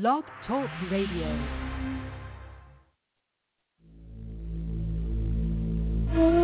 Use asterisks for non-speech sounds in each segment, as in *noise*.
Blog Talk Radio. Mm.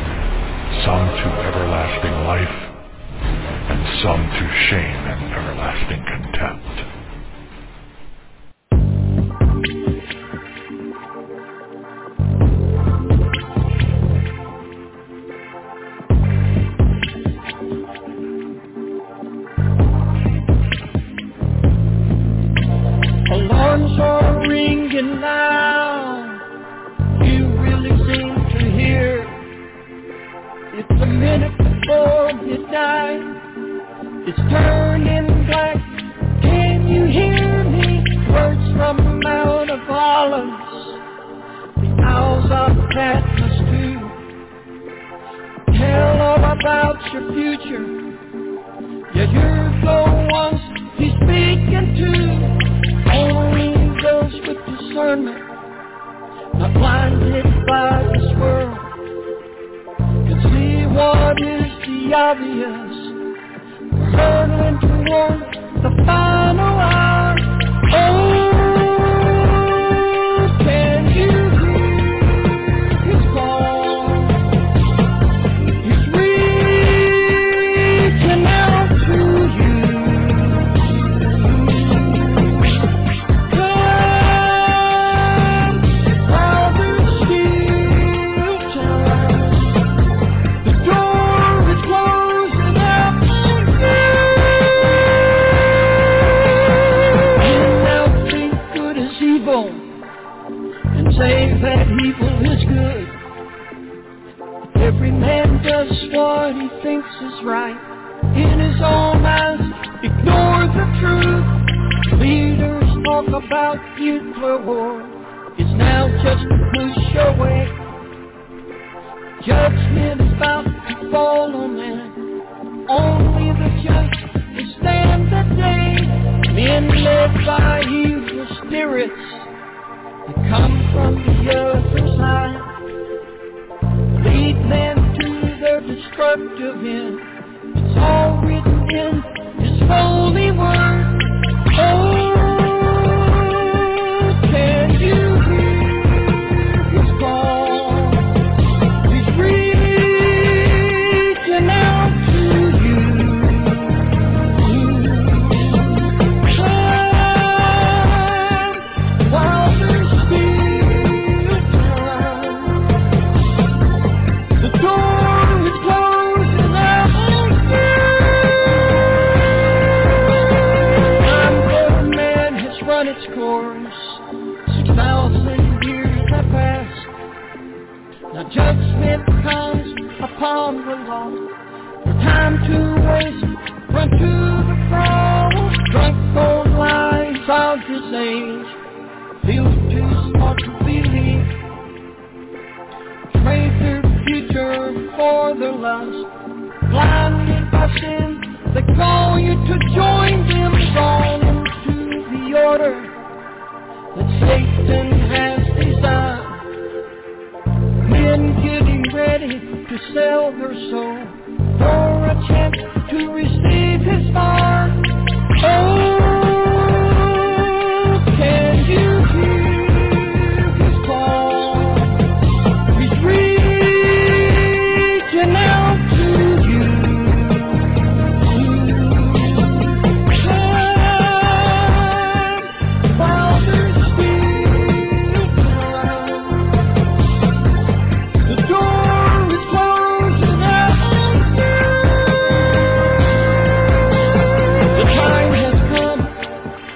some to everlasting life, and some to shame and everlasting contempt.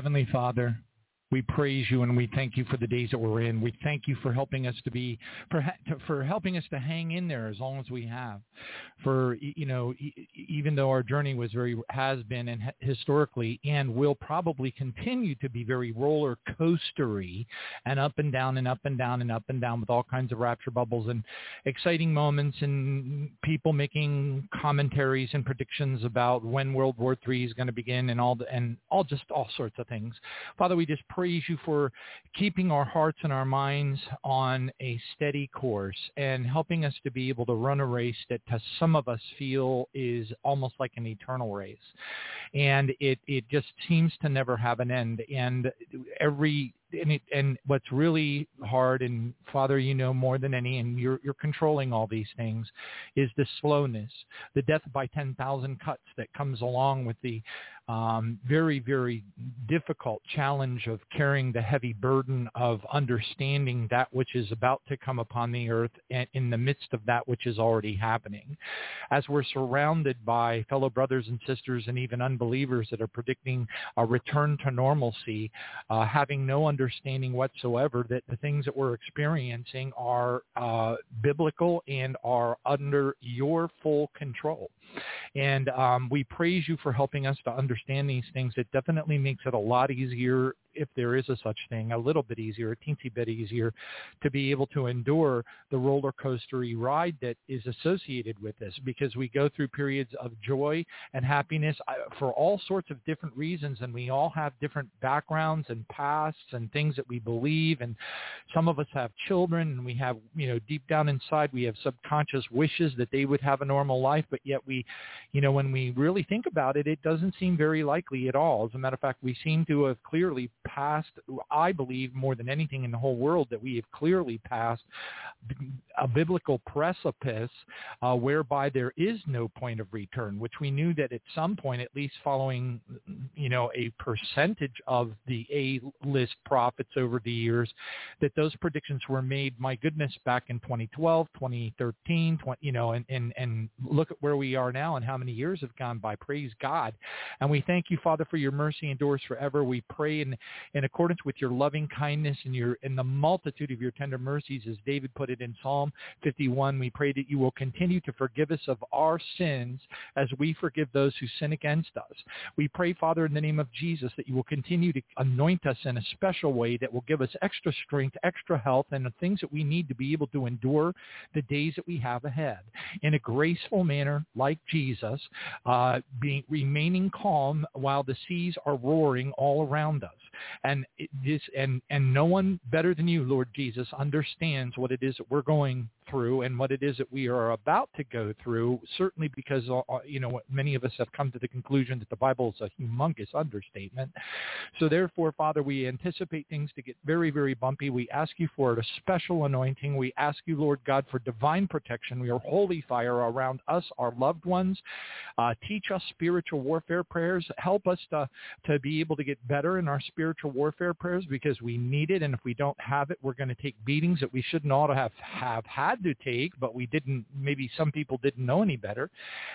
Heavenly Father, we praise you and we thank you for the days that we're in. We thank you for helping us to be, for, for helping us to hang in there as long as we have. For, you know, even though our journey was very, has been and historically and will probably continue to be very roller coastery and up and down and up and down and up and down with all kinds of rapture bubbles and exciting moments and people making commentaries and predictions about when World War III is going to begin and all the, and all just all sorts of things. Father, we just praise you for keeping our hearts and our minds on a steady course and helping us to be able to run a race that to some of us feel is almost like an eternal race. And it, it just seems to never have an end. And every and, it, and what's really hard, and Father, you know more than any, and you're, you're controlling all these things, is the slowness, the death by 10,000 cuts that comes along with the um, very, very difficult challenge of carrying the heavy burden of understanding that which is about to come upon the earth and in the midst of that which is already happening. As we're surrounded by fellow brothers and sisters and even unbelievers that are predicting a return to normalcy, uh, having no understanding understanding whatsoever that the things that we're experiencing are uh, biblical and are under your full control. And um, we praise you for helping us to understand these things. It definitely makes it a lot easier if there is a such thing, a little bit easier, a teensy bit easier to be able to endure the roller coastery ride that is associated with this because we go through periods of joy and happiness uh, for all sorts of different reasons and we all have different backgrounds and pasts and things that we believe and some of us have children and we have, you know, deep down inside we have subconscious wishes that they would have a normal life but yet we, you know, when we really think about it, it doesn't seem very likely at all. As a matter of fact, we seem to have clearly passed, I believe more than anything in the whole world, that we have clearly passed a biblical precipice uh, whereby there is no point of return, which we knew that at some point, at least following, you know, a percentage of the A-list prophets over the years, that those predictions were made, my goodness, back in 2012, 2013, 20, you know, and, and, and look at where we are now and how many years have gone by. Praise God. And we thank you, Father, for your mercy endures forever. We pray in, in accordance with your loving kindness and your in the multitude of your tender mercies, as David put it in Psalm 51. We pray that you will continue to forgive us of our sins as we forgive those who sin against us. We pray, Father, in the name of Jesus, that you will continue to anoint us in a special way that will give us extra strength, extra health, and the things that we need to be able to endure the days that we have ahead in a graceful manner like Jesus, uh, being remaining calm while the seas are roaring all around us. And this and and no one better than you, Lord Jesus, understands what it is that we're going through and what it is that we are about to go through. Certainly, because uh, uh, you know many of us have come to the conclusion that the Bible is a humongous understatement. So therefore, Father, we anticipate things to get very, very bumpy. We ask you for a special anointing. We ask you, Lord God, for divine protection. Your holy fire around us, our loved ones. Uh, teach us spiritual warfare prayers. Help us to to be able to get better in our spiritual warfare prayers because we need it, and if we don't have it, we're going to take beatings that we shouldn't ought to have have had to take, but we didn't, maybe some people didn't know any better.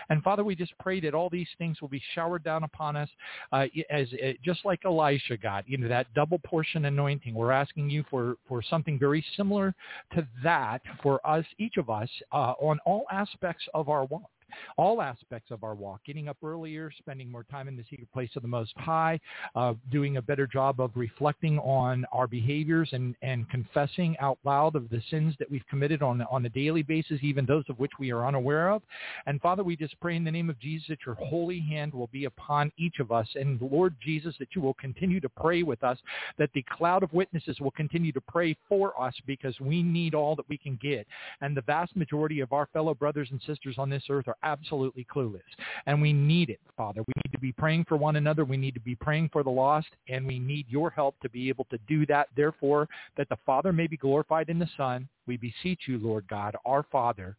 And Father, we just pray that all these things will be showered down upon us uh, as uh, just like Elisha got, you know, that double portion anointing. We're asking you for, for something very similar to that for us, each of us, uh, on all aspects of our walk. All aspects of our walk, getting up earlier, spending more time in the secret place of the Most High, uh, doing a better job of reflecting on our behaviors and, and confessing out loud of the sins that we've committed on, on a daily basis, even those of which we are unaware of. And Father, we just pray in the name of Jesus that your holy hand will be upon each of us. And Lord Jesus, that you will continue to pray with us, that the cloud of witnesses will continue to pray for us because we need all that we can get. And the vast majority of our fellow brothers and sisters on this earth are absolutely clueless. And we need it, Father. We need to be praying for one another. We need to be praying for the lost. And we need your help to be able to do that. Therefore, that the Father may be glorified in the Son. We beseech you, Lord God, our Father,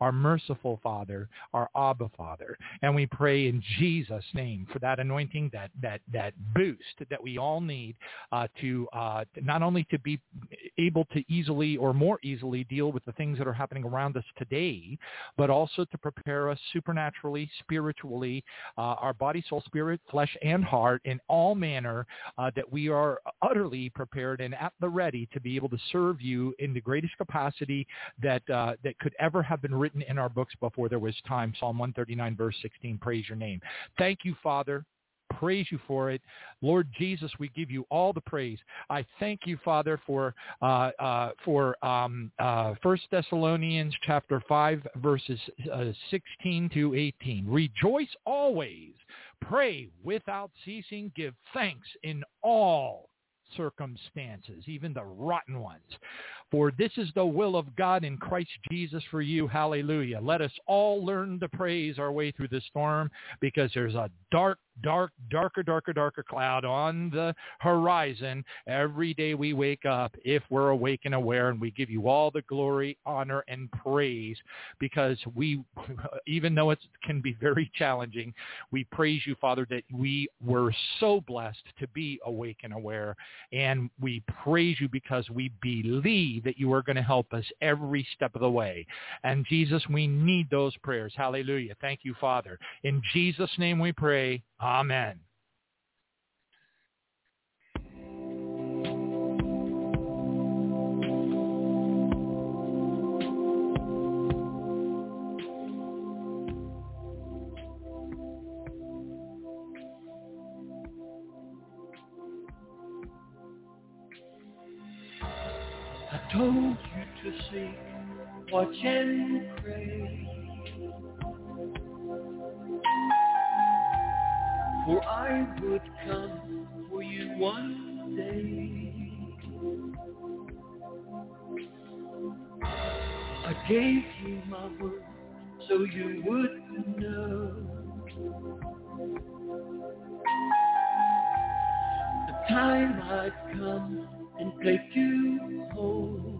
our merciful Father, our Abba Father. And we pray in Jesus' name for that anointing, that that that boost that we all need uh, to uh, not only to be able to easily or more easily deal with the things that are happening around us today, but also to prepare us supernaturally, spiritually, uh, our body, soul, spirit, flesh, and heart in all manner, uh, that we are utterly prepared and at the ready to be able to serve you in the greatest capacity that uh, that could ever have been written in our books before there was time. Psalm 139, verse 16. Praise your name. Thank you, Father praise you for it. Lord Jesus, we give you all the praise. I thank you, Father, for uh, uh, for um, uh, 1 Thessalonians chapter 5, verses uh, 16 to 18. Rejoice always. Pray without ceasing. Give thanks in all circumstances, even the rotten ones. For this is the will of God in Christ Jesus for you. Hallelujah. Let us all learn to praise our way through the storm because there's a dark dark, darker, darker, darker cloud on the horizon every day we wake up if we're awake and aware and we give you all the glory, honor, and praise because we, *laughs* even though it can be very challenging, we praise you, Father, that we were so blessed to be awake and aware. And we praise you because we believe that you are going to help us every step of the way. And Jesus, we need those prayers. Hallelujah. Thank you, Father. In Jesus' name we pray. Amen. I told you to seek, watch and For I would come for you one day. I gave you my word so you would know. The time I'd come and take you home.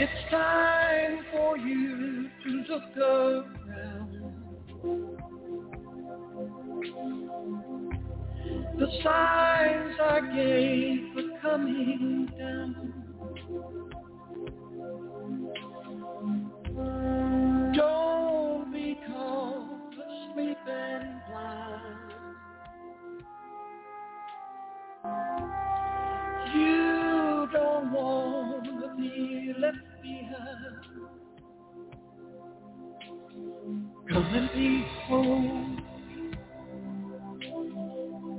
It's time for you to look up the signs I gave are coming down. Don't be caught asleep blind. You don't want to be left behind. Come and be home.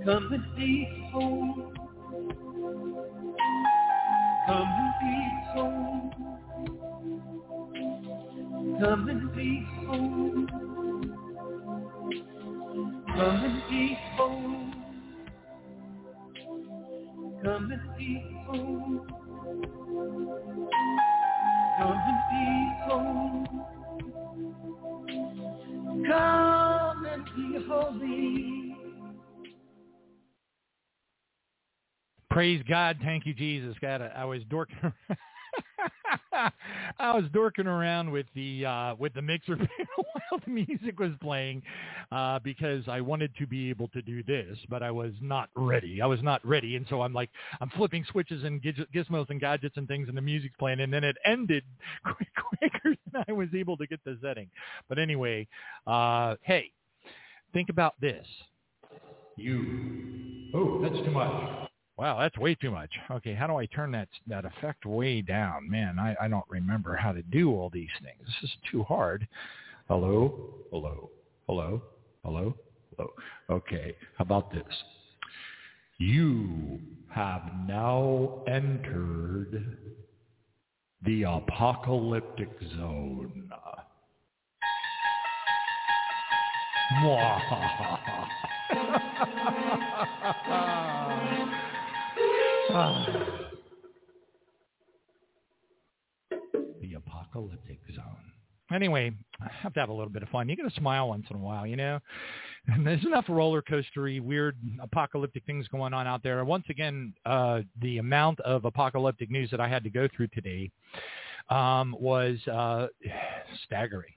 Come and be home. Come and be home. Come and be home. Come and be home. Come and be home. Come and be home. Come and be holy. Praise God. Thank you, Jesus. God, I was dorking. *laughs* I was dorking around with the uh, with the mixer *laughs* while the music was playing uh, because I wanted to be able to do this, but I was not ready. I was not ready, and so I'm like I'm flipping switches and gizmos and gadgets and things, and the music's playing, and then it ended *laughs* quick, quicker than I was able to get the setting. But anyway, uh, hey, think about this. You. Oh, that's too much. Wow, that's way too much. Okay, how do I turn that that effect way down? Man, I, I don't remember how to do all these things. This is too hard. Hello, hello, hello, hello, hello. Okay, how about this? You have now entered the apocalyptic zone. *laughs* *laughs* the apocalyptic zone. Anyway, I have to have a little bit of fun. You got to smile once in a while, you know. And there's enough roller coastery, weird, apocalyptic things going on out there. Once again, uh, the amount of apocalyptic news that I had to go through today um, was uh, *sighs* staggering.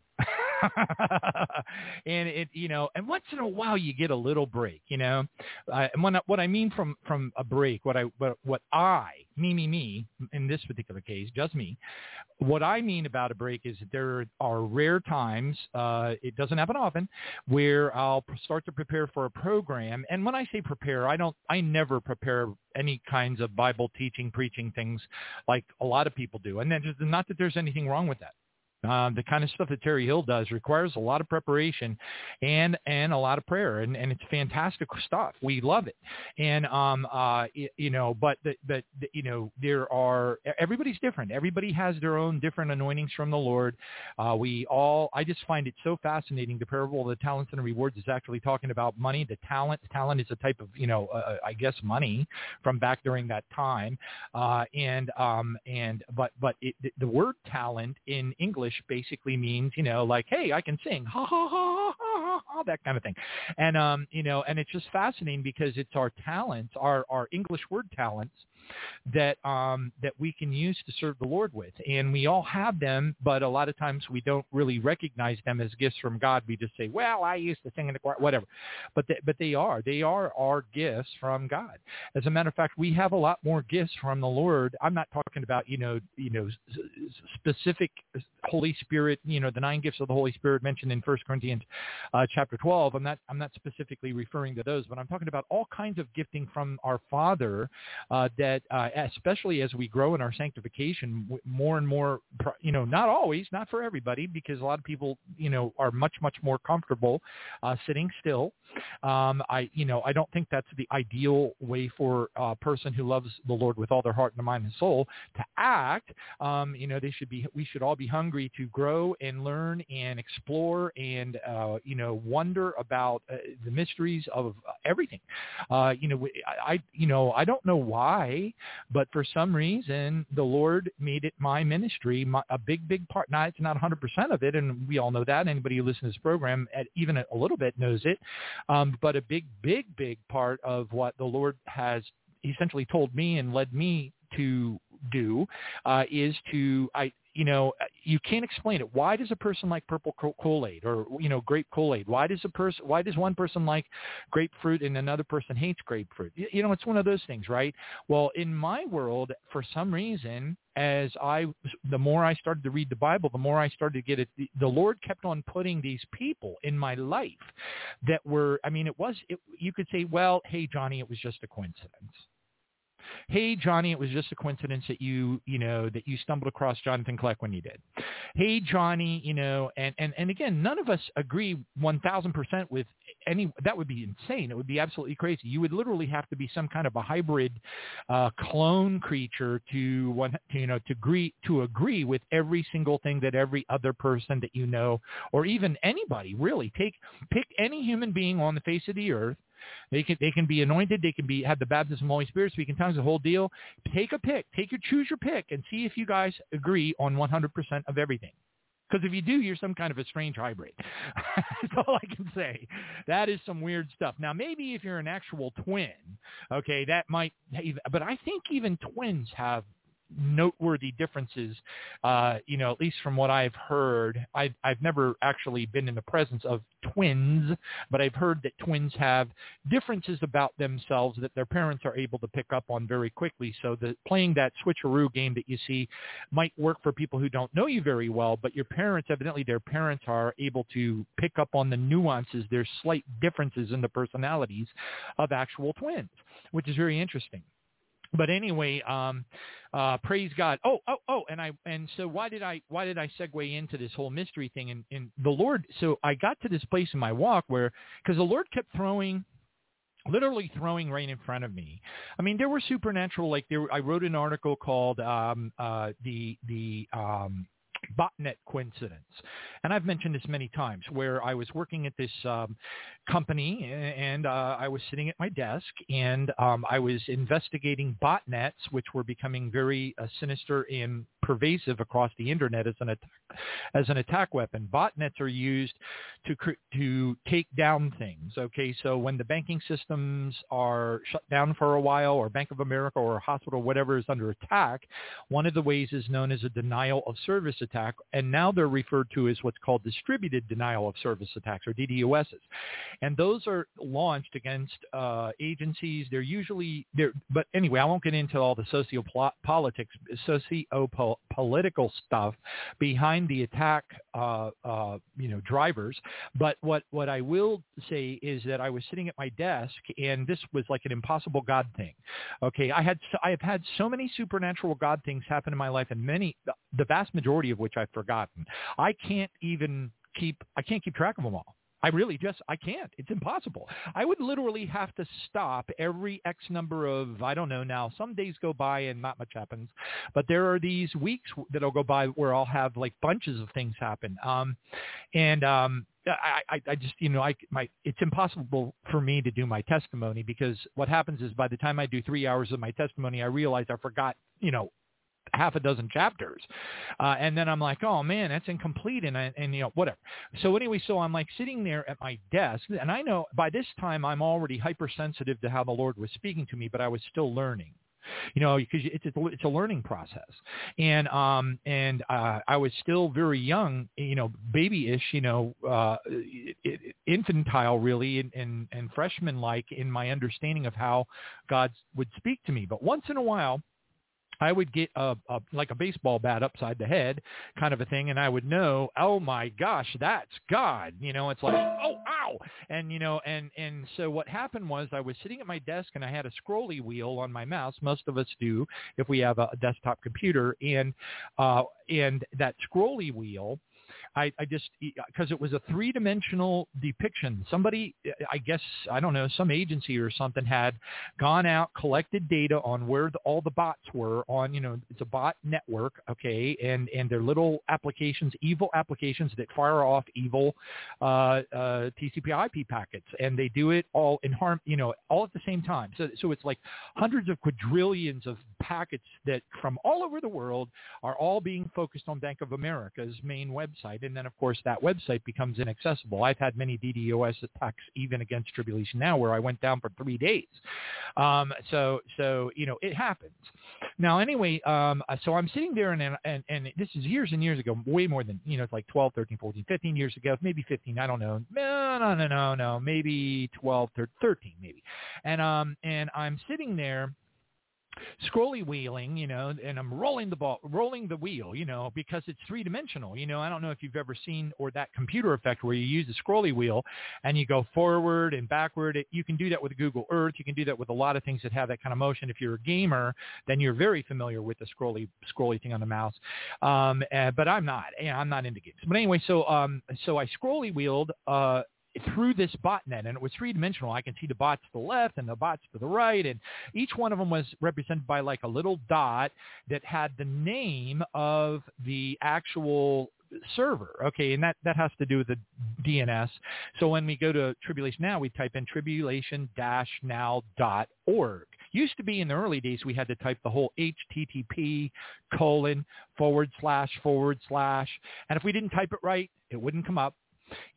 *laughs* and it, you know, and once in a while you get a little break, you know. Uh, and when, what I mean from from a break, what I what, what I me me me in this particular case, just me. What I mean about a break is that there are rare times, uh, it doesn't happen often, where I'll start to prepare for a program. And when I say prepare, I don't, I never prepare any kinds of Bible teaching, preaching things like a lot of people do. And then just, not that there's anything wrong with that. Uh, the kind of stuff that Terri Hill does requires a lot of preparation and and a lot of prayer, and, and it's fantastic stuff. We love it, and um uh you know, but the, but the, you know there are everybody's different. Everybody has their own different anointings from the Lord. Uh, we all I just find it so fascinating. The parable of the talents and rewards is actually talking about money. The talent talent is a type of you know uh, uh I guess money from back during that time, uh, and um and but but it, the word talent in English Basically means, you know, like, hey, I can sing, ha ha ha ha ha, ha that kind of thing. And um, you know, and it's just fascinating because it's our talents, our our English word talents that um, that we can use to serve the Lord with. And we all have them, but a lot of times we don't really recognize them as gifts from God. We just say, "Well, I used to sing in the choir, whatever." But they, but they are they are our gifts from God. As a matter of fact, we have a lot more gifts from the Lord. I'm not talking about you know you know specific Holy Spirit, you know the nine gifts of the Holy Spirit mentioned in First Corinthians uh, chapter 12. I'm not I'm not specifically referring to those, but I'm talking about all kinds of gifting from our Father uh, that that uh, especially as we grow in our sanctification, more and more, you know, not always, not for everybody, because a lot of people, you know, are much much more comfortable uh, sitting still. Um, I, you know, I don't think that's the ideal way for a person who loves the Lord with all their heart and mind and soul to act. Um, you know, they should be, we should all be hungry to grow and learn and explore and, uh, you know, wonder about uh, the mysteries of everything. Uh, you know, I, you know, I don't know why but for some reason, the Lord made it my ministry, my, a big, big part. Now, it's not 100% of it, and we all know that. Anybody who listens to this program, at even a little bit, knows it. Um, but a big, big, big part of what the Lord has essentially told me and led me to do uh, is to I you know, uh, you can't explain it. Why does a person like purple Kool-Aid or, you know, grape Kool-Aid? Why does a person, why does one person like grapefruit and another person hates grapefruit? You know, it's one of those things, right? Well, in my world, for some reason, as I, the more I started to read the Bible, the more I started to get it. The, the Lord kept on putting these people in my life that were, I mean, it was, it, you could say, well, hey, Johnny, it was just a coincidence hey Johnny, it was just a coincidence that you you know that you stumbled across Jonathan Kleck when you did. Hey Johnny, you know, and and and again, none of us agree one thousand percent with any. That would be insane. It would be absolutely crazy. You would literally have to be some kind of a hybrid uh, clone creature to one to, you know to agree to agree with every single thing that every other person that you know or even anybody really take pick any human being on the face of the earth they can they can be anointed. They can be have the baptism of the Holy Spirit, speak in tongues, the whole deal. Take a pick. Take your choose your pick and see if you guys agree on 100% of everything. Because if you do, you're some kind of a strange hybrid. *laughs* That's all I can say. That is some weird stuff. Now, maybe if you're an actual twin, okay, that might. But I think even twins have noteworthy differences, uh, you know, at least from what I've heard. I've, I've never actually been in the presence of twins, but I've heard that twins have differences about themselves that their parents are able to pick up on very quickly. So the, playing that switcheroo game that you see might work for people who don't know you very well, but your parents, evidently their parents are able to pick up on the nuances, there's slight differences in the personalities of actual twins, which is very interesting. But anyway, um, uh, praise God. Oh, oh, oh, and I and so why did I why did I segue into this whole mystery thing? And, and the Lord, so I got to this place in my walk where because the Lord kept throwing literally throwing right in front of me. I mean, there were supernatural, like there, I wrote an article called um, uh, the the um, botnet coincidence. And I've mentioned this many times where I was working at this um, company and uh, I was sitting at my desk and um, I was investigating botnets, which were becoming very uh, sinister and pervasive across the internet as an attack, as an attack weapon. Botnets are used to to take down things. Okay, so when the banking systems are shut down for a while, or Bank of America or a hospital, whatever is under attack, one of the ways is known as a denial of service attack, and now they're referred to as what's called distributed denial of service attacks or DDoSs, and those are launched against uh, agencies. They're usually there, but anyway, I won't get into all the socio-politics, socio political stuff behind the attack, uh, uh, you know, drivers. But what, what I will say is that I was sitting at my desk, and this was like an impossible God thing. Okay, I had so, I have had so many supernatural God things happen in my life, and many, the vast majority of which I've forgotten. I can't even keep I can't keep track of them all. I really just, I can't. It's impossible. I would literally have to stop every X number of, I don't know now, some days go by and not much happens, but there are these weeks that'll go by where I'll have like bunches of things happen. Um, and, um, I, I, I just, you know, I, my, it's impossible for me to do my testimony because what happens is by the time I do three hours of my testimony, I realize I forgot, you know, half a dozen chapters. Uh, and then I'm like, oh man, that's incomplete. And, I, and, you know, whatever. So anyway, so I'm like sitting there at my desk and I know by this time I'm already hypersensitive to how the Lord was speaking to me, but I was still learning you know, because it's a, it's a learning process. And um and uh, I was still very young, you know, babyish, you know, uh, infantile really, and and, and freshman like in my understanding of how God would speak to me. But once in a while I would get a, a like a baseball bat upside the head kind of a thing and I would know, oh my gosh, that's God. You know, it's like, oh, ow. And, you know, and, and so what happened was I was sitting at my desk and I had a scrolly wheel on my mouse. Most of us do if we have a desktop computer. And, uh, and that scrolly wheel, I, I just because it was a three dimensional depiction. Somebody, I guess, I don't know, some agency or something had gone out, collected data on where the, all the bots were on. You know, it's a bot network, okay, and and their little applications, evil applications that fire off evil uh, uh, TCP/IP packets, and they do it all in harm, you know, all at the same time. So so it's like hundreds of quadrillions of packets that from all over the world are all being focused on Bank of America's main website and then of course that website becomes inaccessible. I've had many DDoS attacks even against Tribulation Now where I went down for three days. Um, so so you know it happens. Now anyway, um, so I'm sitting there and, and and this is years and years ago, way more than you know, it's like 12, 13, 14, 15 years ago, maybe 15. I don't know. No, no, no, no, no, maybe 12, 13, maybe. And um and I'm sitting there scrolly wheeling, you know, and I'm rolling the ball, rolling the wheel, you know, because it's three dimensional. You know, I don't know if you've ever seen or that computer effect where you use the scrolly wheel and you go forward and backward. It, you can do that with Google Earth. You can do that with a lot of things that have that kind of motion. If you're a gamer, then you're very familiar with the scrolly scrolly thing on the mouse. Um, uh, but I'm not. I'm not into games. But anyway, so um, so I scrolly wheeled uh, through this botnet, and it was three-dimensional. I can see the bots to the left and the bots to the right, and each one of them was represented by like a little dot that had the name of the actual server. Okay, and that, that has to do with the DNS. So when we go to Tribulation Now, we type in tribulation-now.org. Used to be in the early days, we had to type the whole HTTP colon forward slash forward slash. And if we didn't type it right, it wouldn't come up.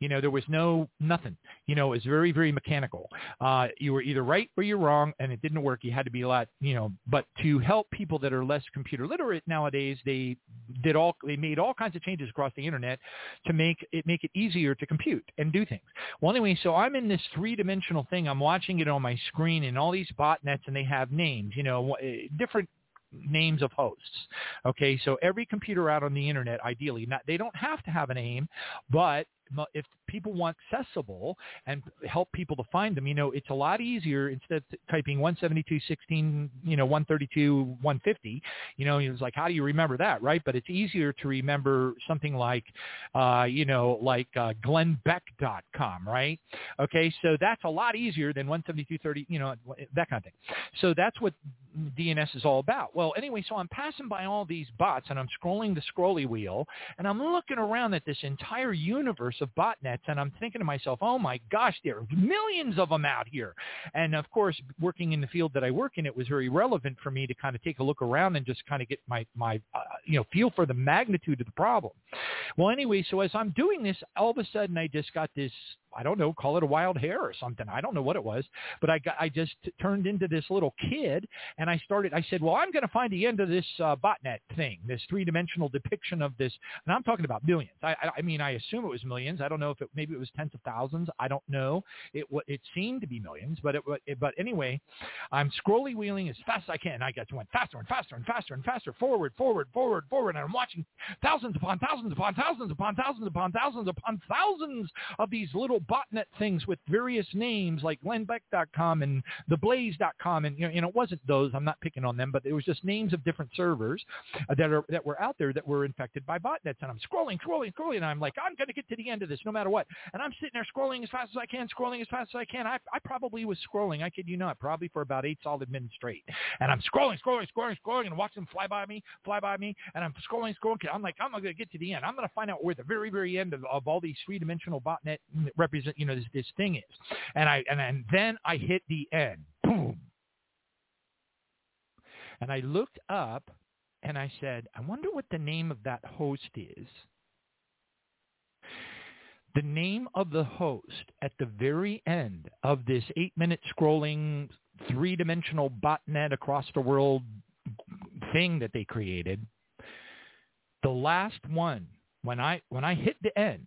You know, there was no nothing. You know, it was very, very mechanical. Uh, you were either right or you're wrong, and it didn't work. You had to be a lot, you know. But to help people that are less computer literate nowadays, they did all they made all kinds of changes across the internet to make it make it easier to compute and do things. Well, anyway, so I'm in this three dimensional thing. I'm watching it on my screen, and all these botnets, and they have names. You know, eh, different names of hosts. Okay, so every computer out on the internet, ideally, not they don't have to have a name, but if people want accessible and help people to find them, you know, it's a lot easier instead of typing 172.16, you know, 132, 150, you know, it's like, how do you remember that, right? But it's easier to remember something like, uh, you know, like uh, glennbeck.com, right? Okay, so that's a lot easier than 172.30, you know, that kind of thing. So that's what DNS is all about. Well, anyway, so I'm passing by all these bots and I'm scrolling the scrolly wheel and I'm looking around at this entire universe of botnets and I'm thinking to myself, oh my gosh, there are millions of them out here. And of course, working in the field that I work in, it was very relevant for me to kind of take a look around and just kind of get my, my uh, you know, feel for the magnitude of the problem. Well, anyway, so as I'm doing this, all of a sudden I just got this I don't know, call it a wild hair or something. I don't know what it was, but I got, I just turned into this little kid and I started, I said, well, I'm going to find the end of this uh, botnet thing, this three-dimensional depiction of this. And I'm talking about millions. I, I, I mean, I assume it was millions. I don't know if it, maybe it was tens of thousands. I don't know. It, it seemed to be millions, but it, it but anyway, I'm scrolly wheeling as fast as I can. I got to went faster and faster and faster and faster, forward, forward, forward, forward. And I'm watching thousands upon thousands upon thousands upon thousands upon thousands upon thousands of these little botnet things with various names like glennbeck.com and theblaze.com. And, you know, know, it wasn't those. I'm not picking on them, but it was just names of different servers that are that were out there that were infected by botnets. And I'm scrolling, scrolling, scrolling, and I'm like, I'm going to get to the end of this no matter what. And I'm sitting there scrolling as fast as I can, scrolling as fast as I can. I, I probably was scrolling, I kid you not, probably for about eight solid minutes straight. And I'm scrolling, scrolling, scrolling, scrolling, and watching them fly by me, fly by me. And I'm scrolling, scrolling. I'm like, I'm going to get to the end. I'm going to find out where the very, very end of, of all these three-dimensional botnet represent, you know, this, this thing is. And I and, and then I hit the end. Boom. And I looked up and I said, I wonder what the name of that host is. The name of the host at the very end of this eight-minute scrolling three-dimensional botnet across the world thing that they created, the last one, when I when I hit the end,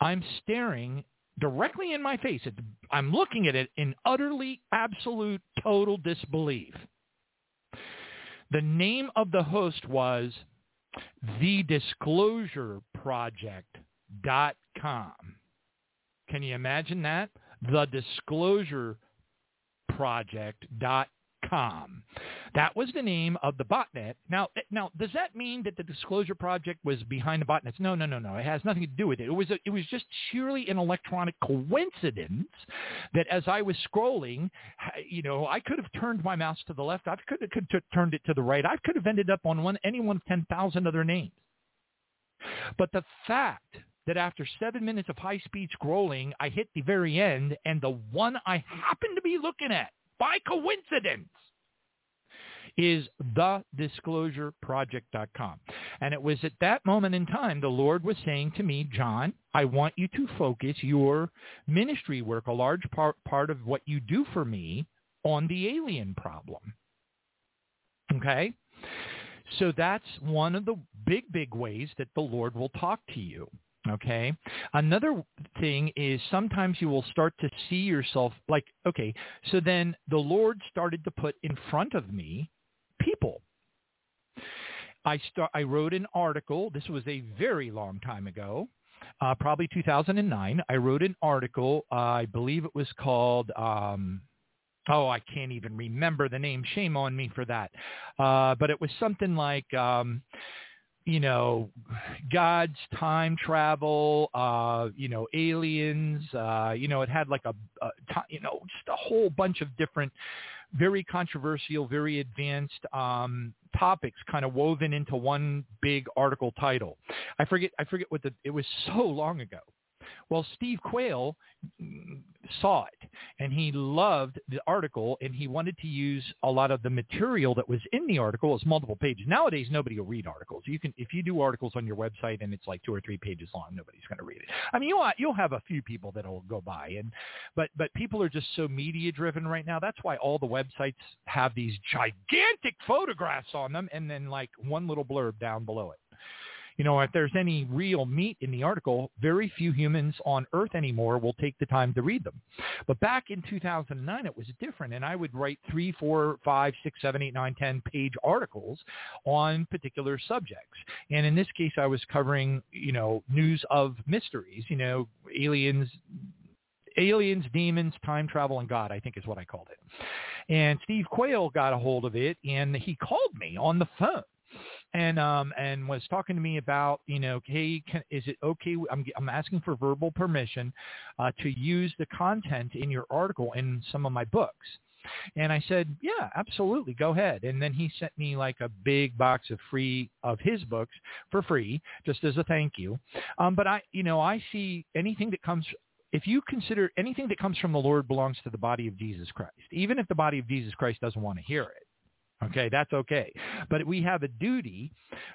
I'm staring directly in my face. I'm looking at it in utterly, absolute, total disbelief. The name of the host was thedisclosureproject.com. Can you imagine that? Thedisclosureproject.com com. That was the name of the botnet. Now, eh, now, does that mean that the Disclosure Project was behind the botnets? No, no, no, no. It has nothing to do with it. It was a, it was just sheerly an electronic coincidence that as I was scrolling, you know, I could have turned my mouse to the left. I could have, could have turned it to the right. I could have ended up on one any one of ten thousand other names. But the fact that after seven minutes of high-speed scrolling, I hit the very end, and the one I happened to be looking at by coincidence is thedisclosureproject.com. And it was at that moment in time the Lord was saying to me, John, I want you to focus your ministry work, a large part, part of what you do for me, on the alien problem. Okay? So that's one of the big, big ways that the Lord will talk to you. Okay. Another thing is sometimes you will start to see yourself like, okay, so then the Lord started to put in front of me people. I start, I wrote an article. This was a very long time ago, uh, probably 2009. I wrote an article. Uh, I believe it was called, um, oh, I can't even remember the name. Shame on me for that. Uh, but it was something like, um, you know, God's time travel, uh, you know, aliens, uh, you know, it had like a, a, you know, just a whole bunch of different, very controversial, very advanced um, topics kind of woven into one big article title. I forget, I forget what the, it was so long ago. Well, Steve Quayle saw it and he loved the article and he wanted to use a lot of the material that was in the article as multiple pages. Nowadays, nobody will read articles. You can, if you do articles on your website and it's like two or three pages long, nobody's going to read it. I mean, you'll, you'll have a few people that'll go by and, but, but people are just so media driven right now. That's why all the websites have these gigantic photographs on them and then like one little blurb down below it you know, if there's any real meat in the article, very few humans on Earth anymore will take the time to read them. But back in 2009, it was different, and I would write three, four, five, six, seven, eight, nine, ten page articles on particular subjects. And in this case, I was covering, you know, news of mysteries, you know, aliens, aliens, demons, time travel, and God, I think is what I called it. And Steve Quayle got a hold of it, and he called me on the phone and um and was talking to me about you know hey can, is it okay i'm i'm asking for verbal permission uh to use the content in your article in some of my books and I said, yeah, absolutely, go ahead. And then he sent me like a big box of free of his books for free, just as a thank you. Um, but I, you know, I see anything that comes if you consider anything that comes from the Lord belongs to the body of Jesus Christ, even if the body of Jesus Christ doesn't want to hear it, Okay, that's okay. But we have a duty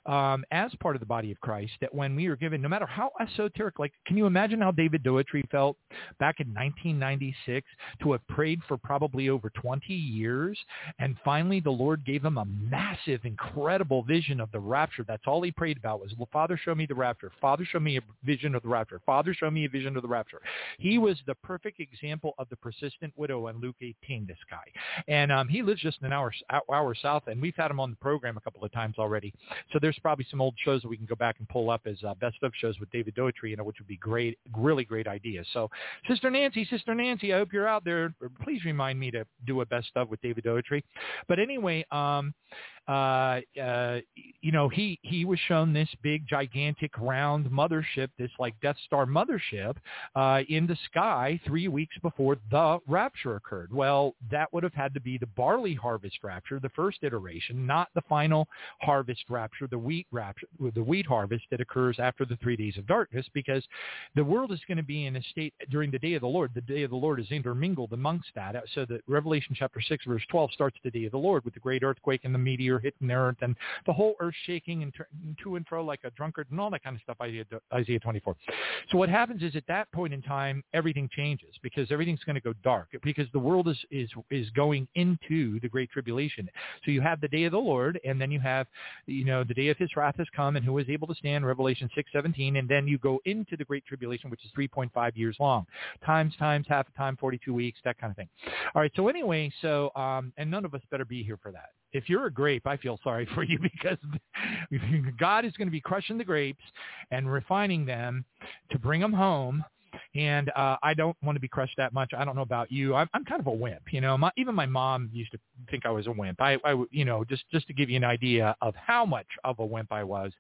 um, as part of the body of Christ that when we are given, no matter how esoteric, like, can you imagine how David Doetry felt back in 1996 to have prayed for probably over 20 years, and finally the Lord gave him a massive, incredible vision of the rapture. That's all he prayed about was, well, Father, show me the rapture. Father, show me a vision of the rapture. Father, show me a vision of the rapture. He was the perfect example of the persistent widow in Luke 18, this guy. And um, he lives just an hour, hour South, and we've had him on the program a couple of times already. So there's probably some old shows that we can go back and pull up as uh, best of shows with David Doetry, you know, which would be great, really great idea. So, Sister Nancy, Sister Nancy, I hope you're out there. Please remind me to do a best of with David Doetry. But anyway, um, uh, uh, you know, he, he was shown this big, gigantic, round mothership, this like Death Star mothership uh, in the sky three weeks before the rapture occurred. Well, that would have had to be the barley harvest rapture, the first iteration, not the final harvest rapture, the wheat rapture, the wheat harvest that occurs after the three days of darkness, because the world is going to be in a state during the day of the Lord. The day of the Lord is intermingled amongst that. So that Revelation chapter 6, verse 12 starts the day of the Lord with the great earthquake and the meteor meteor hitting earth and the whole earth shaking and to and fro like a drunkard and all that kind of stuff, Isaiah, Isaiah 24. So what happens is at that point in time, everything changes because everything's going to go dark because the world is, is, is going into the great tribulation. So you have the day of the Lord and then you have, you know, the day of his wrath has come and who is able to stand, Revelation 6, 17, and then you go into the great tribulation, which is 3.5 years long. Times, times, half a time, 42 weeks, that kind of thing. All right. So anyway, so, um, and none of us better be here for that if you're a grape, I feel sorry *laughs* for you because God is going to be crushing the grapes and refining them to bring them home. And uh, I don't want to be crushed that much. I don't know about you. I'm, I'm kind of a wimp, you know. My, even my mom used to think I was a wimp. I, I, you know, just just to give you an idea of how much of a wimp I was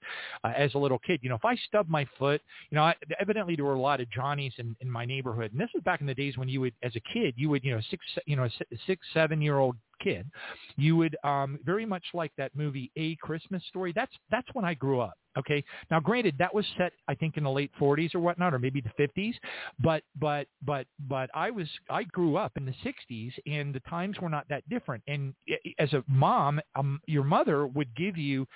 uh, as a little kid. You know, if I stubbed my foot, you know, I, evidently there were a lot of Johnnies in, in my neighborhood, and this was back in the days when you would, as a kid, you would, you know, six, you know, six, seven year old kid, you would um, very much like that movie A Christmas Story. That's that's when I grew up. Okay. Now, granted, that was set I think in the late 40s or whatnot, or maybe the 50s. But but but but I was I grew up in the 60s, and the times were not that different. And as a mom, um, your mother would give you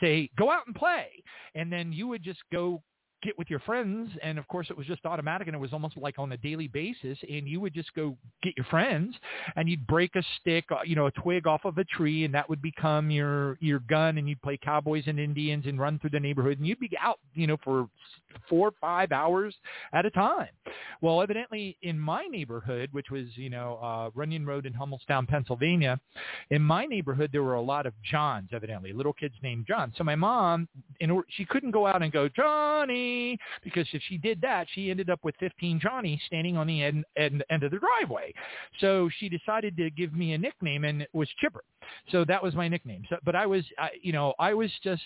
say go out and play, and then you would just go get with your friends and of course it was just automatic and it was almost like on a daily basis and you would just go get your friends and you'd break a stick uh, you know a twig off of a tree and that would become your your gun and you'd play cowboys and indians and run through the neighborhood and you'd be out you know for four or five hours at a time. Well evidently in my neighborhood which was you know uh runyon road in hummelstown pennsylvania in my neighborhood there were a lot of johns evidently little kids named john. So my mom in order she couldn't go out and go johnny because if she did that, she ended up with 15 Johnny standing on the end, end, end of the driveway. So she decided to give me a nickname, and it was Chipper. So that was my nickname. So, but I was, I, you know, I was just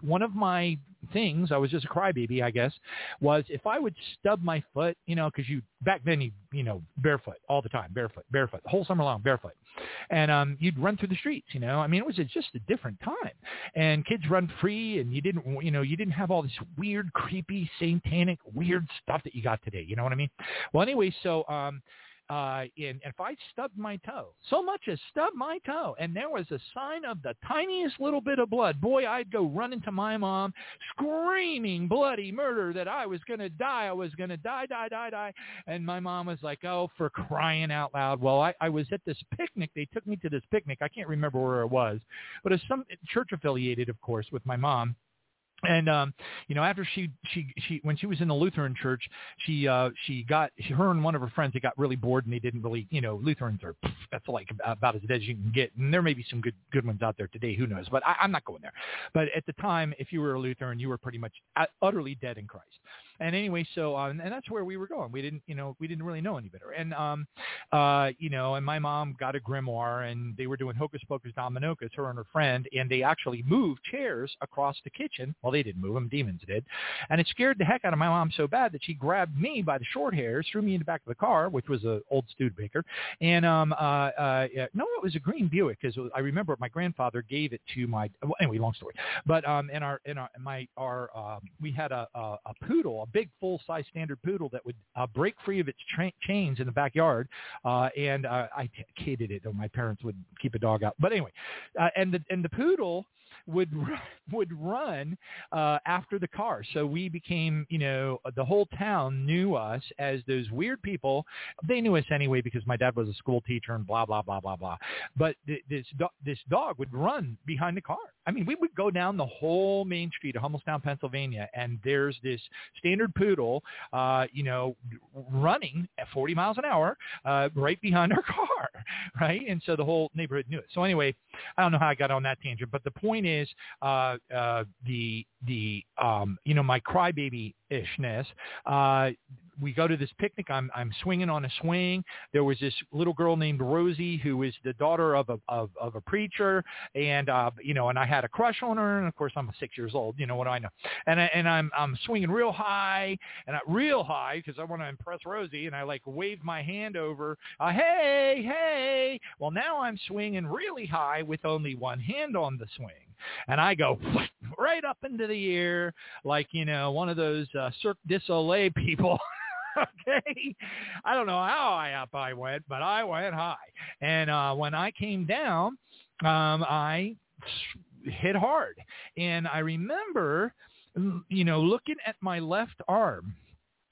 one of my things. I was just a crybaby, I guess. Was if I would stub my foot, you know, because you back then you, you know, barefoot all the time, barefoot, barefoot, the whole summer long, barefoot, and um, you'd run through the streets. You know, I mean, it was just a different time, and kids run free, and you didn't, you know, you didn't have all this weird, creepy, satanic, weird stuff that you got today. You know what I mean? Well, anyway, so um, uh, and if I stubbed my toe, so much as stubbed my toe, and there was a sign of the tiniest little bit of blood, boy, I'd go running to my mom, screaming bloody murder that I was going to die. I was going to die, die, die, die. And my mom was like, oh, for crying out loud. Well, I, I was at this picnic. They took me to this picnic. I can't remember where it was, but it's some church affiliated, of course, with my mom and um you know after she she she when she was in the lutheran church she uh she got she, her and one of her friends they got really bored and they didn't really you know lutherans are that's like about as dead as you can get. And there may be some good good ones out there today who knows? But I, i'm not going there. But at the time if you were a lutheran you were pretty much utterly dead in christ and anyway, so um, and that's where we were going. We didn't, you know, we didn't really know any better. And um, uh, you know, and my mom got a grimoire, and they were doing hocus pocus dominokus, her and her friend, and they actually moved chairs across the kitchen. Well, they didn't move them; demons did. And it scared the heck out of my mom so bad that she grabbed me by the short hairs, threw me in the back of the car, which was a old Studebaker, and um, uh, uh, no, it was a green Buick because I remember my grandfather gave it to my. Well, anyway, long story. But um, in our in our my our um, we had a, a, a poodle big full-size standard poodle that would uh, break free of its tra- chains in the backyard. Uh, and uh, I hated it, though my parents would keep a dog out. But anyway, uh, and the and the poodle would *laughs* would run uh, after the car. So we became, you know, the whole town knew us as those weird people. They knew us anyway because my dad was a school teacher and blah blah blah blah blah. But th- this do- this dog would run behind the car. I mean, we would go down the whole main street of Hummelstown, Pennsylvania, and there's this standard poodle, uh, you know, running at 40 miles an hour uh, right behind our *laughs* car, right? And so the whole neighborhood knew it. So anyway, I don't know how I got on that tangent, but the point is uh, uh, the the um, you know my crybaby ishness. Uh, we go to this picnic. I'm I'm swinging on a swing. There was this little girl named Rosie who is the daughter of a of, of a preacher, and uh, you know, and I had a crush on her. And of course, I'm six years old. You know what do I know? And I, and I'm I'm swinging real high and I, real high because I want to impress Rosie. And I like wave my hand over. Uh, hey hey. Well, now I'm swinging really high with only one hand on the swing and I go *laughs* right up into the air like you know one of those uh, Cirque du Soleil *laughs* people. okay, I don't know how high up I went, but I went high, and uh, when I came down, um, I hit hard, and I remember, you know, looking at my left arm,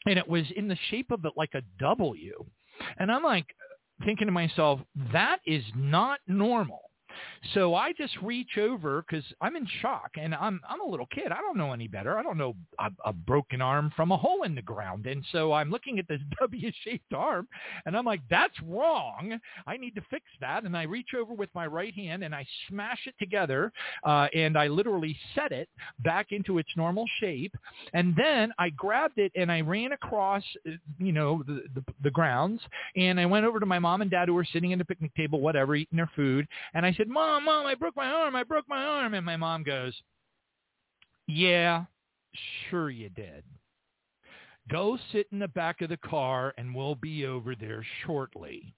and it was in the shape of it like a W, and I'm like thinking to myself, that is not normal so I just reach over because I'm in shock and I'm I'm a little kid. I don't know any better. I don't know a, a broken arm from a hole in the ground. And so I'm looking at this *laughs* W-shaped arm and I'm like, that's wrong. I need to fix that. And I reach over with my right hand and I smash it together uh, and I literally set it back into its normal shape. And then I grabbed it and I ran across, uh, you know, the, the, the grounds and I went over to my mom and dad who were sitting at the picnic table, whatever, eating their food. And I said, Mom, Mom, I broke my arm. I broke my arm. And my mom goes, yeah, sure you did. Go sit in the back of the car and we'll be over there shortly.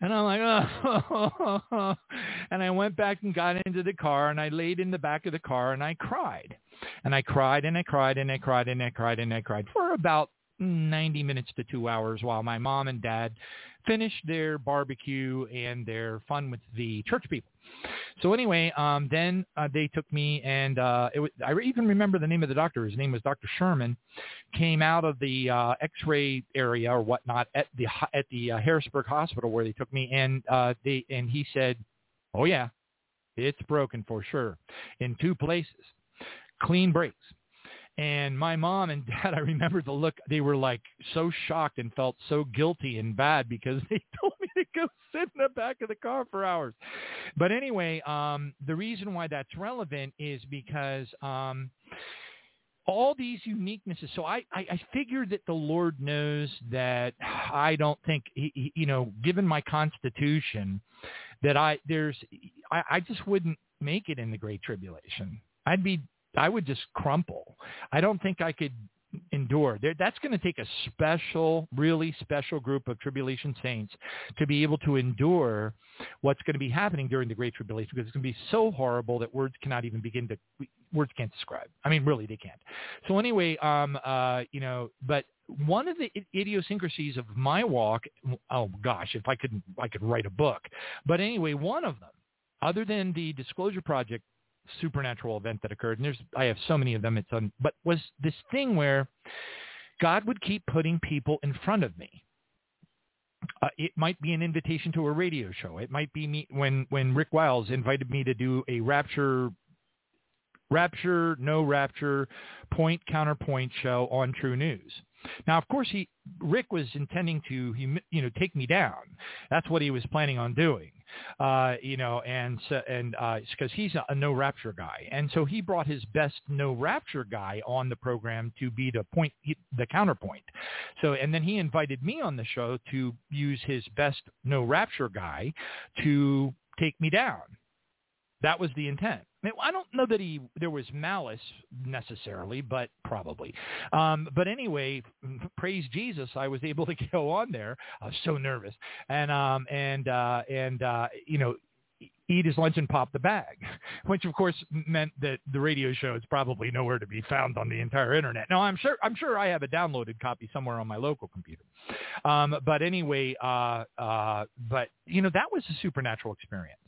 And I'm like, oh. *laughs* and I went back and got into the car and I laid in the back of the car and I cried. And I cried and I cried and I cried and I cried and I cried for about 90 minutes to two hours while my mom and dad finished their barbecue and their fun with the church people. So anyway, um, then uh, they took me, and uh, it was, I even remember the name of the doctor. His name was Dr. Sherman. Came out of the uh, X-ray area or whatnot at the at the uh, Harrisburg Hospital where they took me, and uh, they and he said, "Oh yeah, it's broken for sure in two places. Clean breaks." And my mom and *laughs* dad, I remember the look, they were like so shocked and felt so guilty and bad because *laughs* they told me to go sit in the back of the car for hours. But anyway, um, the reason why that's relevant is because um, all these uniquenesses. So I, I, I figured that the Lord knows that I don't think, you know, given my constitution, that I there's I, I just wouldn't make it in the Great Tribulation. I'd be I would just crumple. I don't think I could endure. That's going to take a special, really special group of tribulation saints to be able to endure what's going to be happening during the Great Tribulation because it's going to be so horrible that words cannot even begin to, words can't describe. I mean, really, they can't. So anyway, um, uh, you know, but one of the idiosyncrasies of my walk, oh gosh, if I could, I could write a book. But anyway, one of them, other than the Disclosure Project supernatural event that occurred, and there's I have so many of them. It's on, but was this thing where God would keep putting people in front of me. Uh, it might be an invitation to a radio show. It might be me when when Rick Wiles invited me to do a Rapture Rapture, no rapture, point counterpoint show on TruNews. Now, of course, he Rick was intending to you know take me down. That's what he was planning on doing. Uh, you know, and so, and because uh, he's a, a no rapture guy, and so he brought his best no rapture guy on the program to be the point, the counterpoint. So, and then he invited me on the show to use his best no rapture guy to take me down. That was the intent. I don't know that he there was malice necessarily, but probably. Um, but anyway, praise Jesus, I was able to *laughs* go on there. I was so nervous, and um, and uh, and uh, you know, eat his lunch and pop the bag, *laughs* which of course meant that the radio show is probably nowhere to be found on the entire internet. Now I'm sure I'm sure I have a downloaded copy somewhere on my local computer. Um, but anyway, uh, uh, but you know that was a supernatural experience.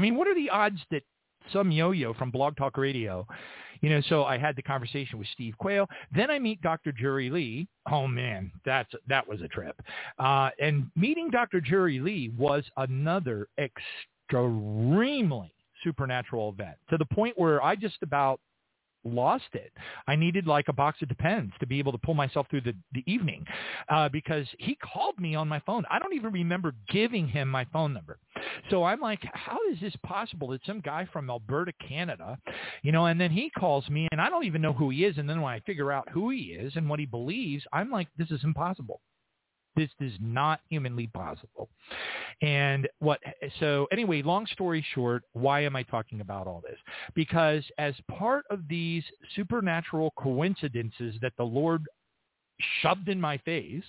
I mean, what are the odds that some yo-yo from Blog Talk Radio. You know, so I had the conversation with Steve Quayle. Then I meet Dr. Jerry Lee. Oh man, that's that was a trip. Uh, and meeting Dr. Jerry Lee was another extremely supernatural event to the point where I just about lost it. I needed like a box of Depends to be able to pull myself through the, the evening uh, because he called me on my phone. I don't even remember giving him my phone number. So I'm like, how is this possible? that some guy from Alberta, Canada, you know, and then he calls me and I don't even know who he is. And then when I figure out who he is and what he believes, I'm like, this is impossible. This is not humanly possible. And what, so anyway, long story short, why am I talking about all this? Because as part of these supernatural coincidences that the Lord shoved in my face.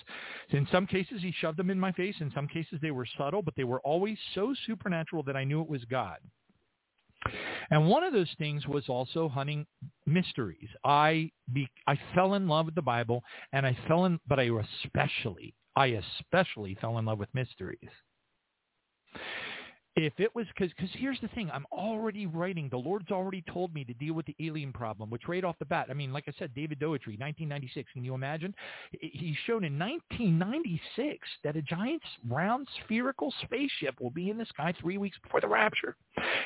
In some cases, he shoved them in my face. In some cases, they were subtle, but they were always so supernatural that I knew it was God. And one of those things was also hunting mysteries. I be, I fell in love with the Bible, and I fell in, but I especially I especially fell in love with mysteries. If it was because, because here's the thing, I'm already writing. The Lord's already told me to deal with the alien problem, which right off the bat, I mean, like I said, David Doetry, 1996. Can you imagine? He's shown in 1996 that a giant round spherical spaceship will be in the sky three weeks before the rapture.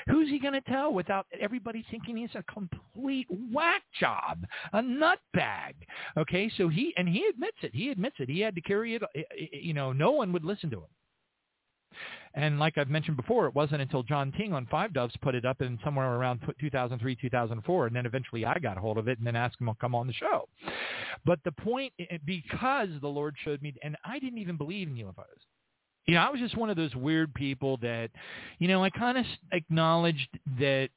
Who's he going to tell without everybody thinking he's a complete whack job, a nutbag? Okay, so he and he admits it. He admits it. He had to carry it. Eh, eh, eh, you know, no one would listen to him. And like I've mentioned before, it wasn't until John Tng on Five Doves put it up in somewhere around 2003, 2004, and then eventually I got a hold of it and then asked him to come on the show. But the point, because the Lord showed me, and I didn't even believe in UFOs. You know, I was just one of those weird people that, you know, I kind of acknowledged that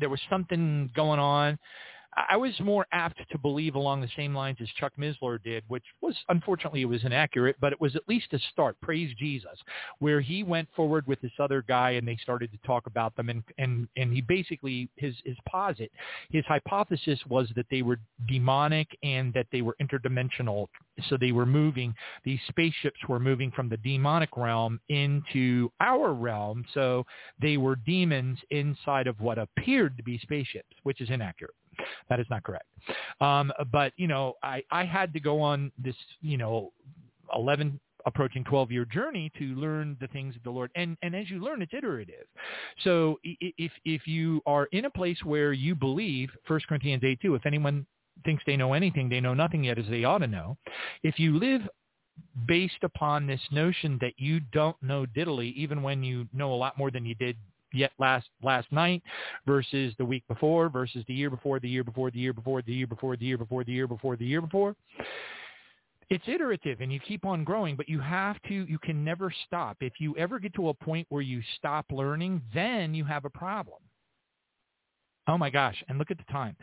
there was something going on. I was more apt to believe along the same lines as Chuck Missler did, which was unfortunately it was inaccurate, but it was at least a start. Praise Jesus, where he went forward with this other guy and they started to talk about them, and and and he basically his his posit, his hypothesis was that they were demonic and that they were interdimensional. So they were moving; these spaceships were moving from the demonic realm into our realm. So they were demons inside of what appeared to be spaceships, which is inaccurate. That is not correct. Um, but you know, I I had to go on this you know 11 approaching 12 year journey to learn the things of the Lord. And, and as you learn, it's iterative. So if, if you are in a place where you believe 1 Corinthians 8, 2, if anyone thinks they know anything, they know nothing yet as they ought to know. If you live based upon this notion that you don't know diddly, even when you know a lot more than you did yet last last night versus the week before versus the year before the year before the year before the year before the year before the year before the year before. It's iterative and you keep on growing but you have to you can never stop. If you ever get to a point where you stop learning then you have a problem Oh my gosh! And look at the time.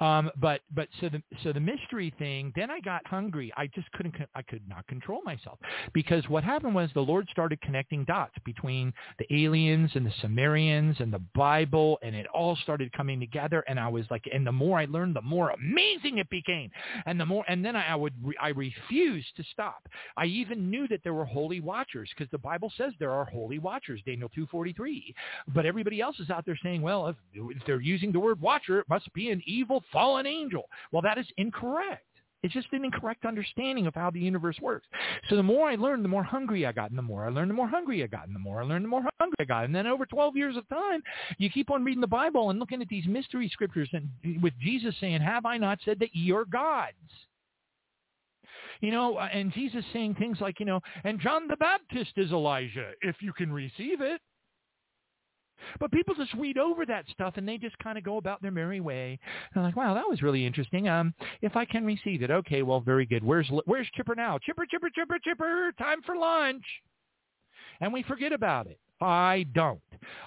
Um, but but so the so the mystery thing. Then I got hungry. I just couldn't. I could not control myself because what happened was the Lord started connecting dots between the aliens and the Sumerians and the Bible, and it all started coming together. And I was like, and the more I learned, the more amazing it became. And the more, and then I, I would I refused to stop. I even knew that there were holy watchers because the Bible says there are holy watchers, Daniel two forty three. But everybody else is out there saying, well, if, if they're using using the word watcher, it must be an evil fallen angel. Well, that is incorrect. It's just an incorrect understanding of how the universe works. So the more I learned, the more hungry I got. And the more I learned, the more hungry I got. And the more I learned, the more hungry I got. And then over 12 years of time, you keep on reading the Bible and looking at these mystery scriptures and with Jesus saying, have I not said that ye are gods? You know, uh, and Jesus saying things like, you know, and John the Baptist is Elijah, if you can receive it. But people just read over that stuff and they just kind of go about their merry way. They're like, wow, that was really interesting. Um, if I can receive it, okay, well, very good. Where's where's Chipper now? Chipper, Chipper, Chipper, Chipper. Time for lunch. And we forget about it. I don't.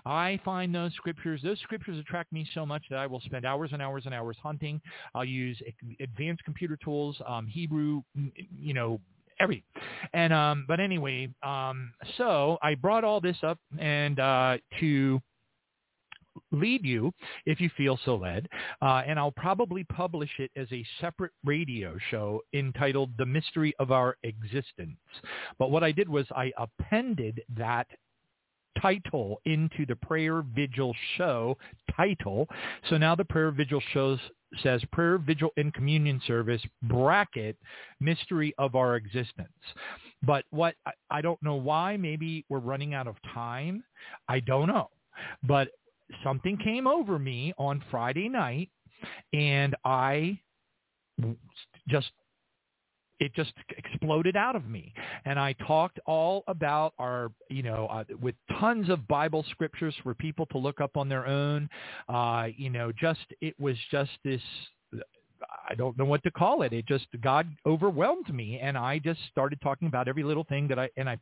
I find those scriptures, those scriptures attract me so much that I will spend hours and hours and hours hunting. I'll use advanced computer tools, um, Hebrew, you know, every. And um, but anyway, um, so I brought all this up and uh, to lead you if you feel so led. Uh, and I'll probably publish it as a separate radio show entitled The Mystery of Our Existence. But what I did was I appended that title into the prayer vigil show title. So now the prayer vigil shows says prayer vigil and communion service bracket mystery of our existence. But what I, I don't know why maybe we're running out of time. I don't know. But something came over me on Friday night and I just it just exploded out of me. And I talked all about our, you know, uh, with tons of Bible scriptures for people to look up on their own. Uh, you know, just, it was just this, I don't know what to call it. It just God overwhelmed me, and I just started talking about every little thing that I and I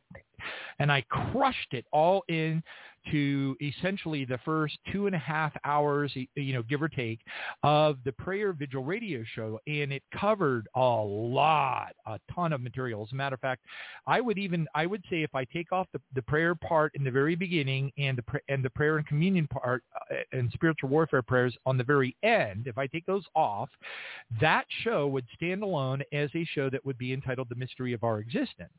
and I crushed it all in to essentially the first two and a half hours, you know, give or take, of the prayer vigil radio show, and it covered a lot, a ton of material. As a matter of fact, I would even I would say if I take off the, the prayer part in the very beginning and the and the prayer and communion part uh, and spiritual warfare prayers on the very end, if I take those off, that show would stand alone as a show that would be entitled "The Mystery of Our Existence."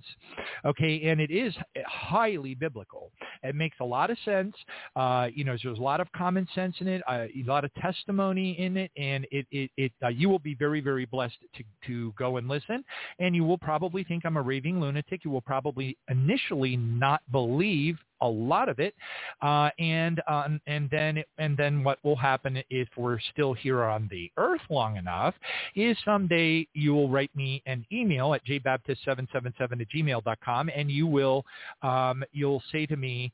Okay, and it is highly biblical. It makes a lot of of sense. Uh, you know, there's a lot of common sense in it, uh, a lot of testimony in it, and it, it, it uh, you will be very, very blessed to, to go and listen. And you will probably think I'm a raving lunatic. You will probably initially not believe a lot of it, uh, and uh, and then and then what will happen if we're still here on the earth long enough is someday you will write me an email at jbaptist777 at gmail.com, and you will um, you'll say to me.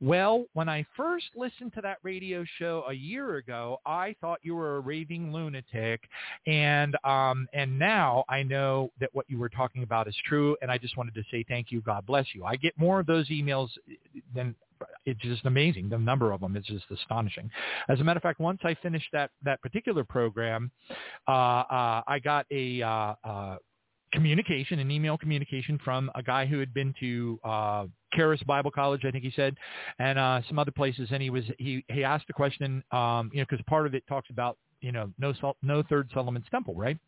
Well, when I first listened to that radio show a year ago, I thought you were a raving lunatic, and um, and now I know that what you were talking about is true, and I just wanted to say thank you. God bless you. I get more of those emails than it's just amazing. The number of them is just astonishing. As a matter of fact, once I finished that that particular program, uh, uh, I got a uh, uh, communication, an email communication from a guy who had been to uh, Charis Bible College, I think he said, and uh, some other places. And he was he he asked a question, um, you know, because part of it talks about you know no no third Solomon's temple, right?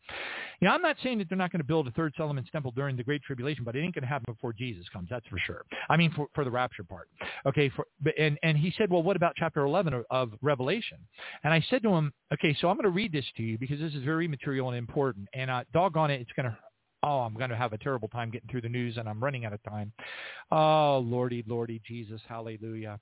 You know, I'm not saying that they're not going to build a third Solomon's temple during the Great Tribulation, but it ain't going to happen before Jesus comes. That's for sure. I mean, for for the rapture part, okay. For and and he said, well, what about chapter 11 of, of Revelation? And I said to him, okay, so I'm going to read this to you because this is very material and important, and uh, doggone it, it's going to oh, I'm going to have a terrible time getting through the news and I'm running out of time. Oh, Lordy, Lordy, Jesus, hallelujah.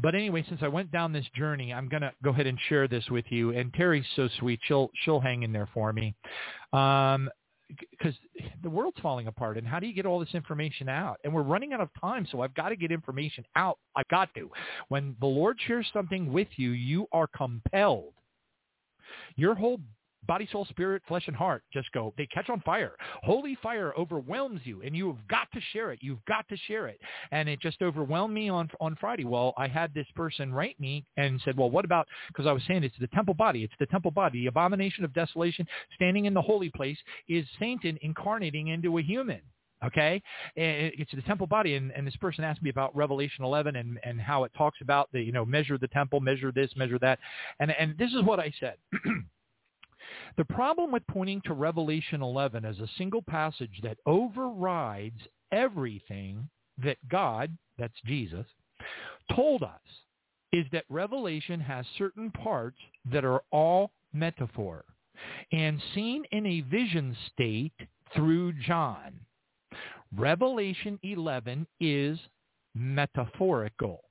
But anyway, since I went down this journey, I'm going to go ahead and share this with you. And Terri's so sweet. She'll, she'll hang in there for me. Um, because the world's falling apart and how do you get all this information out and we're running out of time so i've got to get information out i've got to when the lord shares something with you you are compelled your whole body, soul, spirit, flesh, and heart just go, they catch on fire. Holy fire overwhelms you, and you've got to share it. You've got to share it. And it just overwhelmed me on on Friday. Well, I had this person write me and said, well, what about, because I was saying it's the temple body. It's the temple body. The abomination of desolation standing in the holy place is Satan incarnating into a human okay eh, eh, it's the temple body and, and this person asked me about revelation 11 and, and how it talks about the you know measure the temple measure this measure that and and this is what i said *clears throat* The problem with pointing to Revelation 11 as a single passage that overrides everything that God, that's Jesus, told us is that Revelation has certain parts that are all metaphor. and seen in a vision state through John. Revelation 11 is metaphorical.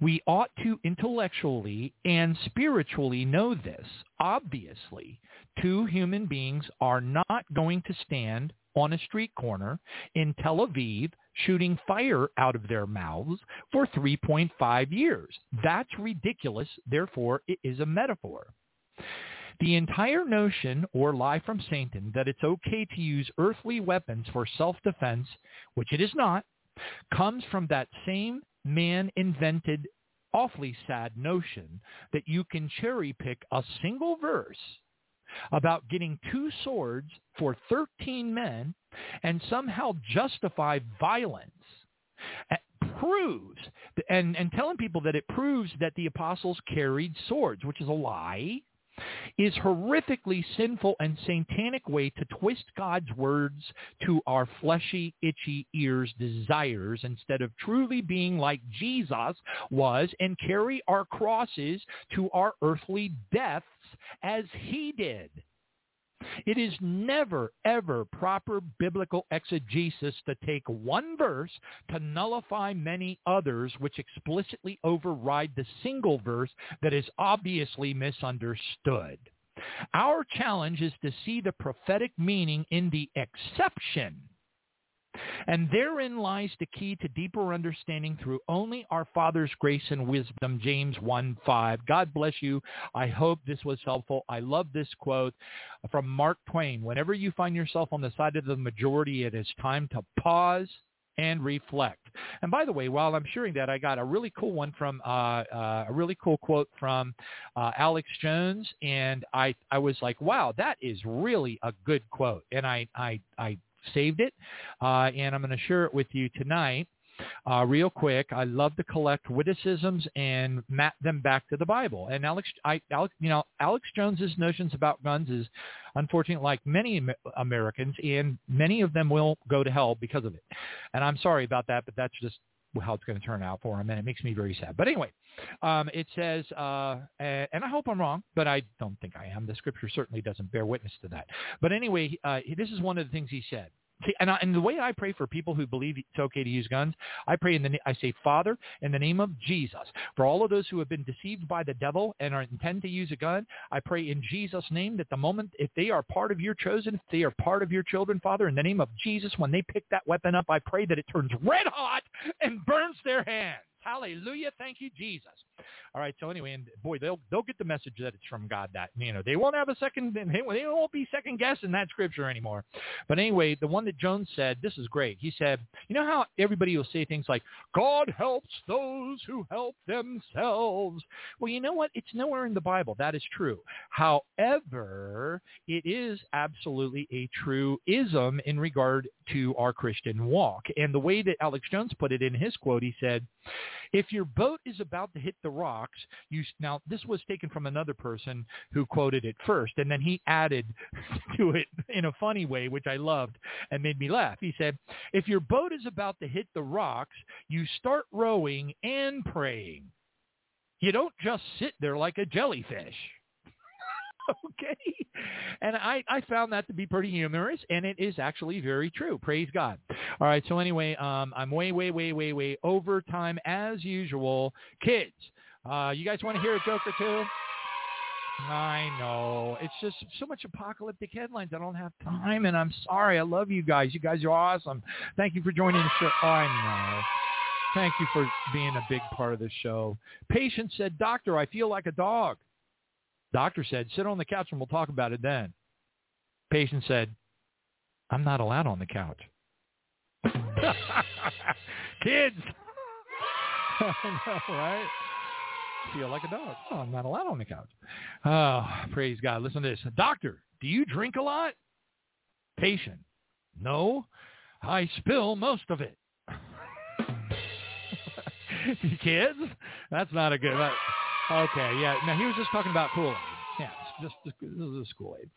We ought to intellectually and spiritually know this. Obviously, two human beings are not going to stand on a street corner in Tel Aviv shooting fire out of their mouths for 3.5 years. That's ridiculous. Therefore, it is a metaphor. The entire notion or lie from Satan that it's okay to use earthly weapons for self-defense, which it is not, comes from that same man-invented, awfully sad notion that you can cherry pick a single verse about getting two swords for 13 men and somehow justify violence. Proves and, and telling people that it proves that the apostles carried swords, which is a lie, is horrifically sinful and satanic way to twist God's words to our fleshy, itchy ears' desires instead of truly being like Jesus was and carry our crosses to our earthly deaths as he did. It is never, ever proper biblical exegesis to take one verse to nullify many others which explicitly override the single verse that is obviously misunderstood. Our challenge is to see the prophetic meaning in the exception and therein lies the key to deeper understanding through only our Father's grace and wisdom, James 1.5. God bless you. I hope this was helpful. I love this quote from Mark Twain. Whenever you find yourself on the side of the majority, it is time to pause and reflect. And by the way, while I'm sharing that, I got a really cool one from uh, uh, a really cool quote from uh, Alex Jones, and I I was like, wow, that is really a good quote, and I I I saved it, uh, and I'm going to share it with you tonight. Uh, real quick, I love to collect witticisms and map them back to the Bible. And Alex, I, Alex, you know, Alex Jones's notions about guns is unfortunate, like many Americans, and many of them will go to hell because of it. And I'm sorry about that, but that's just how it's going to turn out for him, and it makes me very sad. But anyway, um, it says, uh, and I hope I'm wrong, but I don't think I am. The scripture certainly doesn't bear witness to that. But anyway, uh, this is one of the things he said. See, and, I, and the way I pray for people who believe it's okay to use guns, I pray in the I say, Father, in the name of Jesus, for all of those who have been deceived by the devil and are intend to use a gun, I pray in Jesus' name that the moment if they are part of your chosen, if they are part of your children, Father, in the name of Jesus, when they pick that weapon up, I pray that it turns red hot and burns their hands. Hallelujah. Thank you, Jesus. All right. So anyway, and boy, they'll they'll get the message that it's from God. That you know they won't have a second. They, they won't be second guessing that scripture anymore. But anyway, the one that Jones said, this is great. He said, you know how everybody will say things like, "God helps those who help themselves." Well, you know what? It's nowhere in the Bible. That is true. However, it is absolutely a true ism in regard to our Christian walk. And the way that Alex Jones put it in his quote, he said, if your boat is about to hit the rocks, you now this was taken from another person who quoted it first, and then he added *laughs* to it in a funny way, which I loved and made me laugh. He said, "If your boat is about to hit the rocks, you start rowing and praying. You don't just sit there like a jellyfish." *laughs* okay. And I, I found that to be pretty humorous, and it is actually very true. Praise God. All right. So anyway, um, I'm way, way, way, way, way over time as usual. Kids, uh, you guys want to hear a joke or two? I know. It's just so much apocalyptic headlines. I don't have time, and I'm sorry. I love you guys. You guys are awesome. Thank you for joining the show. I know. Thank you for being a big part of the show. Patient said, Doctor, I feel like a dog. Doctor said, sit on the couch and we'll talk about it then. Patient said, I'm not allowed on the couch. *laughs* Kids. *laughs* Know, right? Feel like a dog. Oh, I'm not allowed on the couch. Oh, praise God. Listen to this. Doctor, do you drink a lot? Patient. No, I spill most of it. *laughs* Kids? That's not a good... Okay, yeah. Now he was just talking about Kool-Aid. Yeah, just this is a Kool-Aid.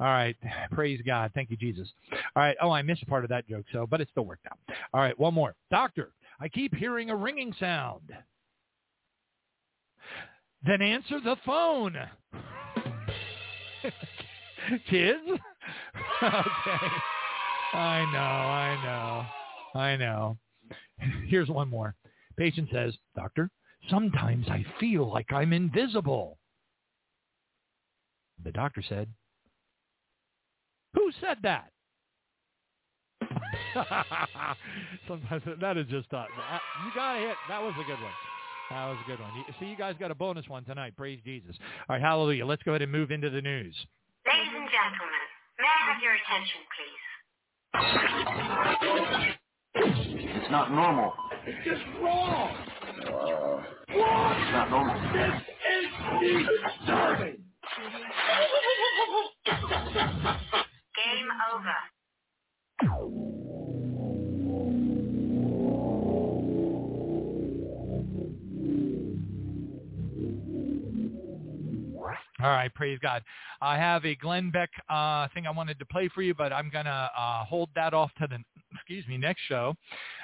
All right, *sighs* praise God. Thank you, Jesus. All right. Oh, I missed part of that joke, so but it still worked out. All right, one more. Doctor, I keep hearing a ringing sound. Then answer the phone. *laughs* Kids? *laughs* okay. I know, I know, I know. *laughs* Here's one more. Patient says, Doctor, sometimes I feel like I'm invisible. The doctor said, Who said that? *laughs* Sometimes that is just uh, you got to hit. That was a good one. That was a good one. see, you guys got a bonus one tonight. Praise Jesus. All right, hallelujah. Let's go ahead and move into the news. Ladies and gentlemen, may I have your attention, please? It's not normal. It's just wrong. Normal. This *laughs* is. Game over. All right, praise God. I have a Glenn Beck uh, thing I wanted to play for you, but I'm gonna uh, hold that off to the excuse me next show.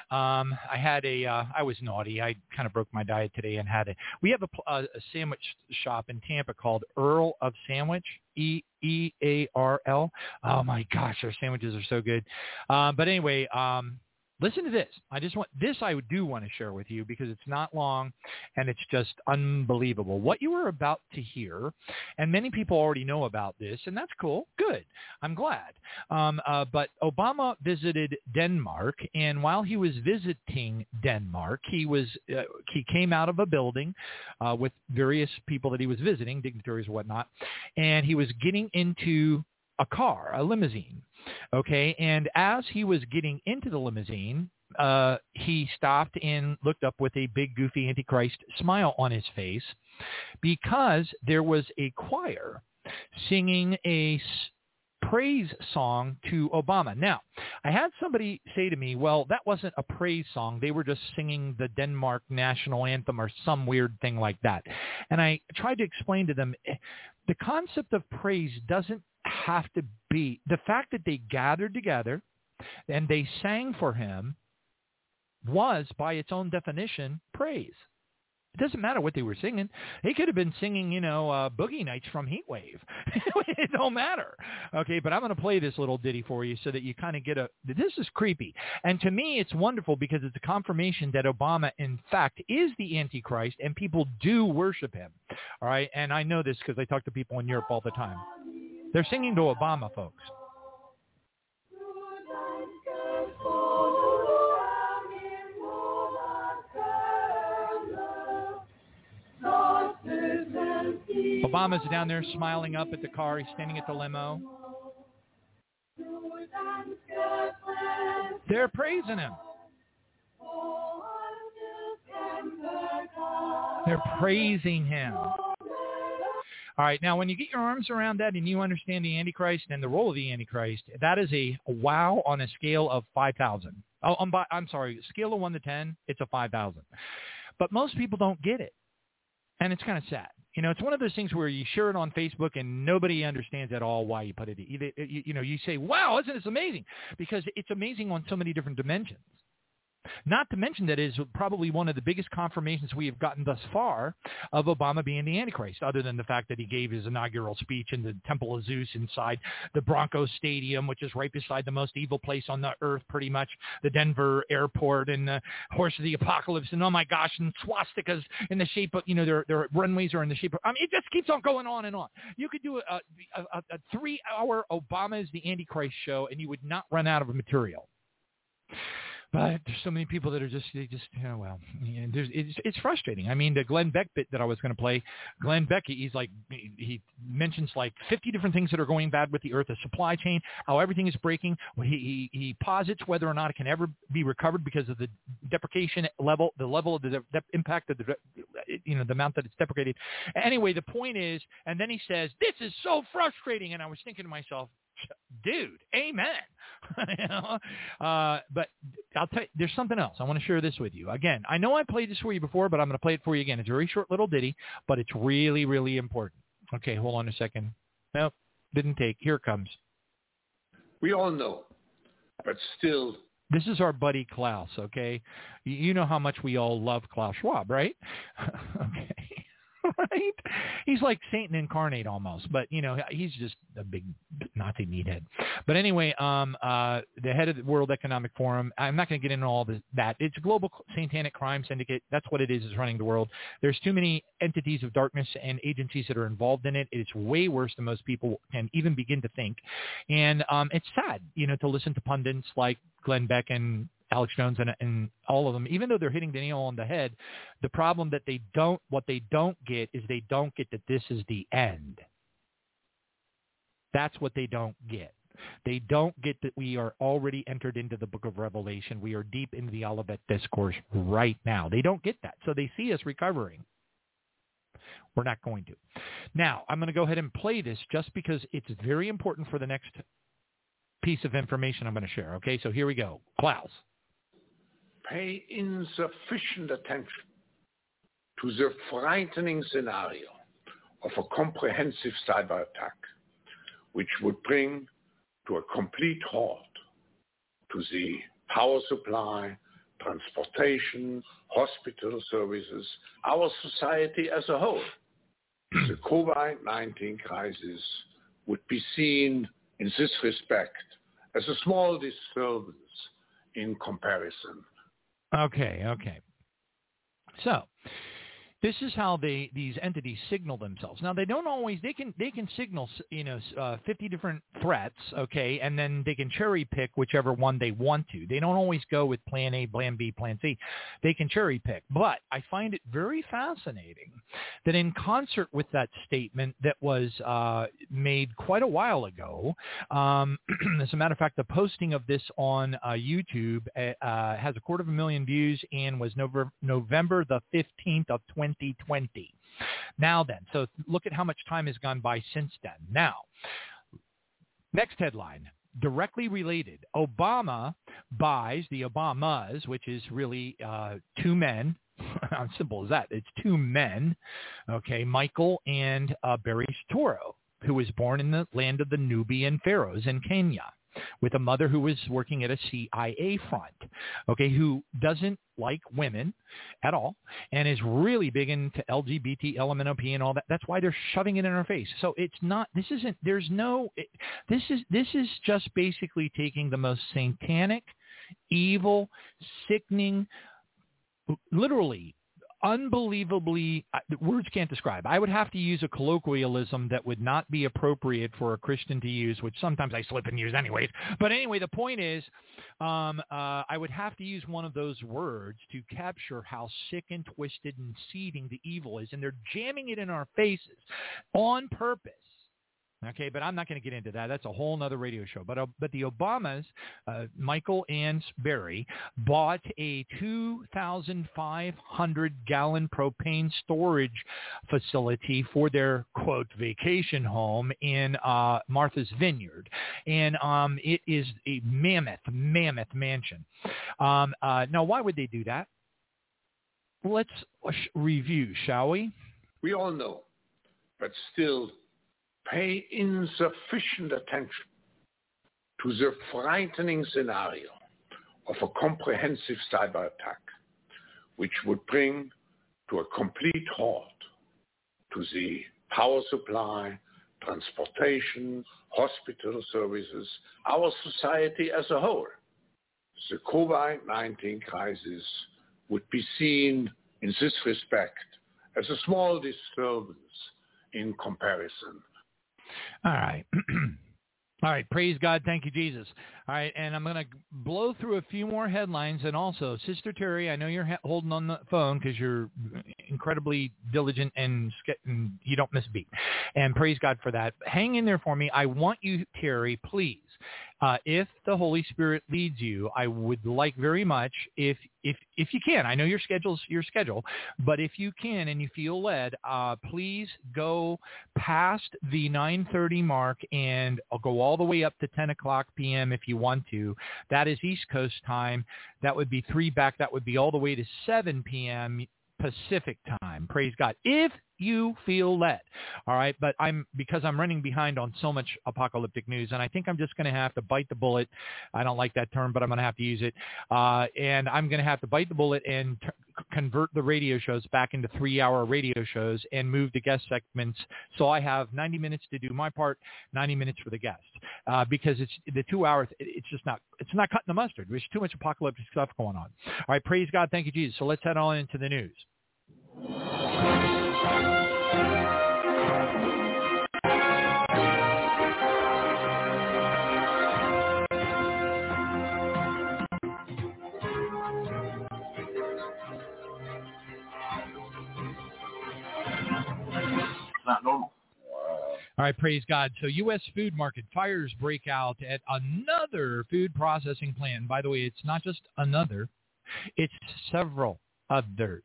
Um, I had a uh, I was naughty. I kind of broke my diet today and had a. We have a, a, a sandwich shop in Tampa called Earl of Sandwich. E E A R L. Oh my gosh, their sandwiches are so good. Uh, but anyway, um, listen to this. I just want this I do want to share with you because it's not long and it's just unbelievable. What you are about to hear, and many people already know about this, and that's cool. Good. I'm glad. Um, uh, but Obama visited Denmark, and while he was visiting Denmark, he was uh, he came out of a building uh, with various people that he was visiting, dignitaries or whatnot, and he was getting into a car, a limousine. Okay, and as he was getting into the limousine, uh, he stopped and looked up with a big, goofy Antichrist smile on his face because there was a choir singing a praise song to Obama. Now, I had somebody say to me, well, that wasn't a praise song. They were just singing the Denmark national anthem or some weird thing like that. And I tried to explain to them, eh, the concept of praise doesn't have to be the fact that they gathered together and they sang for him was by its own definition praise. It doesn't matter what they were singing. They could have been singing, you know, uh, Boogie Nights from Heatwave. *laughs* it don't matter. Okay, but I'm going to play this little ditty for you so that you kind of get a. This is creepy, and to me, it's wonderful because it's a confirmation that Obama, in fact, is the Antichrist, and people do worship him. All right, and I know this because I talk to people in Europe all the time. They're singing to Obama, folks. Obama's down there smiling up at the car. He's standing at the limo. They're praising him. They're praising him. All right, now when you get your arms around that and you understand the Antichrist and the role of the Antichrist, that is a wow on a scale of 5,000. Oh, I'm, I'm sorry, scale of 1 to 10, it's a 5,000. But most people don't get it. And it's kind of sad. You know, it's one of those things where you share it on Facebook and nobody understands at all why you put it. You, you know, you say, wow, isn't this amazing? Because it's amazing on so many different dimensions. Not to mention that is probably one of the biggest confirmations we have gotten thus far of Obama being the Antichrist, other than the fact that he gave his inaugural speech in the Temple of Zeus inside the Broncos Stadium, which is right beside the most evil place on the earth, pretty much, the Denver airport and the Horse of the Apocalypse, and oh my gosh, and swastikas in the shape of, you know, their, their runways are in the shape of, I mean, it just keeps on going on and on. You could do a, a, a, a three-hour Obama is the Antichrist show, and you would not run out of material. But there's so many people that are just, they just, you know, well, there's, it's, it's frustrating. I mean, the Glenn Beck bit that I was going to play, Glenn Beck, he's like, he mentions like 50 different things that are going bad with the earth, the supply chain, how everything is breaking. He, he, he posits whether or not it can ever be recovered because of the deprecation level, the level of the de- impact of the, you know, the amount that it's deprecated. Anyway, the point is, and then he says, this is so frustrating. And I was thinking to myself, dude, amen. *laughs* you know? uh, but I'll tell you, there's something else. I want to share this with you. Again, I know I played this for you before, but I'm going to play it for you again. It's a very short little ditty, but it's really, really important. Okay, hold on a second. Nope, didn't take. Here it comes. We all know, but still. This is our buddy Klaus, okay? You know how much we all love Klaus Schwab, right? *laughs* okay. *laughs* right? He's like Satan incarnate almost, but you know he's just a big Nazi meathead. But anyway, um, uh, the head of the World Economic Forum. I'm not going to get into all this, that. It's a global satanic crime syndicate. That's what it is. Is running the world. There's too many entities of darkness and agencies that are involved in it. It's way worse than most people can even begin to think, and um, it's sad, you know, to listen to pundits like Glenn Beck and Alex Jones and, and all of them, even though they're hitting the nail on the head, the problem that they don't, what they don't get is they don't get that this is the end. That's what they don't get. They don't get that we are already entered into the book of Revelation. We are deep into the Olivet Discourse right now. They don't get that. So they see us recovering. We're not going to. Now, I'm going to go ahead and play this just because it's very important for the next piece of information I'm going to share. Okay, so here we go. Klaus. Pay insufficient attention to the frightening scenario of a comprehensive cyber attack, which would bring to a complete halt to the power supply, transportation, hospital services, our society as a whole. the COVID-19 crisis would be seen in this respect as a small disturbance in comparison. Okay, okay. So this is how they these entities signal themselves. Now they don't always they can they can signal you know uh, 50 different threats, okay, and then they can cherry pick whichever one they want to. They don't always go with plan A, plan B, plan C. They can cherry pick. But I find it very fascinating that in concert with that statement that was uh, made quite a while ago, um, *clears throat* as a matter of fact, the posting of this on uh, YouTube uh, has a quarter of a million views and was November November the 15th of 20. 2020. Now then, so look at how much time has gone by since then. Now, next headline, directly related. Obama buys the Obamas, which is really uh, two men. *laughs* How simple as that? It's two men, okay, Michael and uh, Barry Toro, who was born in the land of the Nubian pharaohs in Kenya with a mother who was working at a CIA front, okay, who doesn't like women at all and is really big into LGBT, LMNOP and all that. That's why they're shoving it in our face. So it's not, this isn't, there's no, it, this is, this is just basically taking the most satanic, evil, sickening, literally unbelievably words can't describe. I would have to use a colloquialism that would not be appropriate for a Christian to use, which sometimes I slip and use anyways. But anyway, the point is, um, uh, I would have to use one of those words to capture how sick and twisted and seething the evil is, and they're jamming it in our faces on purpose Okay, but I'm not going to get into that. That's a whole other radio show. But uh, but the Obamas, uh, Michael and Barry, bought a 2,500 gallon propane storage facility for their quote vacation home in uh, Martha's Vineyard, and um, it is a mammoth, mammoth mansion. Um, uh, now, why would they do that? Let's review, shall we? We all know, but still pay insufficient attention to the frightening scenario of a comprehensive cyber attack, which would bring to a complete halt to the power supply, transportation, hospital services, our society as a whole. The COVID-19 crisis would be seen in this respect as a small disturbance in comparison all right. *clears throat* All right. Praise God. Thank you, Jesus. All right. And I'm going to blow through a few more headlines. And also, Sister Terri, I know you're ha- holding on the phone because you're incredibly diligent and, and you don't miss a beat. And praise God for that. Hang in there for me. I want you, Terri, please, uh, if the Holy Spirit leads you, I would like very much if if if you can. I know your schedule's your schedule, but if you can and you feel led, uh, please go past the 9:30 mark and I'll go all the way up to 10 o'clock p.m. if you want to. That is East Coast time. That would be three back. That would be all the way to 7 p.m. Pacific time. Praise God. If you feel led. All right. But I'm, because I'm running behind on so much apocalyptic news and I think I'm just going to have to bite the bullet. I don't like that term, but I'm going to have to use it. Uh, and I'm going to have to bite the bullet and t- convert the radio shows back into three-hour radio shows and move the guest segments. So I have 90 minutes to do my part, 90 minutes for the guest, uh, because it's the two hours. It's just not it's not cutting the mustard. There's too much apocalyptic stuff going on. All right, praise God, thank you, Jesus. So let's head on into the news. Not normal. All right, praise God. So U.S. food market fires break out at another food processing plant. By the way, it's not just another, it's several others.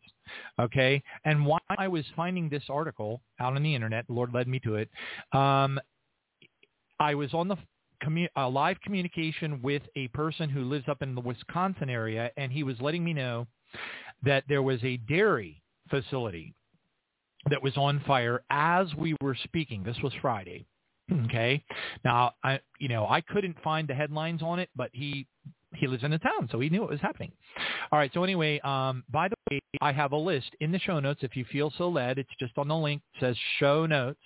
Okay, and while I was finding this article out on the internet, the Lord led me to it. Um, I was on the commu- uh, live communication with a person who lives up in the Wisconsin area, and he was letting me know that there was a dairy facility that was on fire as we were speaking. This was Friday. *clears throat* Okay. Now, I, you know, I couldn't find the headlines on it, but he he lives in the town, so he knew it was happening. All right. So anyway, um, by the way, I have a list in the show notes. If you feel so led, it's just on the link. It says show notes.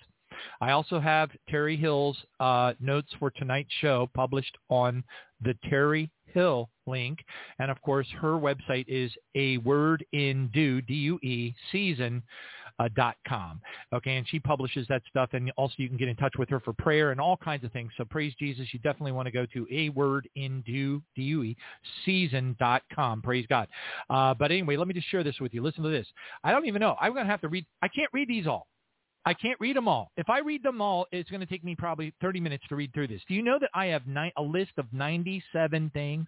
I also have Terri Hill's uh, notes for tonight's show published on the Terri Hill link. And of course, her website is a word in due, D-U-E, season dot com. Okay, and she publishes that stuff, and also you can get in touch with her for prayer and all kinds of things. So praise Jesus, you definitely want to go to a word in due, D-U-E, season dot com. Praise God. Uh, but anyway, let me just share this with you. Listen to this. I don't even know. I'm going to have to read. I can't read these all. I can't read them all. If I read them all, it's going to take me probably 30 minutes to read through this. Do you know that I have ni- a list of 97 things?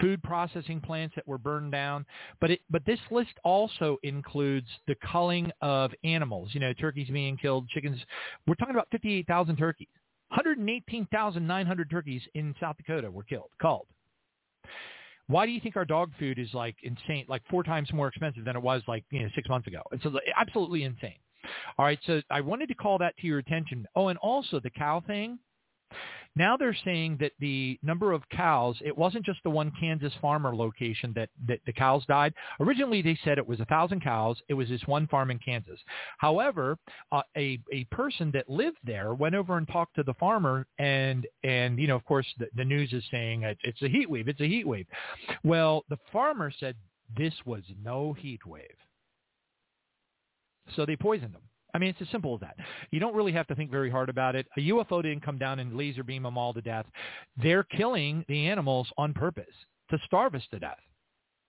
Food processing plants that were burned down, but it, but this list also includes the culling of animals. You know, turkeys being killed, chickens. We're talking about 58,000 turkeys. 118,900 turkeys in South Dakota were killed, culled. Why do you think our dog food is like insane, like four times more expensive than it was like you know six months ago? It's absolutely insane. All right, so I wanted to call that to your attention. Oh, and also the cow thing. Now they're saying that the number of cows, it wasn't just the one Kansas farmer location that, that the cows died. Originally they said it was a thousand cows. It was this one farm in Kansas. However, uh, a, a person that lived there went over and talked to the farmer and, and you know, of course the, the news is saying it's a heat wave. It's a heat wave. Well, the farmer said this was no heat wave. So they poisoned them. I mean, it's as simple as that. You don't really have to think very hard about it. A UFO didn't come down and laser beam them all to death. They're killing the animals on purpose to starve us to death.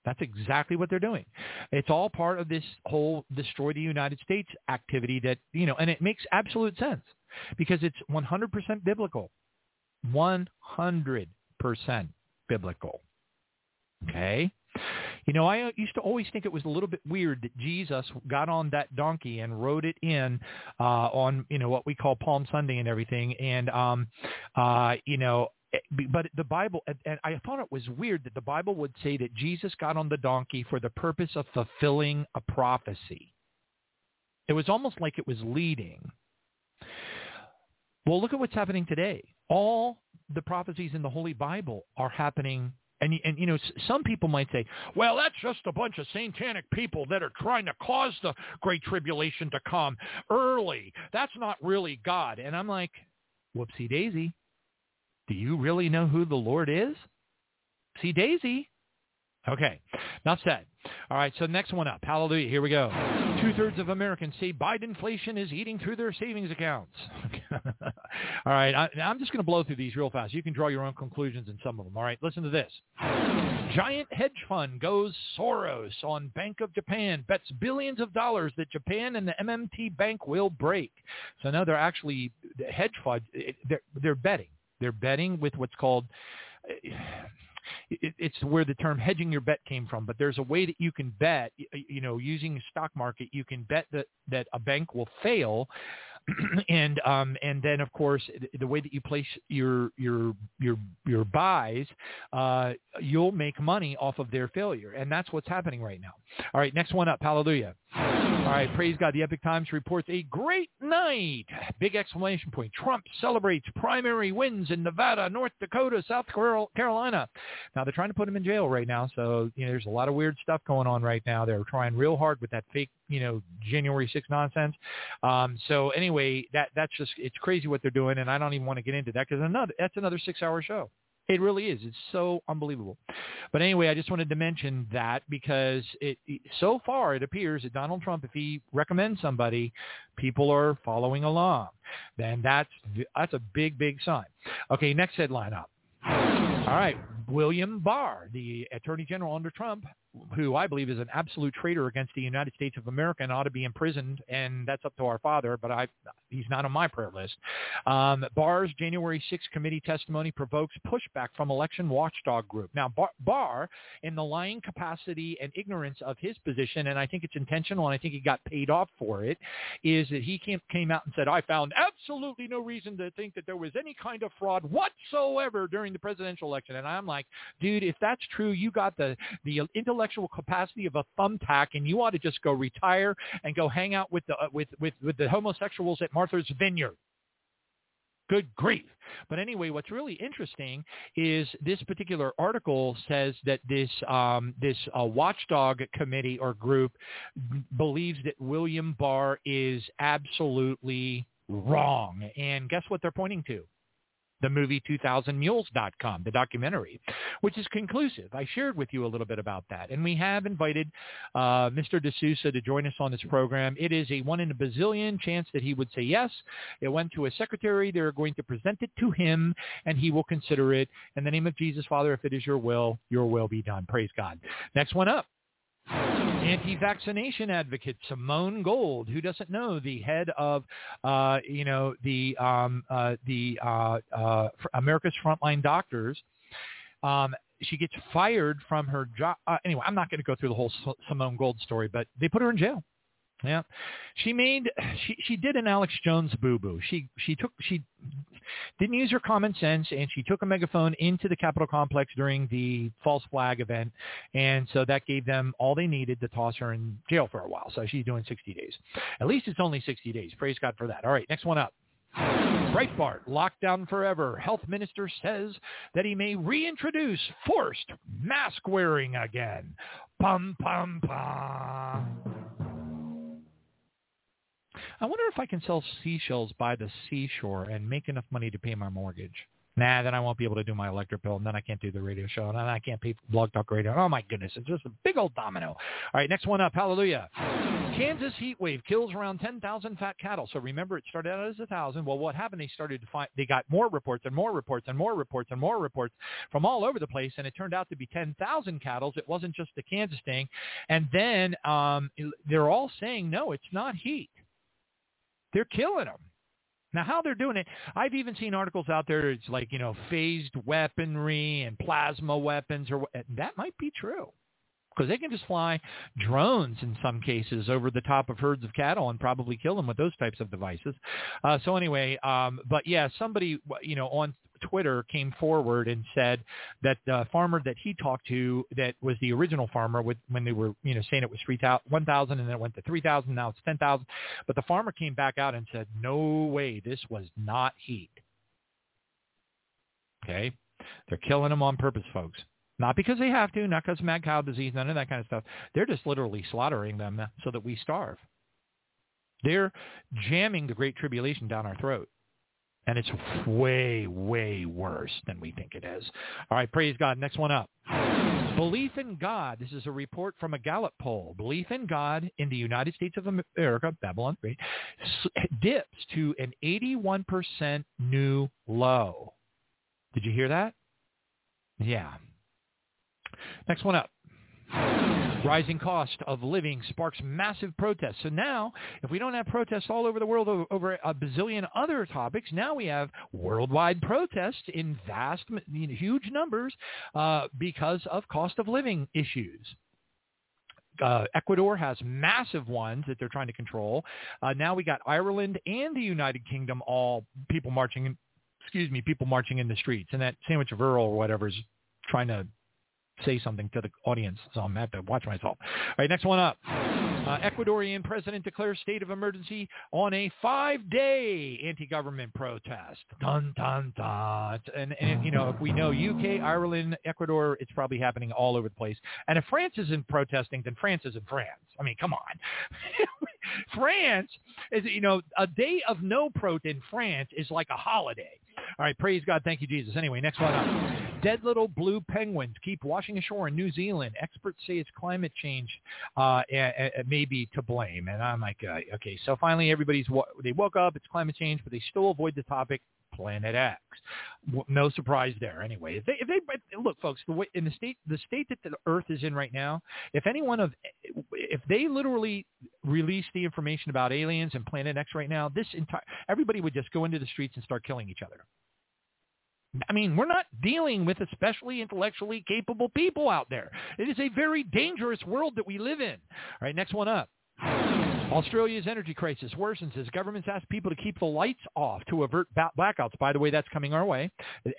That's exactly what they're doing. It's all part of this whole destroy the United States activity that, you know, and it makes absolute sense because it's 100% biblical. 100% biblical. Okay? You know, I used to always think it was a little bit weird that Jesus got on that donkey and rode it in uh, on, you know, what we call Palm Sunday and everything. And, um, uh, you know, eh, but the Bible, and I thought it was weird that the Bible would say that Jesus got on the donkey for the purpose of fulfilling a prophecy. It was almost like it was leading. Well, look at what's happening today. All the prophecies in the Holy Bible are happening and, and you know, some people might say, well, that's just a bunch of satanic people that are trying to cause the Great Tribulation to come early. That's not really God. And I'm like, whoopsie daisy. Do you really know who the Lord is? See daisy. Okay, enough said. All right, so next one up. Hallelujah. Here we go. Two-thirds of Americans say Biden inflation is eating through their savings accounts. *laughs* all right, I, I'm just going to blow through these real fast. You can draw your own conclusions in some of them. All right, listen to this. Giant hedge fund goes Soros on Bank of Japan, bets billions of dollars that Japan and the MMT Bank will break. So now they're actually, the hedge fund, they're, they're betting. They're betting with what's called it, it's where the term hedging your bet came from. But there's a way that you can bet, you know, using stock market, you can bet that that a bank will fail. *clears throat* and um, and then of course the way that you place your your your your buys, uh, you'll make money off of their failure, and that's what's happening right now. All right, next one up. Hallelujah. All right, praise God. The Epoch Times reports a great night. Big exclamation point. Trump celebrates primary wins in Nevada, North Dakota, South Carolina. Now they're trying to put him in jail right now, so you know there's a lot of weird stuff going on right now. They're trying real hard with that fake, you know, January 6 nonsense. Um, so anyway, that that's just it's crazy what they're doing, and I don't even want to get into that because another that's another six-hour show. It really is. It's so unbelievable. But anyway, I just wanted to mention that because it, so far it appears that Donald Trump, if he recommends somebody, people are following along. Then that's that's a big, big sign. Okay, next headline up. All right, William Barr, the Attorney General under Trump, who I believe is an absolute traitor against the United States of America and ought to be imprisoned, and that's up to our father, but I, he's not on my prayer list. Um, Barr's January 6 committee testimony provokes pushback from election watchdog group. Now, Barr, Barr, in the lying capacity and ignorance of his position, and I think it's intentional, and I think he got paid off for it, is that he came, came out and said, I found absolutely no reason to think that there was any kind of fraud whatsoever during the presidential election. And I'm like, dude, if that's true, you got the, the intellectual intellectual capacity of a thumbtack, and you ought to just go retire and go hang out with the uh, with with with the homosexuals at Martha's Vineyard. Good grief. But anyway, what's really interesting is this particular article says that this um, this uh, watchdog committee or group believes that William Barr is absolutely wrong. And guess what they're pointing to? The movie 2000mules.com, the documentary, which is conclusive. I shared with you a little bit about that. And we have invited uh, Mr. D'Souza to join us on this program. It is a one in a bazillion chance that he would say yes. It went to a secretary. They're going to present it to him, and he will consider it. In the name of Jesus, Father, if it is your will, your will be done. Praise God. Next one up. Anti-vaccination advocate Simone Gold, who doesn't know the head of, uh, you know, the um, uh, the uh, uh, America's Frontline Doctors, um, she gets fired from her job. Uh, anyway, I'm not going to go through the whole Simone Gold story, but they put her in jail. Yeah, she made she she did an Alex Jones boo boo. She she took she didn't use her common sense and she took a megaphone into the Capitol complex during the false flag event, and so that gave them all they needed to toss her in jail for a while. So she's doing 60 days. At least it's only 60 days. Praise God for that. All right, next one up. Breitbart, lockdown forever. Health minister says that he may reintroduce forced mask wearing again. Pum, pum, pum. I wonder if I can sell seashells by the seashore and make enough money to pay my mortgage. Nah, then I won't be able to do my electric bill, and then I can't do the radio show, and then I can't pay Blog Talk Radio. Oh my goodness, it's just a big old domino. All right, next one up. Hallelujah. Kansas heat wave kills around 10,000 fat cattle. So remember, it started out as a thousand. Well, what happened? They started to find they got more reports and more reports and more reports and more reports from all over the place, and it turned out to be 10,000 cattle. It wasn't just the Kansas thing, and then um, they're all saying no, it's not heat. They're killing them. Now, how they're doing it, I've even seen articles out there. It's like you know, phased weaponry and plasma weapons, or that might be true because they can just fly drones in some cases over the top of herds of cattle and probably kill them with those types of devices. Uh, so anyway, um, but yeah, somebody you know on Twitter came forward and said that the farmer that he talked to, that was the original farmer, with, when they were you know saying it was three thousand, one thousand, and then it went to three thousand, now it's ten thousand, but the farmer came back out and said, no way, this was not heat. Okay, they're killing them on purpose, folks. Not because they have to, not because mad cow disease, none of that kind of stuff. They're just literally slaughtering them so that we starve. They're jamming the Great Tribulation down our throat. And it's way, way worse than we think it is. All right, praise God. Next one up. Belief in God. This is a report from a Gallup poll. Belief in God in the United States of America, Babylon, dips to an 81% new low. Did you hear that? Yeah. Next one up. Rising cost of living sparks massive protests. So now, if we don't have protests all over the world over a bazillion other topics, now we have worldwide protests in vast, in huge numbers uh, because of cost of living issues. Uh, Ecuador has massive ones that they're trying to control. Uh, now we got Ireland and the United Kingdom all people marching, in, excuse me, people marching in the streets. And that Sandwich of Earl or whatever is trying to say something to the audience, so I'm have to watch myself. All right, next one up. Uh, Ecuadorian president declares state of emergency on a five-day anti-government protest. Dun dun dun. And, and you know, if we know UK, Ireland, Ecuador, it's probably happening all over the place. And if France isn't protesting, then France isn't France. I mean, come on. *laughs* France is, you know, a day of no protest in France is like a holiday. All right, praise God. Thank you, Jesus. Anyway, next one up. Dead little blue penguins keep washing ashore in New Zealand. Experts say it's climate change uh, may be to blame. And I'm like, uh, okay, so finally everybody's, they woke up, it's climate change, but they still avoid the topic Planet X. No surprise there. Anyway, if they, if they look, folks, the way in the state, the state that the Earth is in right now, if anyone of, if they literally release the information about aliens and Planet X right now, this entire everybody would just go into the streets and start killing each other. I mean, we're not dealing with especially intellectually capable people out there. It is a very dangerous world that we live in. All right, next one up. Australia's energy crisis worsens as governments ask people to keep the lights off to avert blackouts. By the way, that's coming our way.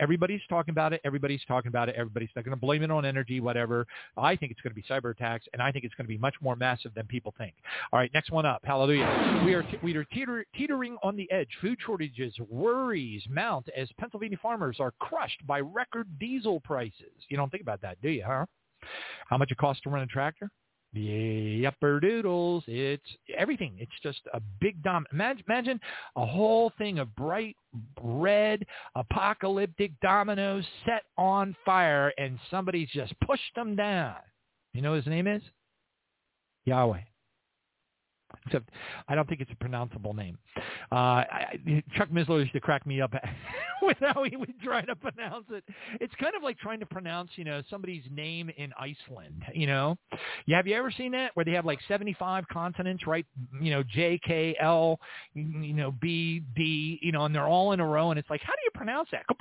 Everybody's talking about it. Everybody's talking about it. Everybody's going to blame it on energy, whatever. I think it's going to be cyber attacks, and I think it's going to be much more massive than people think. All right, next one up. Hallelujah. We are, we are teeter- teetering on the edge. Food shortages, worries mount as Pennsylvania farmers are crushed by record diesel prices. You don't think about that, do you, huh? How much it costs to run a tractor? The upper doodles. It's everything. It's just a big dom. Imagine, imagine a whole thing of bright red apocalyptic dominoes set on fire, and somebody's just pushed them down. You know his name is Yahweh. Except I don't think it's a pronounceable name. Uh, I, Chuck Missler used to crack me up *laughs* with how he would try to pronounce it. It's kind of like trying to pronounce, you know, somebody's name in Iceland. You know, yeah. Have you ever seen that where they have like seventy-five consonants, right? You know, J, K, L, you know, B, D, you know, and they're all in a row, and it's like, how do you pronounce that? *laughs*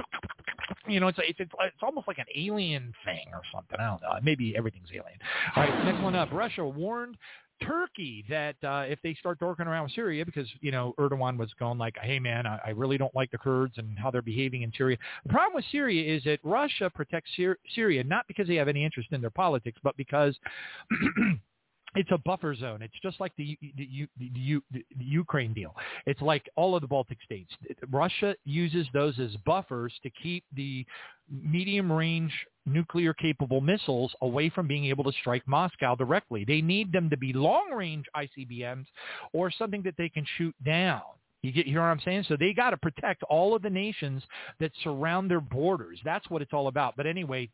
You know, it's it's it's, it's almost like an alien thing or something. I don't know. Maybe everything's alien. All right, next one up. Russia warned Turkey that uh, if they start dorking around with Syria, because you know Erdogan was going like, "Hey man, I, I really don't like the Kurds and how they're behaving in Syria." The problem with Syria is that Russia protects Syria not because they have any interest in their politics, but because *clears throat* it's a buffer zone. It's just like the, the, the, the, Ukraine deal. It's like all of the Baltic states. Russia uses those as buffers to keep the medium range nuclear capable missiles away from being able to strike Moscow directly. They need them to be long range ICBMs or something that they can shoot down. You get hear what I'm saying? So they got to protect all of the nations that surround their borders. That's what it's all about. But anyway,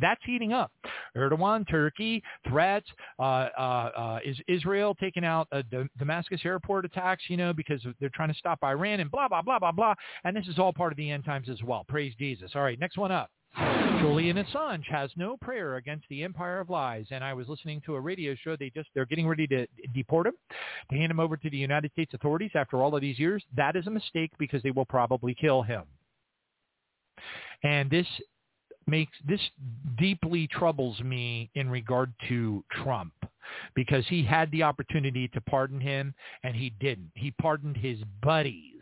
that's heating up. Erdogan, Turkey, threats. Uh, uh, uh, is Israel taking out uh, Damascus airport attacks? You know, because they're trying to stop Iran and blah blah blah blah blah. And this is all part of the end times as well. Praise Jesus. All right, next one up. Julian Assange has no prayer against the empire of lies. And I was listening to a radio show. They just they're getting ready to deport him, to hand him over to the United States authorities after all of these years. That is a mistake because they will probably kill him. And this makes this deeply troubles me in regard to Trump because he had the opportunity to pardon him and he didn't. He pardoned his buddies.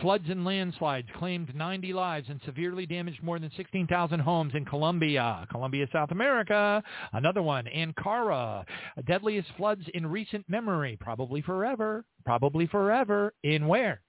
Floods and landslides claimed 90 lives and severely damaged more than 16,000 homes in Colombia, Colombia, South America. Another one, Ankara. Deadliest floods in recent memory, probably forever, probably forever. In where?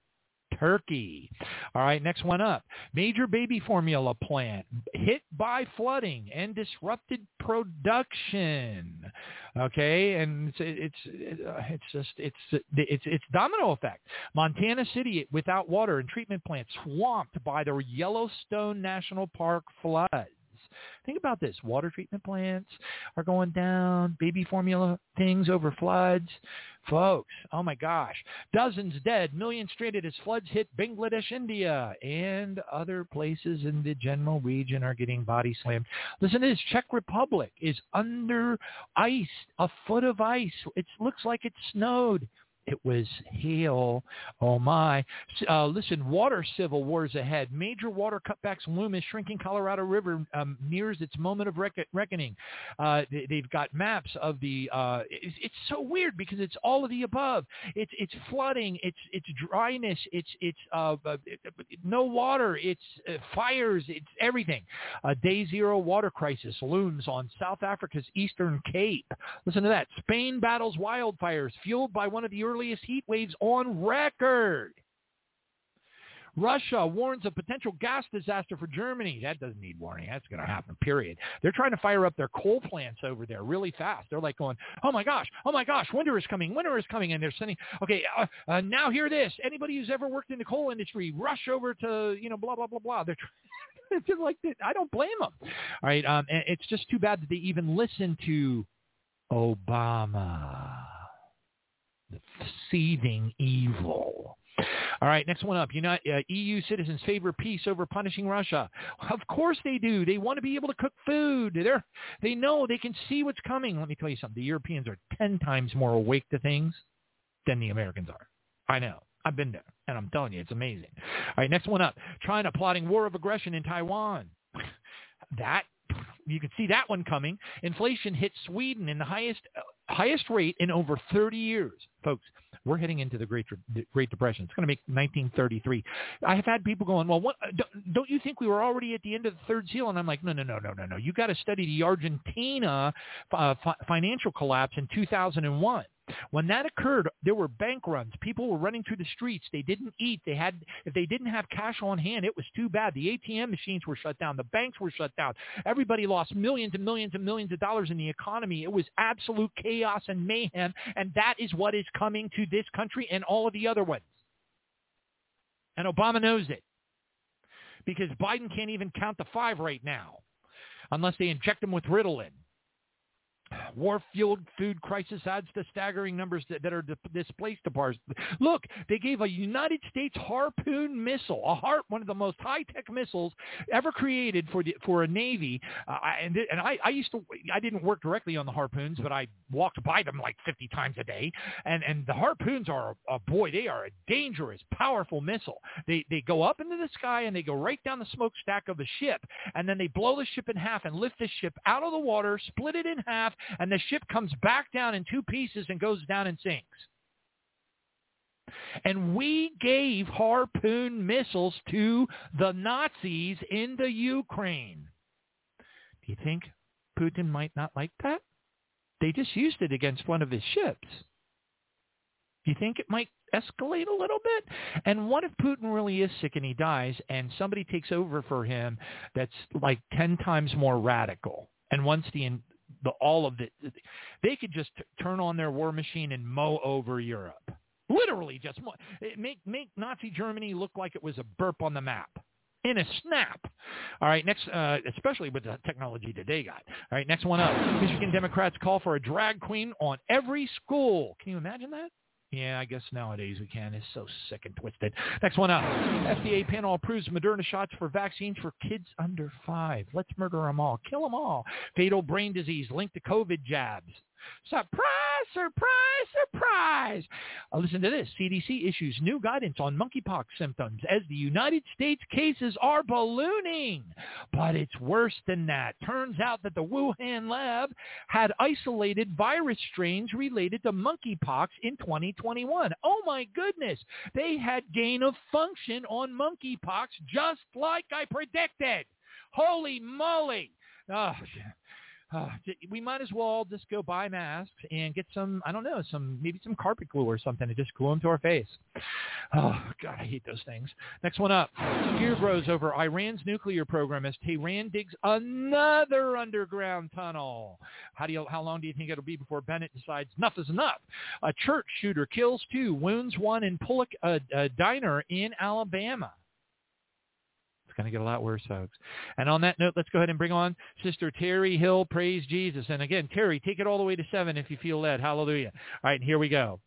Turkey. All right, next one up. Major baby formula plant hit by flooding and disrupted production. Okay, and it's it's it's just it's it's it's domino effect. Montana City without water and treatment plant swamped by the Yellowstone National Park floods. Think about this. Water treatment plants are going down, baby formula things over floods. Folks, oh my gosh. Dozens dead, millions stranded as floods hit Bangladesh, India, and other places in the general region are getting body slammed. Listen to this. Czech Republic is under ice, a foot of ice. It looks like it snowed. It was hail. Oh my. Uh, listen, water civil wars ahead. Major water cutbacks loom as shrinking Colorado River um, nears its moment of reck- reckoning. Uh, they, have got maps of the. Uh, it's, it's, so weird because it's all of the above. It's it's flooding. It's it's dryness. It's it's uh, uh no water. It's uh, fires. It's everything. day zero water crisis looms on South Africa's eastern Cape. Listen to that. Spain battles wildfires fueled by one of the earliest heat waves on record. Russia warns of potential gas disaster for Germany. That doesn't need warning. That's going to happen, period. They're trying to fire up their coal plants over there really fast. They're like going, oh my gosh, oh my gosh, winter is coming, winter is coming. And they're sending, okay, uh, uh, now hear this. Anybody who's ever worked in the coal industry, rush over to, you know, blah, blah, blah, blah. They're it's *laughs* just like, I don't blame them. All right. Um, it's just too bad that they even listen to Obama seething evil. All right, next one up. United, uh, EU citizens favor peace over punishing Russia. Of course they do. They want to be able to cook food. They're, they know they can see what's coming. Let me tell you something. The Europeans are 10 times more awake to things than the Americans are. I know. I've been there, and I'm telling you, it's amazing. All right, next one up. China plotting war of aggression in Taiwan. *laughs* That you can see that one coming. Inflation hit Sweden in the highest uh, highest rate in over 30 years, folks. We're heading into the Great Great Depression. It's going to make 1933. I have had people going, well, what, don't you think we were already at the end of the third seal? And I'm like, no, no, no, no, no, no. You got to study the Argentina uh, financial collapse in 2001. When that occurred, there were bank runs. People were running through the streets. They didn't eat. They had if they didn't have cash on hand, it was too bad. The ATM machines were shut down. The banks were shut down. Everybody lost millions and millions and millions of dollars in the economy. It was absolute chaos and mayhem, and that is what is coming to this country and all of the other ones. And Obama knows it because Biden can't even count the five right now unless they inject him with Ritalin. War-fueled food crisis adds to staggering numbers that, that are displaced bars. Look, they gave a United States Harpoon missile, a harp, one of the most high-tech missiles ever created for the for a navy. Uh, and and I, I used to, I didn't work directly on the Harpoons, but I walked by them like 50 times a day. And and the Harpoons are, a, boy, they are a dangerous, powerful missile. They they go up into the sky and they go right down the smokestack of a ship, and then they blow the ship in half and lift the ship out of the water, split it in half, and the ship comes back down in two pieces and goes down and sinks. And we gave Harpoon missiles to the Nazis in the Ukraine. Do you think Putin might not like that? They just used it against one of his ships. Do you think it might escalate a little bit? And what if Putin really is sick and he dies and somebody takes over for him that's like 10 times more radical and wants the the all of it. They could just turn on their war machine and mow over Europe. Literally, just make make Nazi Germany look like it was a burp on the map in a snap. All right, next, uh, especially with the technology they got. All right, next one up. Michigan Democrats call for a drag queen on every school. Can you imagine that? Yeah, I guess nowadays we can. It's so sick and twisted. Next one up. FDA panel approves Moderna shots for vaccines for kids under five. Let's murder them all. Kill them all. Fatal brain disease linked to COVID jabs. Surprise, surprise, surprise. Uh, listen to this. CDC issues new guidance on monkeypox symptoms as the United States cases are ballooning. But it's worse than that. Turns out that the Wuhan lab had isolated virus strains related to monkeypox in 2021. Oh my goodness. They had gain of function on monkeypox just like I predicted. Holy moly. Oh, uh, we might as well just go buy masks and get some, I don't know, some maybe some carpet glue or something to just glue them to our face. Oh, God, I hate those things. Next one up. Fear grows over Iran's nuclear program as Tehran digs another underground tunnel. How do you, how long do you think it'll be before Bennett decides enough is enough? A church shooter kills two, wounds one in Pullick, a, a diner in Alabama going to get a lot worse, folks. And on that note, let's go ahead and bring on Sister Terri Hill. Praise Jesus. And again, Terri, take it all the way to seven if you feel led. Hallelujah. All right, here we go.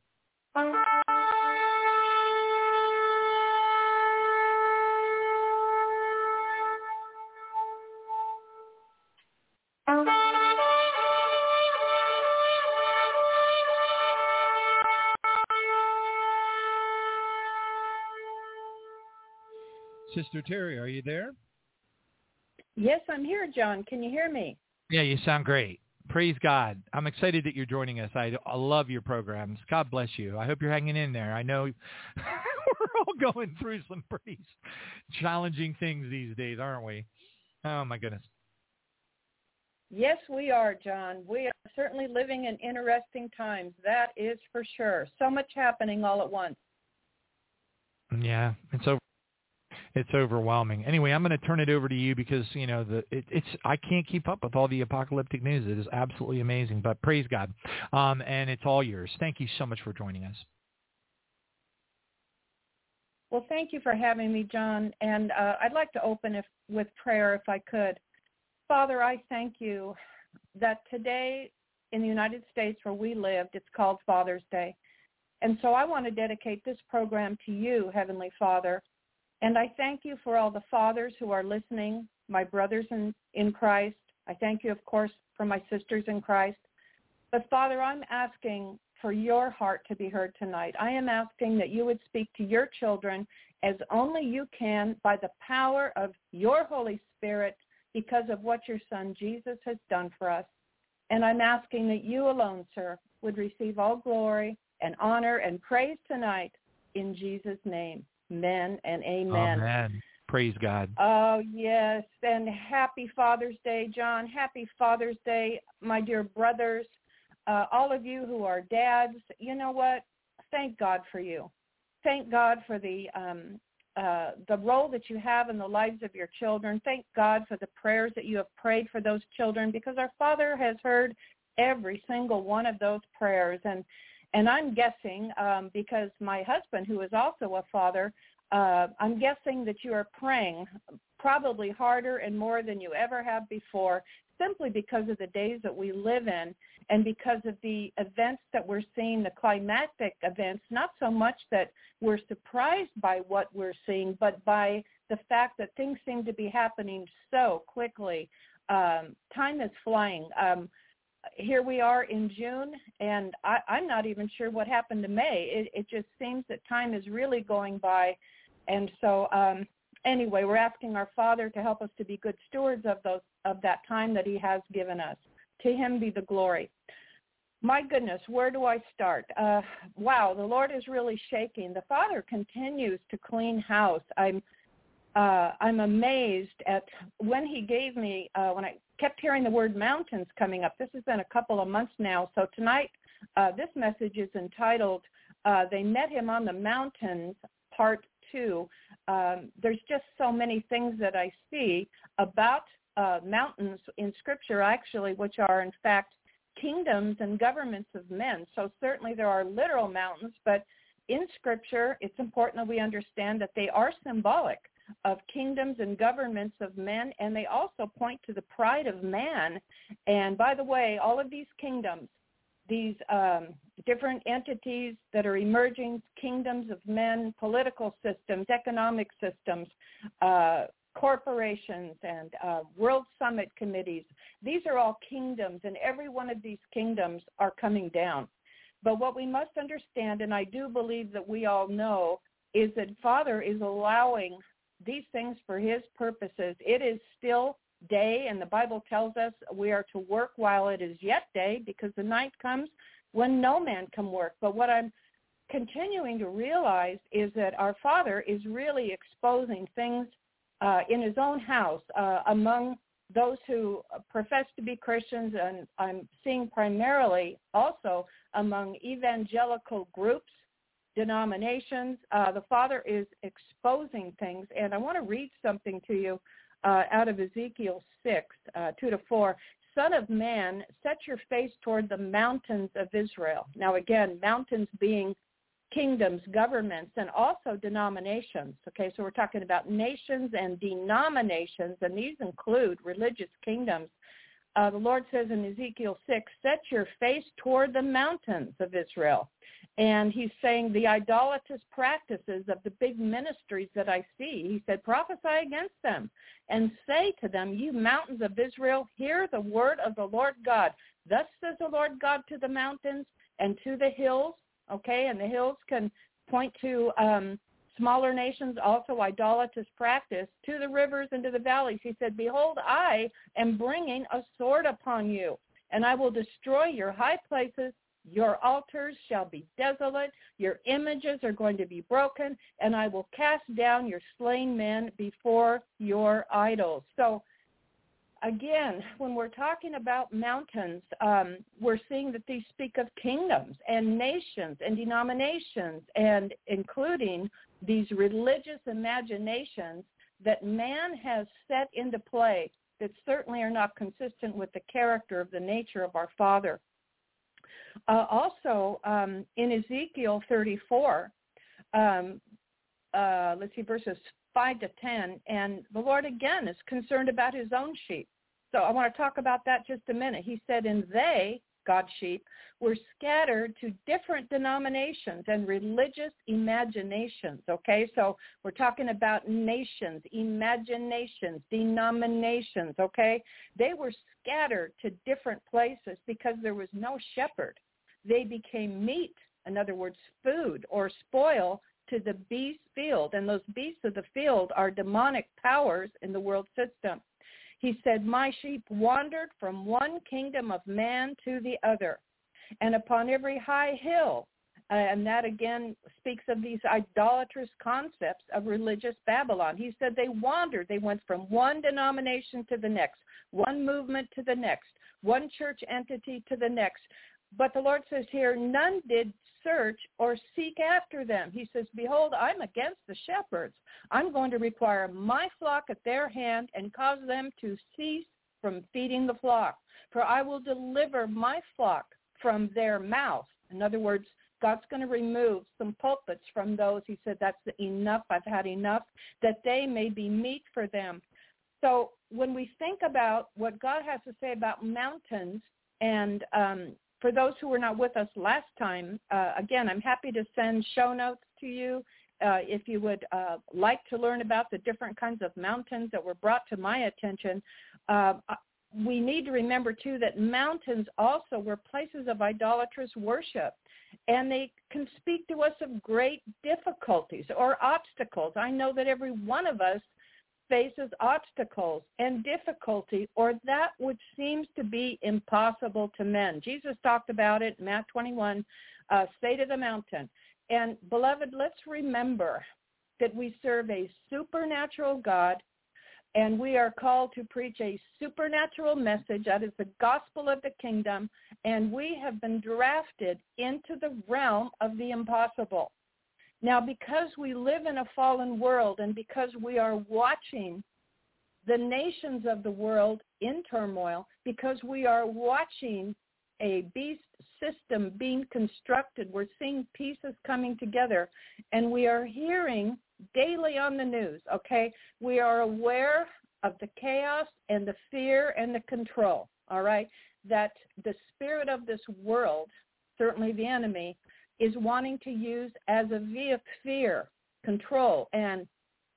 Sister Terri, are you there? Yes, I'm here, John. Can you hear me? Yeah, you sound great. Praise God. I'm excited that you're joining us. I, I love your programs. God bless you. I hope you're hanging in there. I know *laughs* we're all going through some pretty challenging things these days, aren't we? Oh, my goodness. Yes, we are, John. We are certainly living in interesting times. That is for sure. So much happening all at once. Yeah, it's over. It's overwhelming. Anyway, I'm going to turn it over to you because you know the it, it's I can't keep up with all the apocalyptic news. It is absolutely amazing. But praise God, um, and it's all yours. Thank you so much for joining us. Well, thank you for having me, John. And uh, I'd like to open if, with prayer, if I could. Father, I thank you that today in the United States where we lived, it's called Father's Day. And so I want to dedicate this program to you, Heavenly Father. And I thank you for all the fathers who are listening, my brothers in, in Christ. I thank you, of course, for my sisters in Christ. But Father, I'm asking for your heart to be heard tonight. I am asking that you would speak to your children as only you can by the power of your Holy Spirit because of what your son Jesus has done for us. And I'm asking that you alone, sir, would receive all glory and honor and praise tonight in Jesus' name. Amen and amen. Amen. Praise God. Oh, yes. And happy Father's Day, John. Happy Father's Day, my dear brothers. Uh, all of you who are dads, you know what? Thank God for you. Thank God for the um, uh, the role that you have in the lives of your children. Thank God for the prayers that you have prayed for those children because our Father has heard every single one of those prayers. And and I'm guessing um, because my husband, who is also a father, uh, I'm guessing that you are praying probably harder and more than you ever have before simply because of the days that we live in and because of the events that we're seeing, the climatic events, not so much that we're surprised by what we're seeing, but by the fact that things seem to be happening so quickly. Um, time is flying. Um, here we are in June, and I, I'm not even sure what happened to May. It, it just seems that time is really going by. And so um, anyway, we're asking our Father to help us to be good stewards of those of that time that he has given us. To him be the glory. My goodness, where do I start? Uh, wow, the Lord is really shaking. The Father continues to clean house. I'm uh, I'm amazed at when he gave me uh, when I kept hearing the word mountains coming up. This has been a couple of months now. So tonight, uh, this message is entitled uh, "They Met Him on the Mountains," Part Two. Um, there's just so many things that I see about uh, mountains in Scripture, actually, which are in fact kingdoms and governments of men. So certainly there are literal mountains, but in Scripture, it's important that we understand that they are symbolic of kingdoms and governments of men, and they also point to the pride of man. And by the way, all of these kingdoms, these um, different entities that are emerging, kingdoms of men, political systems, economic systems, uh, corporations and uh, world summit committees. These are all kingdoms, and every one of these kingdoms are coming down. But what we must understand, and I do believe that we all know, is that Father is allowing these things for his purposes. It is still day, and the Bible tells us we are to work while it is yet day because the night comes when no man can work. But what I'm continuing to realize is that our Father is really exposing things uh, in his own house uh, among those who profess to be Christians, and I'm seeing primarily also among evangelical groups, denominations. Uh, the Father is exposing things, and I want to read something to you uh, out of Ezekiel 6, uh, 2 to 4. Son of man, set your face toward the mountains of Israel. Now again, mountains being kingdoms, governments, and also denominations. Okay, so we're talking about nations and denominations, and these include religious kingdoms. Uh, the Lord says in Ezekiel 6, set your face toward the mountains of Israel. And he's saying the idolatrous practices of the big ministries that I see, he said, prophesy against them and say to them, you mountains of Israel, hear the word of the Lord God. Thus says the Lord God to the mountains and to the hills, okay? And the hills can point to um, smaller nations also idolatrous practice to the rivers and to the valleys. He said, Behold, I am bringing a sword upon you, and I will destroy your high places. Your altars shall be desolate. Your images are going to be broken, and I will cast down your slain men before your idols. So again, when we're talking about mountains, um, we're seeing that these speak of kingdoms and nations and denominations and including these religious imaginations that man has set into play that certainly are not consistent with the character of the nature of our Father. Uh, also, um, in Ezekiel 34, um, uh, let's see, verses 5 to 10, and the Lord again is concerned about his own sheep. So I want to talk about that just a minute. He said, and they, God's sheep, were scattered to different denominations and religious imaginations. Okay, so we're talking about nations, imaginations, denominations. Okay, they were scattered to different places because there was no shepherd. They became meat, in other words, food or spoil to the beast field. And those beasts of the field are demonic powers in the world system. He said, My sheep wandered from one kingdom of man to the other, and upon every high hill. Uh, and that again speaks of these idolatrous concepts of religious Babylon. He said they wandered. They went from one denomination to the next, one movement to the next, one church entity to the next. But the Lord says here, none did search or seek after them. He says, Behold, I'm against the shepherds. I'm going to require my flock at their hand and cause them to cease from feeding the flock. For I will deliver my flock from their mouth. In other words, God's going to remove some pulpits from those. He said, that's enough. I've had enough, that they may be meat for them. So when we think about what God has to say about mountains and um, for those who were not with us last time, uh, again, I'm happy to send show notes to you uh, if you would uh, like to learn about the different kinds of mountains that were brought to my attention. Uh, we need to remember too that mountains also were places of idolatrous worship and they can speak to us of great difficulties or obstacles. I know that every one of us faces obstacles and difficulty or that which seems to be impossible to men. Jesus talked about it Matthew 21, uh, say to the mountain. And beloved, let's remember that we serve a supernatural God and we are called to preach a supernatural message that is the gospel of the kingdom and we have been drafted into the realm of the impossible. Now, because we live in a fallen world and because we are watching the nations of the world in turmoil, because we are watching a beast system being constructed, we're seeing pieces coming together, and we are hearing daily on the news, okay? We are aware of the chaos and the fear and the control, all right? That the spirit of this world, certainly the enemy, is wanting to use as a via fear, control, and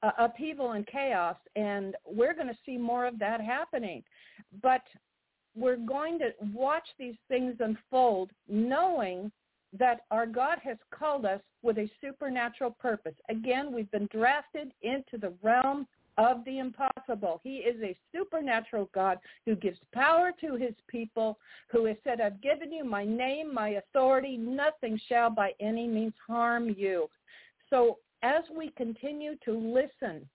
uh, upheaval and chaos. And we're going to see more of that happening. But we're going to watch these things unfold knowing that our God has called us with a supernatural purpose. Again, we've been drafted into the realm of the impossible. He is a supernatural God who gives power to his people, who has said, I've given you my name, my authority. Nothing shall by any means harm you. So as we continue to listen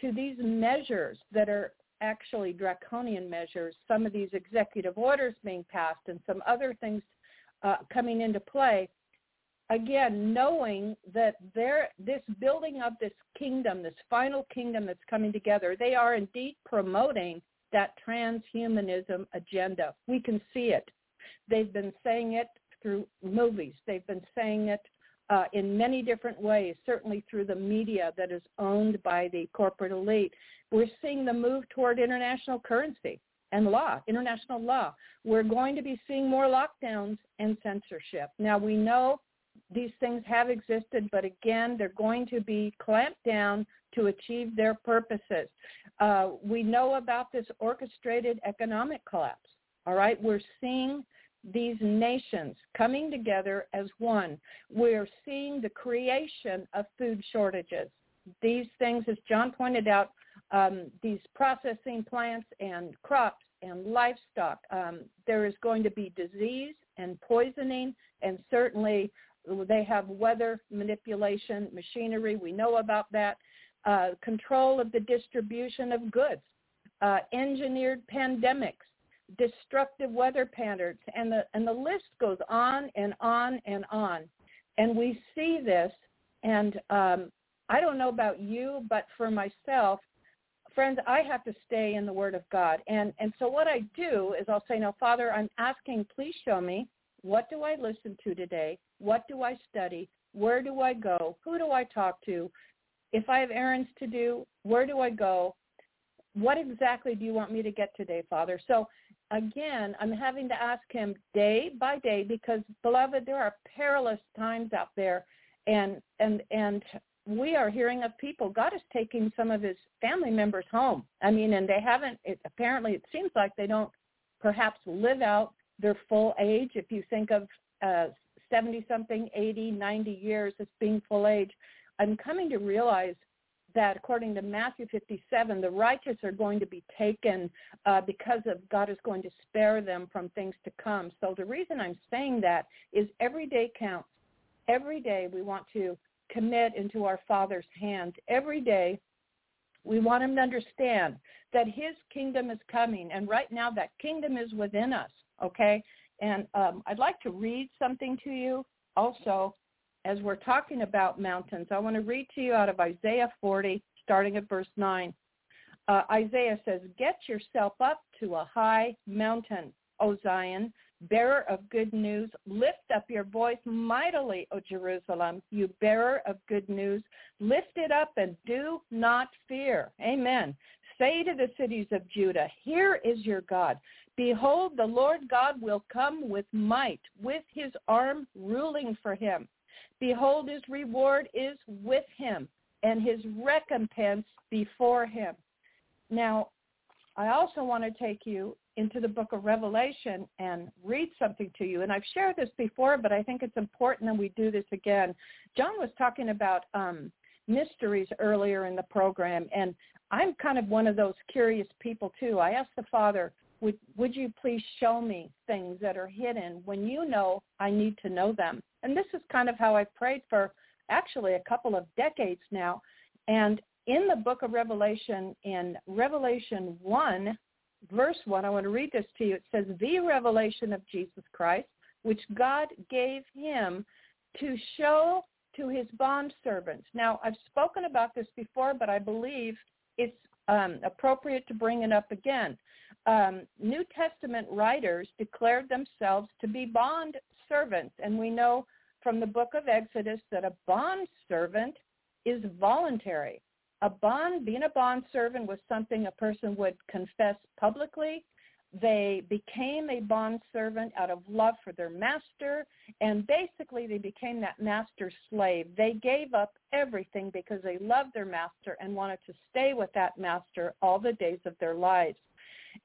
to these measures that are actually draconian measures, some of these executive orders being passed and some other things uh, coming into play, again, knowing that there, this building of this kingdom, this final kingdom that's coming together, they are indeed promoting that transhumanism agenda. We can see it. They've been saying it through movies. They've been saying it uh, in many different ways, certainly through the media that is owned by the corporate elite. We're seeing the move toward international currency and law, international law. We're going to be seeing more lockdowns and censorship. Now we know these things have existed, but again, they're going to be clamped down to achieve their purposes. Uh, we know about this orchestrated economic collapse. All right, we're seeing these nations coming together as one. We're seeing the creation of food shortages. These things, as John pointed out, um, these processing plants and crops and livestock, um, there is going to be disease and poisoning, and certainly they have weather manipulation machinery. We know about that. Uh, control of the distribution of goods, uh, engineered pandemics, destructive weather patterns, and the and the list goes on and on and on. And we see this, and um, I don't know about you, but for myself, friends, I have to stay in the Word of God. And and so what I do is I'll say, now, Father, I'm asking, please show me what do I listen to today? What do I study? Where do I go? Who do I talk to? If I have errands to do, where do I go? What exactly do you want me to get today, Father? So again, I'm having to ask him day by day because, beloved, there are perilous times out there, and and and we are hearing of people. God is taking some of His family members home. I mean, and they haven't. It, apparently, it seems like they don't perhaps live out their full age. If you think of uh, 70 something, 80, 90 years as being full age, I'm coming to realize that according to Matthew 57, the righteous are going to be taken uh, because of God is going to spare them from things to come. So the reason I'm saying that is every day counts. Every day we want to commit into our Father's hands. Every day we want him to understand that his kingdom is coming. And right now that kingdom is within us, okay? And um, I'd like to read something to you also as we're talking about mountains, I want to read to you out of Isaiah 40, starting at verse 9. Uh, Isaiah says, Get yourself up to a high mountain, O Zion, bearer of good news. Lift up your voice mightily, O Jerusalem, you bearer of good news. Lift it up and do not fear. Amen. Say to the cities of Judah, Here is your God. Behold, the Lord God will come with might, with his arm ruling for him. Behold, his reward is with him, and his recompense before him. Now, I also want to take you into the book of Revelation and read something to you. And I've shared this before, but I think it's important that we do this again. John was talking about um, mysteries earlier in the program, and I'm kind of one of those curious people too. I asked the Father, would, would you please show me things that are hidden when you know I need to know them? And this is kind of how I've prayed for actually a couple of decades now. And in the book of Revelation, in Revelation 1, verse 1, I want to read this to you. It says, the revelation of Jesus Christ, which God gave him to show to his bondservants. Now, I've spoken about this before, but I believe it's um, appropriate to bring it up again. Um, New Testament writers declared themselves to be bond servants, and we know from the book of Exodus that a bond servant is voluntary. A bond, being a bond servant was something a person would confess publicly. They became a bond servant out of love for their master, and basically they became that master's slave. They gave up everything because they loved their master and wanted to stay with that master all the days of their lives.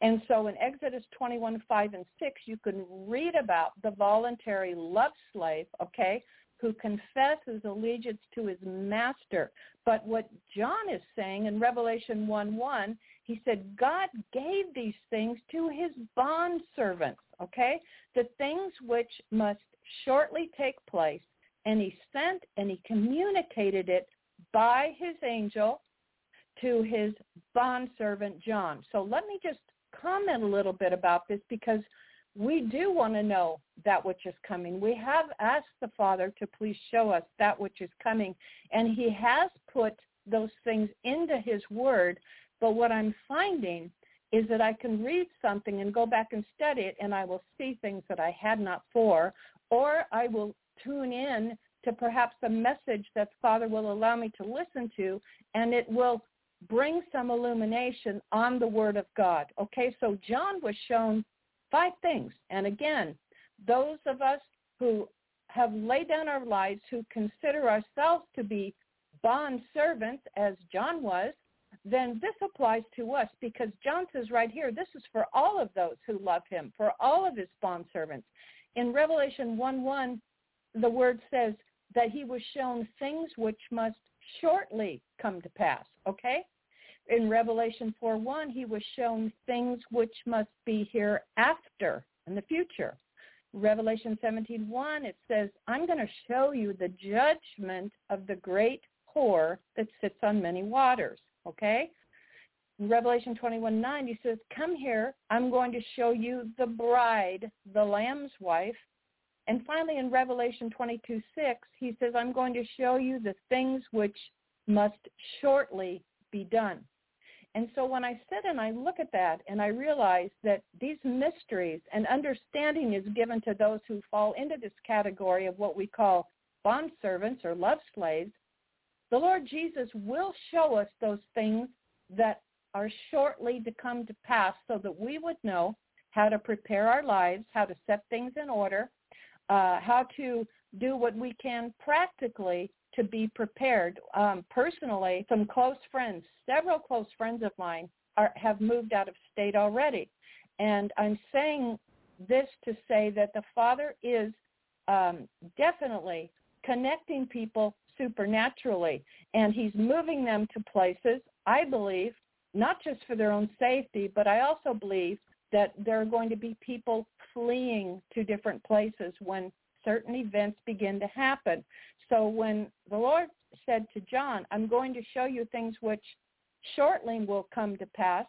And so in Exodus 21, 5 and 6, you can read about the voluntary love slave, okay, who confesses allegiance to his master. But what John is saying in Revelation 1, 1, he said, God gave these things to his bond servants, okay, the things which must shortly take place. And he sent and he communicated it by his angel to his bondservant John. So let me just comment a little bit about this because we do want to know that which is coming. We have asked the Father to please show us that which is coming, and he has put those things into his word. But what I'm finding is that I can read something and go back and study it, and I will see things that I had not for, or I will tune in to perhaps a message that Father will allow me to listen to, and it will bring some illumination on the Word of God. Okay, so John was shown five things. And again, those of us who have laid down our lives, who consider ourselves to be bond servants, as John was, then this applies to us because John says right here, this is for all of those who love him, for all of his bond servants. In Revelation 1-1, the word says that he was shown things which must shortly come to pass, okay? In Revelation 4-1, he was shown things which must be hereafter in the future. Revelation 17:1 it says, "I'm going to show you the judgment of the great whore that sits on many waters." Okay? In Revelation 21:9 he says, "Come here, I'm going to show you the bride, the lamb's wife." And finally in Revelation 22:6 he says, "I'm going to show you the things which must shortly be done." And so when I sit and I look at that and I realize that these mysteries and understanding is given to those who fall into this category of what we call bond servants or love slaves, the Lord Jesus will show us those things that are shortly to come to pass so that we would know how to prepare our lives, how to set things in order, uh, how to do what we can practically to be prepared. Um, personally, some close friends, several close friends of mine, are, have moved out of state already. And I'm saying this to say that the Father is um, definitely connecting people supernaturally, and he's moving them to places, I believe, not just for their own safety, but I also believe that there are going to be people fleeing to different places when certain events begin to happen. So when the Lord said to John, I'm going to show you things which shortly will come to pass,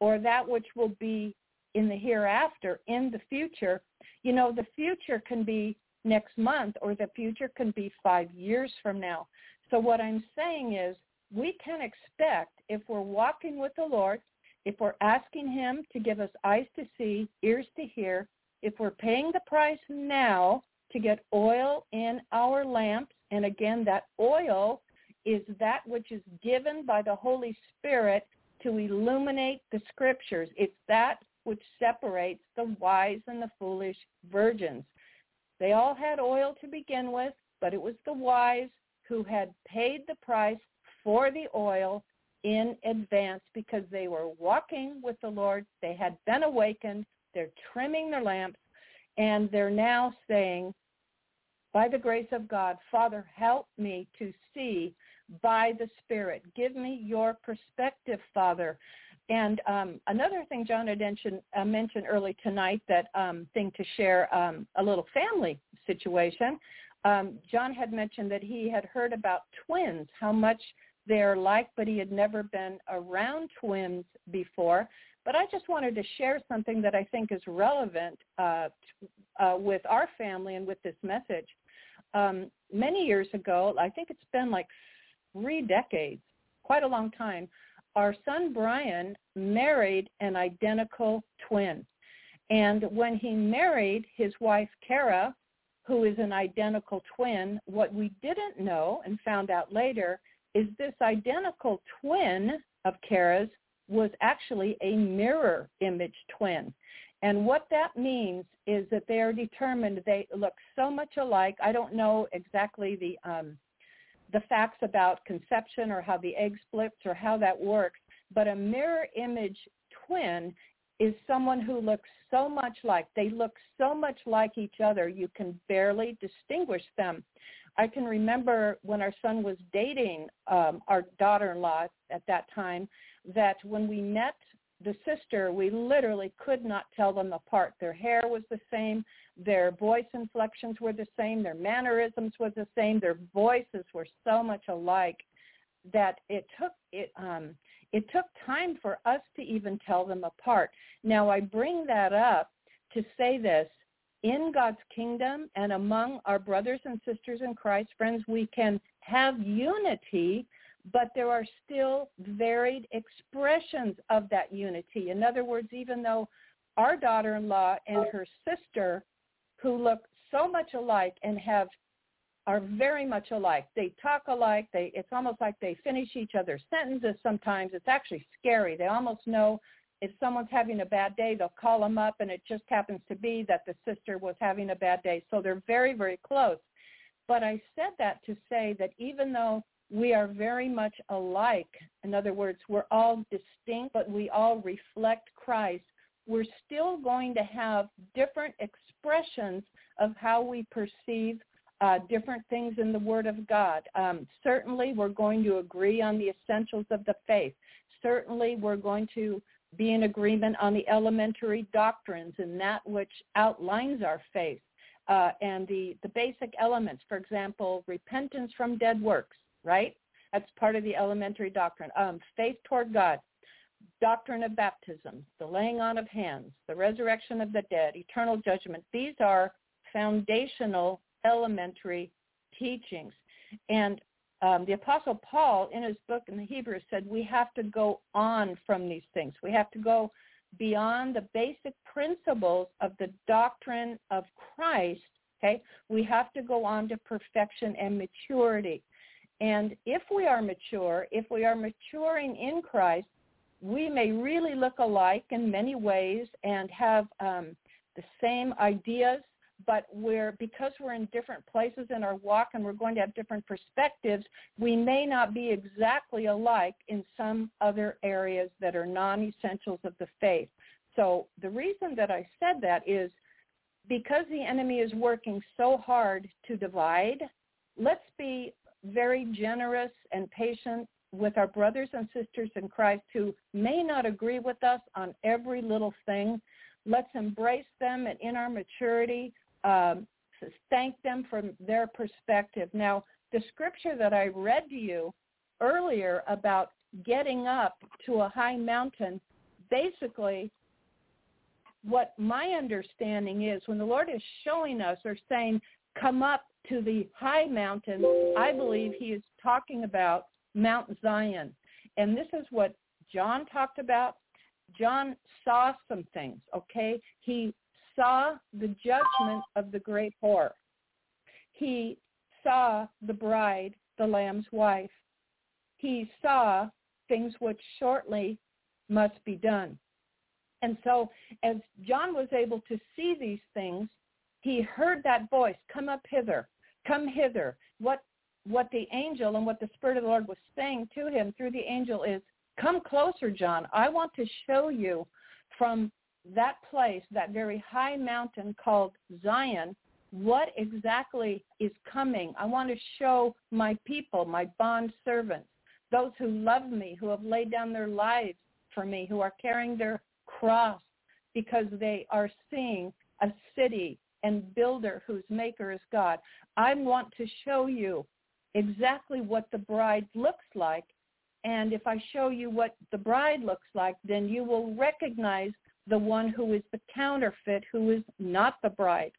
or that which will be in the hereafter, in the future, you know, the future can be next month or the future can be five years from now. So what I'm saying is we can expect if we're walking with the Lord, if we're asking him to give us eyes to see, ears to hear, if we're paying the price now to get oil in our lamps, and again, that oil is that which is given by the Holy Spirit to illuminate the scriptures. It's that which separates the wise and the foolish virgins. They all had oil to begin with, but it was the wise who had paid the price for the oil in advance because they were walking with the Lord. They had been awakened. They're trimming their lamps, and they're now saying, by the grace of God, Father, help me to see by the Spirit. Give me your perspective, Father. And um, another thing John had mentioned, uh, mentioned early tonight, that um, thing to share um, a little family situation. Um, John had mentioned that he had heard about twins, how much they're like, but he had never been around twins before. But I just wanted to share something that I think is relevant uh, uh, with our family and with this message. Um, many years ago, I think it's been like three decades, quite a long time, our son Brian married an identical twin. And when he married his wife Kara, who is an identical twin, what we didn't know and found out later is this identical twin of Kara's was actually a mirror image twin. And what that means is that they are determined they look so much alike. I don't know exactly the um, the facts about conception or how the egg splits or how that works, but a mirror image twin is someone who looks so much like they look so much like each other you can barely distinguish them. I can remember when our son was dating um, our daughter-in-law at that time that when we met the sister, we literally could not tell them apart. Their hair was the same, their voice inflections were the same, their mannerisms were the same, their voices were so much alike that it took it um it took time for us to even tell them apart. Now I bring that up to say this in God's kingdom and among our brothers and sisters in Christ, friends, we can have unity but there are still varied expressions of that unity. In other words, even though our daughter-in-law and her sister, who look so much alike and have are very much alike. They talk alike. They it's almost like they finish each other's sentences sometimes. It's actually scary. They almost know if someone's having a bad day, they'll call them up and it just happens to be that the sister was having a bad day. So they're very, very close. But I said that to say that even though we are very much alike. In other words, we're all distinct, but we all reflect Christ. We're still going to have different expressions of how we perceive uh, different things in the Word of God. Um, certainly, we're going to agree on the essentials of the faith. Certainly, we're going to be in agreement on the elementary doctrines and that which outlines our faith uh, and the, the basic elements. For example, repentance from dead works, right? That's part of the elementary doctrine. Um, faith toward God, doctrine of baptism, the laying on of hands, the resurrection of the dead, eternal judgment. These are foundational elementary teachings. And um, the Apostle Paul, in his book in the Hebrews, said we have to go on from these things. We have to go beyond the basic principles of the doctrine of Christ. Okay, we have to go on to perfection and maturity. And if we are mature, if we are maturing in Christ, we may really look alike in many ways and have um, the same ideas, but we're because we're in different places in our walk and we're going to have different perspectives, we may not be exactly alike in some other areas that are non-essentials of the faith. So the reason that I said that is because the enemy is working so hard to divide, let's be very generous and patient with our brothers and sisters in Christ who may not agree with us on every little thing. Let's embrace them and in our maturity, um, thank them from their perspective. Now, the scripture that I read to you earlier about getting up to a high mountain, basically what my understanding is when the Lord is showing us or saying, come up to the high mountain, I believe he is talking about Mount Zion. And this is what John talked about. John saw some things, okay? He saw the judgment of the great whore. He saw the bride, the Lamb's wife. He saw things which shortly must be done. And so as John was able to see these things, he heard that voice, come up hither, come hither. What, what the angel and what the Spirit of the Lord was saying to him through the angel is, come closer, John. I want to show you from that place, that very high mountain called Zion, what exactly is coming. I want to show my people, my bond servants, those who love me, who have laid down their lives for me, who are carrying their cross because they are seeing a city and builder whose maker is God. I want to show you exactly what the bride looks like. And if I show you what the bride looks like, then you will recognize the one who is the counterfeit, who is not the bride.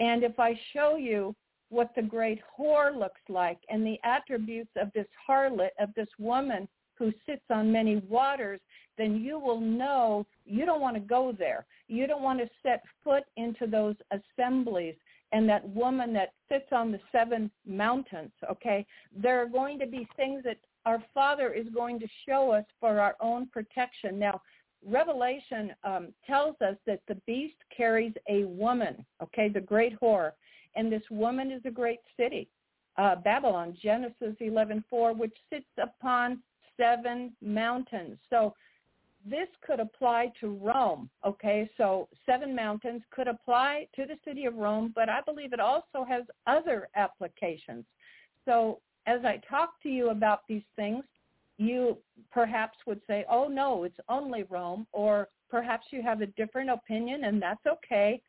And if I show you what the great whore looks like and the attributes of this harlot, of this woman who sits on many waters, then you will know you don't want to go there. You don't want to set foot into those assemblies and that woman that sits on the seven mountains, okay? There are going to be things that our Father is going to show us for our own protection. Now, Revelation um, tells us that the beast carries a woman, okay, the great whore, and this woman is a great city, uh, Babylon, Genesis 11:4, which sits upon seven mountains. So this could apply to Rome, okay? So seven mountains could apply to the city of Rome, but I believe it also has other applications. So as I talk to you about these things, you perhaps would say, oh no, it's only Rome, or perhaps you have a different opinion and that's okay.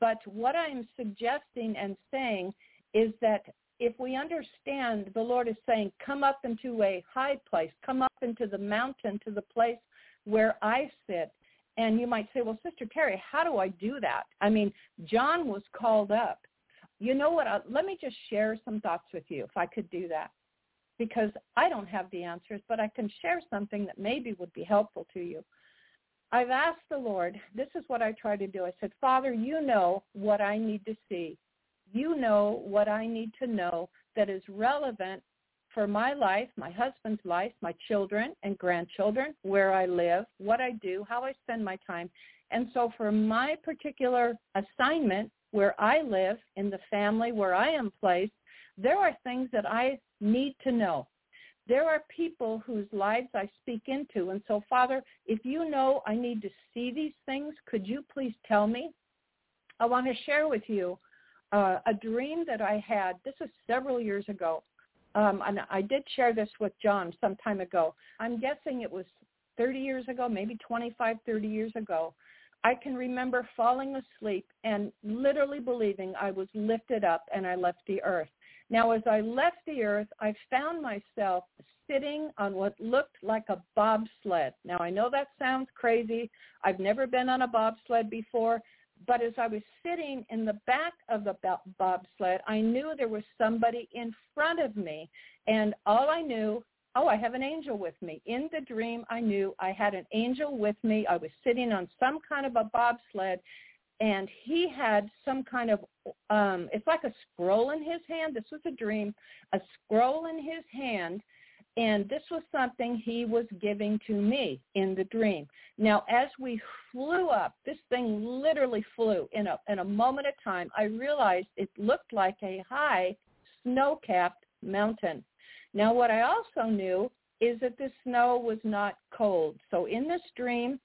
But what I'm suggesting and saying is that if we understand the Lord is saying, come up into a high place, come up into the mountain, to the place where I sit. And you might say, well, Sister Terri, how do I do that? I mean, John was called up. You know what? Uh, let me just share some thoughts with you if I could do that. Because I don't have the answers, but I can share something that maybe would be helpful to you. I've asked the Lord, this is what I try to do. I said, Father, you know what I need to see. You know what I need to know that is relevant for my life, my husband's life, my children and grandchildren, where I live, what I do, how I spend my time. And so for my particular assignment where I live, in the family where I am placed, there are things that I need to know. there are people whose lives I speak into. And so, Father, if you know I need to see these things, could you please tell me? I want to share with you uh, a dream that I had. This was several years ago. Um, and I did share this with John some time ago. I'm guessing it was 30 years ago, maybe 25, 30 years ago. I can remember falling asleep and literally believing I was lifted up and I left the earth. Now, as I left the earth, I found myself sitting on what looked like a bobsled. Now, I know that sounds crazy. I've never been on a bobsled before, but as I was sitting in the back of the bobsled, I knew there was somebody in front of me. And all I knew, oh, I have an angel with me. In the dream, I knew I had an angel with me. I was sitting on some kind of a bobsled, and he had some kind of, um, it's like a scroll in his hand. This was a dream, a scroll in his hand and this was something he was giving to me in the dream. Now, as we flew up, this thing literally flew in a, in a moment of time. I realized it looked like a high snow-capped mountain. Now, what I also knew is that the snow was not cold. So in this dream,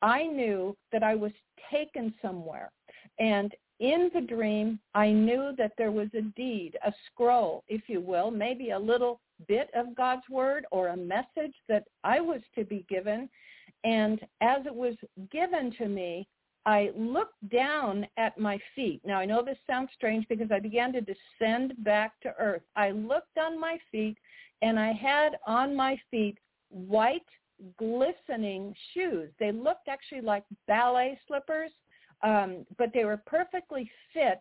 I knew that I was taken somewhere. And in the dream, I knew that there was a deed, a scroll, if you will, maybe a little bit of God's word or a message that I was to be given. And as it was given to me, I looked down at my feet. Now I know this sounds strange because I began to descend back to earth. I looked on my feet and I had on my feet white glistening shoes. They looked actually like ballet slippers, um, but they were perfectly fit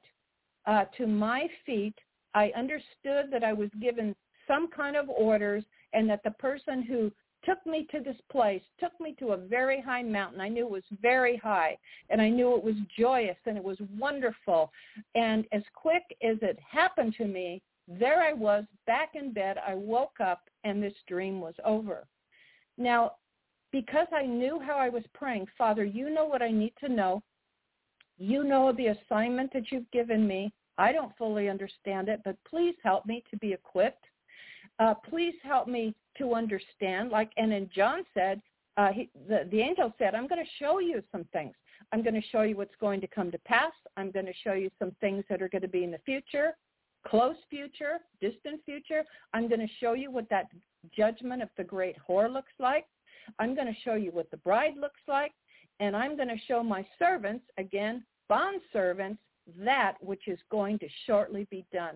uh, to my feet. I understood that I was given some kind of orders and that the person who took me to this place took me to a very high mountain. I knew it was very high and I knew it was joyous and it was wonderful. And as quick as it happened to me, there I was back in bed. I woke up and this dream was over. Now, because I knew how I was praying, Father, you know what I need to know. You know the assignment that you've given me. I don't fully understand it, but please help me to be equipped uh, please help me to understand. Like, and then John said, uh, he, the, the angel said, I'm going to show you some things. I'm going to show you what's going to come to pass. I'm going to show you some things that are going to be in the future, close future, distant future. I'm going to show you what that judgment of the great whore looks like. I'm going to show you what the bride looks like. And I'm going to show my servants, again, bond servants, that which is going to shortly be done.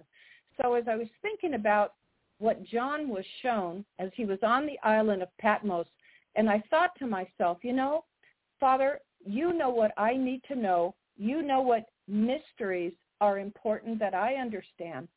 So as I was thinking about what John was shown as he was on the island of Patmos. And I thought to myself, you know, Father, you know what I need to know. You know what mysteries are important that I understand.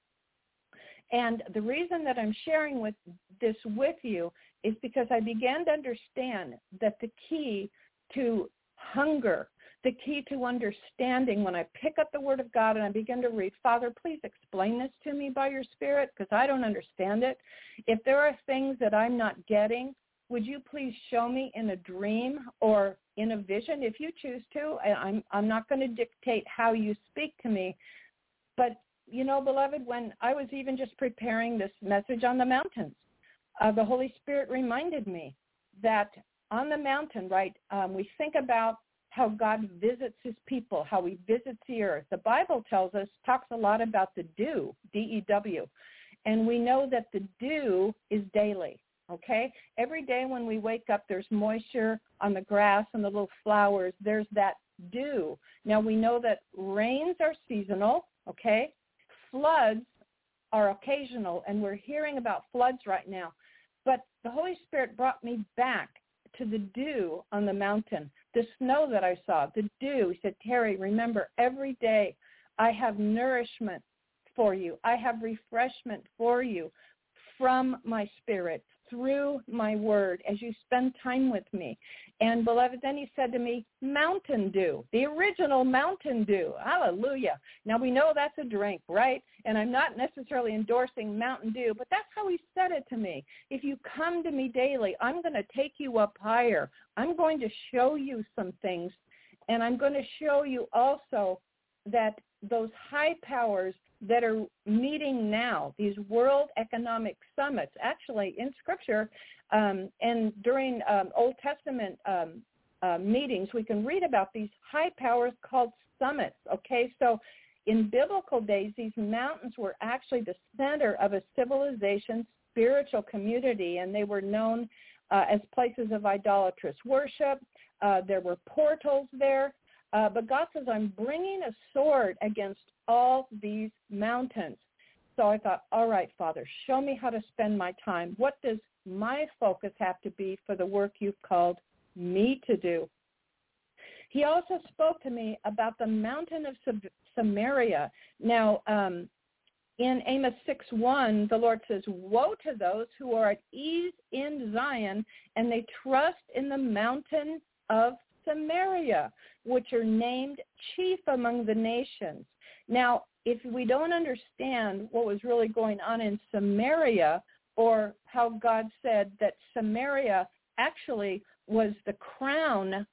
And the reason that I'm sharing with this with you is because I began to understand that the key to hunger the key to understanding when I pick up the Word of God and I begin to read, Father, please explain this to me by your Spirit because I don't understand it. If there are things that I'm not getting, would you please show me in a dream or in a vision if you choose to? I'm, I'm not going to dictate how you speak to me. But, you know, beloved, when I was even just preparing this message on the mountains, uh, the Holy Spirit reminded me that on the mountain, right, um, we think about how God visits his people, how he visits the earth. The Bible tells us, talks a lot about the dew, D-E-W. And we know that the dew is daily, okay? Every day when we wake up, there's moisture on the grass and the little flowers. There's that dew. Now we know that rains are seasonal, okay? Floods are occasional, and we're hearing about floods right now. But the Holy Spirit brought me back to the dew on the mountain the snow that I saw, the dew. He said, Terri, remember every day I have nourishment for you. I have refreshment for you from my spirit through my word as you spend time with me. And beloved, then he said to me, Mountain Dew, the original Mountain Dew. Hallelujah. Now we know that's a drink, right? And I'm not necessarily endorsing Mountain Dew, but that's how he said it to me. If you come to me daily, I'm going to take you up higher. I'm going to show you some things. And I'm going to show you also that those high powers that are meeting now, these World Economic Summits, actually in Scripture um, and during um, Old Testament um, uh, meetings, we can read about these high powers called summits. Okay, so in biblical days, these mountains were actually the center of a civilization, spiritual community, and they were known uh, as places of idolatrous worship. Uh, there were portals there. Uh, but God says, I'm bringing a sword against all these mountains. So I thought, all right, Father, show me how to spend my time. What does my focus have to be for the work you've called me to do? He also spoke to me about the mountain of Samaria. Now, um, in Amos 6.1, the Lord says, Woe to those who are at ease in Zion, and they trust in the mountain of Samaria, which are named chief among the nations. Now, if we don't understand what was really going on in Samaria, or how God said that Samaria actually was the crown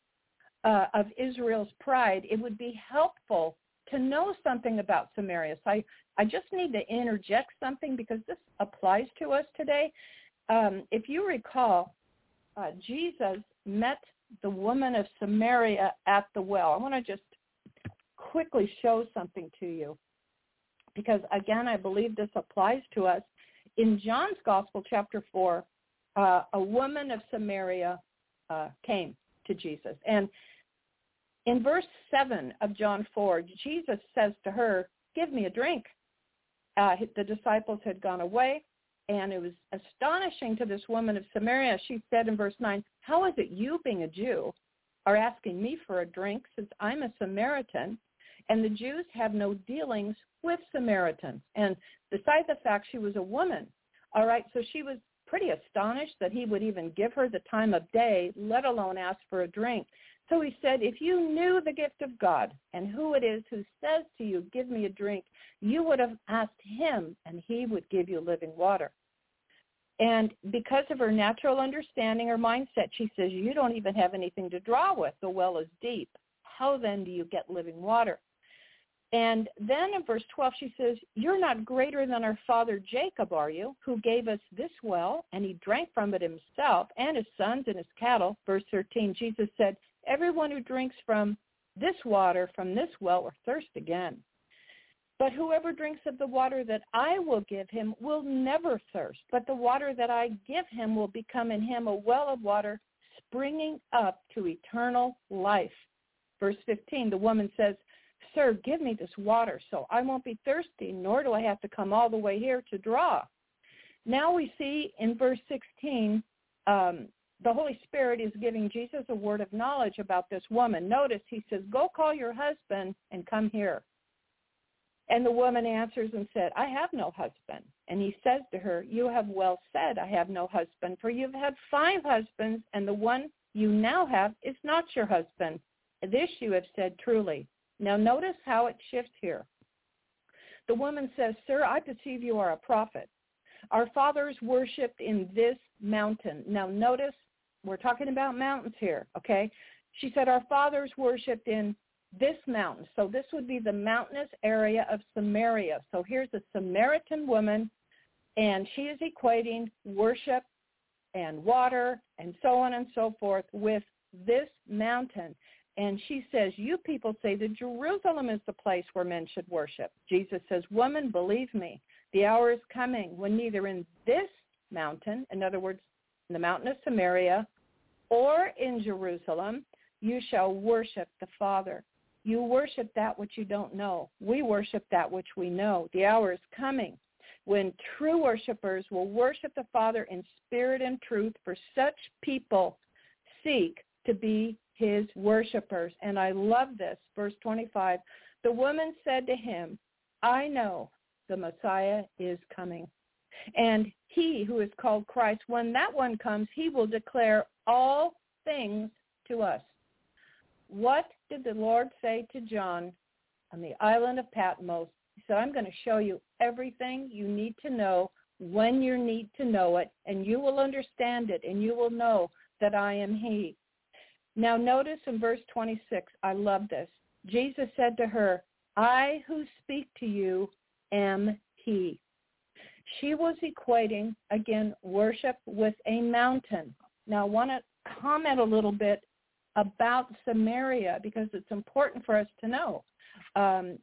uh, of Israel's pride, it would be helpful to know something about Samaria. So I, I just need to interject something because this applies to us today. Um, if you recall, uh, Jesus met the woman of Samaria at the well. I want to just quickly show something to you because, again, I believe this applies to us. In John's Gospel, chapter 4, uh, a woman of Samaria uh, came to Jesus. And in verse 7 of John 4, Jesus says to her, give me a drink. Uh, the disciples had gone away, and it was astonishing to this woman of Samaria. She said in verse 9, how is it you, being a Jew, are asking me for a drink since I'm a Samaritan? And the Jews have no dealings with Samaritans. And besides the fact she was a woman, all right, so she was pretty astonished that he would even give her the time of day, let alone ask for a drink. So he said, if you knew the gift of God and who it is who says to you, give me a drink, you would have asked him and he would give you living water. And because of her natural understanding or mindset, she says, you don't even have anything to draw with. The well is deep. How then do you get living water? And then in verse 12, she says, you're not greater than our father Jacob, are you, who gave us this well, and he drank from it himself and his sons and his cattle. Verse 13, Jesus said, Everyone who drinks from this water from this well will thirst again. But whoever drinks of the water that I will give him will never thirst, but the water that I give him will become in him a well of water springing up to eternal life. Verse 15, the woman says, Sir, give me this water so I won't be thirsty, nor do I have to come all the way here to draw. Now we see in verse 16, um, the Holy Spirit is giving Jesus a word of knowledge about this woman. Notice he says, go call your husband and come here. And the woman answers and said, I have no husband. And he says to her, you have well said, I have no husband, for you've had five husbands, and the one you now have is not your husband. This you have said truly. Now notice how it shifts here. The woman says, Sir, I perceive you are a prophet. Our fathers worshipped in this mountain. Now notice we're talking about mountains here, okay? She said our fathers worshipped in this mountain. So this would be the mountainous area of Samaria. So here's a Samaritan woman, and she is equating worship and water and so on and so forth with this mountain. And she says, you people say that Jerusalem is the place where men should worship. Jesus says, woman, believe me, the hour is coming when neither in this mountain, in other words, in the mountain of Samaria, or in Jerusalem, you shall worship the Father. You worship that which you don't know. We worship that which we know. The hour is coming when true worshipers will worship the Father in spirit and truth, for such people seek to be his worshipers. And I love this. Verse 25, the woman said to him, I know the Messiah is coming. And he who is called Christ, when that one comes, he will declare all things to us. What did the Lord say to John on the island of Patmos? He said, I'm going to show you everything you need to know when you need to know it, and you will understand it, and you will know that I am he. Now notice in verse 26, I love this. Jesus said to her, I who speak to you am he. She was equating, again, worship with a mountain. Now, I want to comment a little bit about Samaria because it's important for us to know. Um,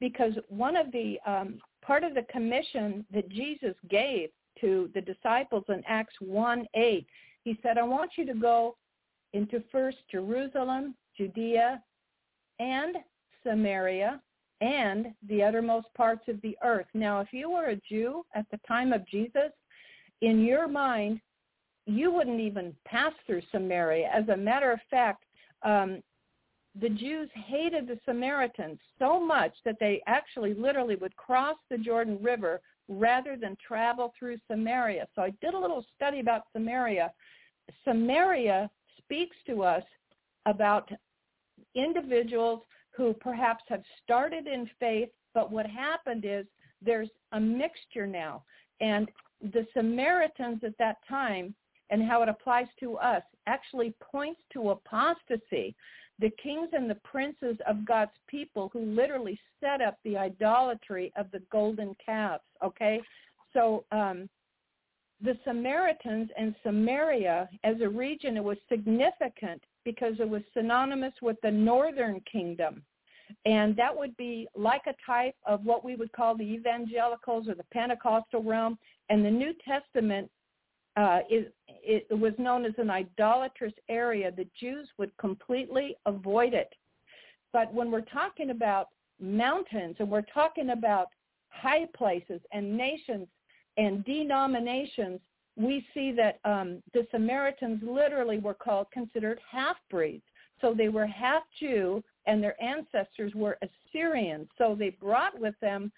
because one of the um, part of the commission that Jesus gave to the disciples in Acts 1 8, he said, I want you to go into first Jerusalem, Judea, and Samaria, and the uttermost parts of the earth. Now, if you were a Jew at the time of Jesus, in your mind, you wouldn't even pass through Samaria. As a matter of fact, um, the Jews hated the Samaritans so much that they actually literally would cross the Jordan River rather than travel through Samaria. So I did a little study about Samaria. Samaria speaks to us about individuals who perhaps have started in faith, but what happened is there's a mixture now. And the Samaritans at that time and how it applies to us actually points to apostasy. The kings and the princes of God's people who literally set up the idolatry of the golden calves, okay? So um, the Samaritans and Samaria as a region, it was significant because it was synonymous with the northern kingdom. And that would be like a type of what we would call the evangelicals or the Pentecostal realm. And the New Testament uh, it, it was known as an idolatrous area. The Jews would completely avoid it. But when we're talking about mountains and we're talking about high places and nations and denominations, we see that um, the Samaritans literally were called considered half-breeds. So they were half Jew and their ancestors were Assyrians. So they brought with them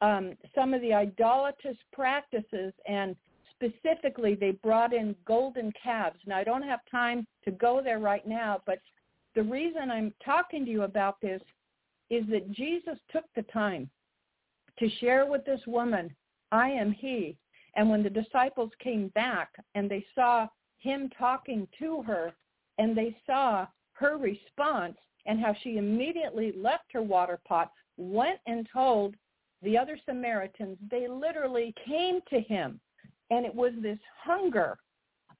um, some of the idolatrous practices and specifically they brought in golden calves. Now I don't have time to go there right now, but the reason I'm talking to you about this is that Jesus took the time to share with this woman, I am he. And when the disciples came back and they saw him talking to her and they saw her response and how she immediately left her water pot, went and told the other Samaritans, they literally came to him and it was this hunger,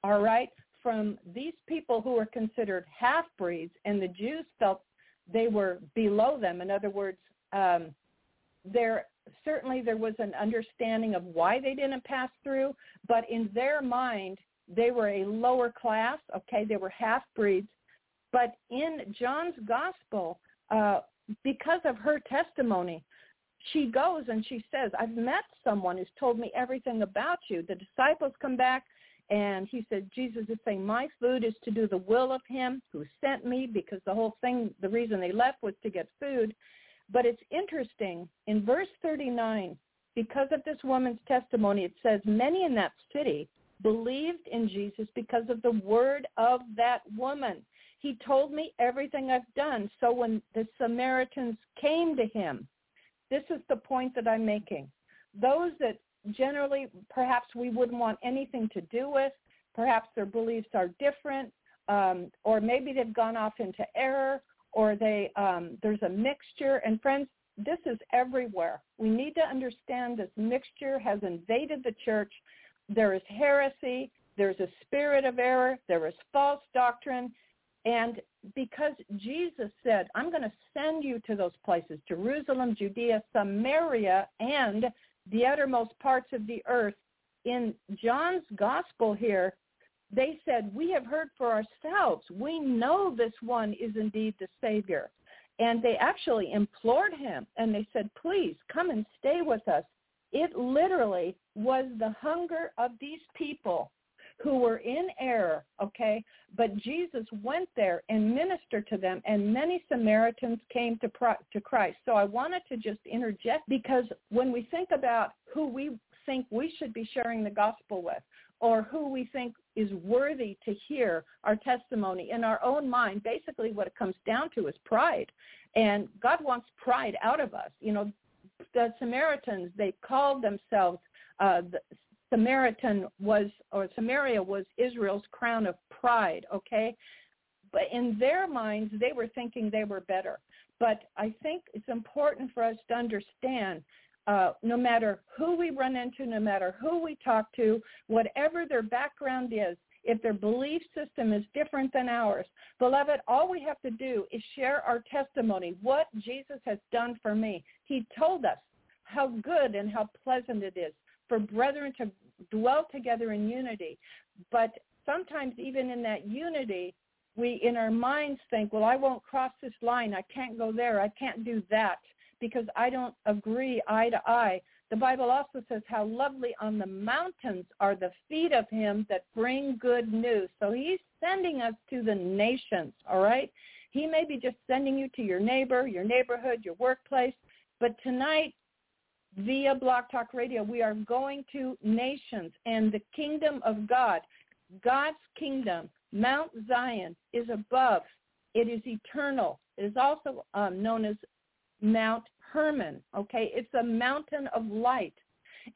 all right, from these people who were considered half-breeds, and the Jews felt they were below them. In other words, um, there certainly there was an understanding of why they didn't pass through, but in their mind, they were a lower class. Okay, they were half-breeds. But in John's gospel, uh, because of her testimony, she goes and she says, I've met someone who's told me everything about you. The disciples come back and he said, Jesus is saying, my food is to do the will of him who sent me because the whole thing, the reason they left was to get food. But it's interesting. In verse 39, because of this woman's testimony, it says, many in that city believed in Jesus because of the word of that woman. He told me everything I've done. So when the Samaritans came to him, this is the point that I'm making. Those that generally perhaps we wouldn't want anything to do with, perhaps their beliefs are different, um, or maybe they've gone off into error, or they um, there's a mixture. And friends, this is everywhere. We need to understand this mixture has invaded the church. There is heresy. There's a spirit of error. There is false doctrine. And because Jesus said, I'm going to send you to those places, Jerusalem, Judea, Samaria, and the uttermost parts of the earth. In John's gospel here, they said, we have heard for ourselves. We know this one is indeed the Savior. And they actually implored him and they said, please come and stay with us. It literally was the hunger of these people who were in error, okay? But Jesus went there and ministered to them, and many Samaritans came to, to Christ. So I wanted to just interject because when we think about who we think we should be sharing the gospel with, or who we think is worthy to hear our testimony in our own mind, basically what it comes down to is pride. And God wants pride out of us. You know, the Samaritans, they called themselves uh, the Samaritan was, or Samaria was Israel's crown of pride, okay? But in their minds, they were thinking they were better. But I think it's important for us to understand uh, no matter who we run into, no matter who we talk to, whatever their background is, if their belief system is different than ours, beloved, all we have to do is share our testimony, what Jesus has done for me. He told us how good and how pleasant it is for brethren to dwell together in unity. But sometimes even in that unity, we in our minds think, well, I won't cross this line. I can't go there. I can't do that because I don't agree eye to eye. The Bible also says how lovely on the mountains are the feet of him that bring good news. So he's sending us to the nations, all right? He may be just sending you to your neighbor, your neighborhood, your workplace, but tonight via BlogTalkRadio, we are going to nations and the kingdom of God. God's kingdom, Mount Zion, is above. It is eternal. It is also um, known as Mount Hermon. Okay, it's a mountain of light.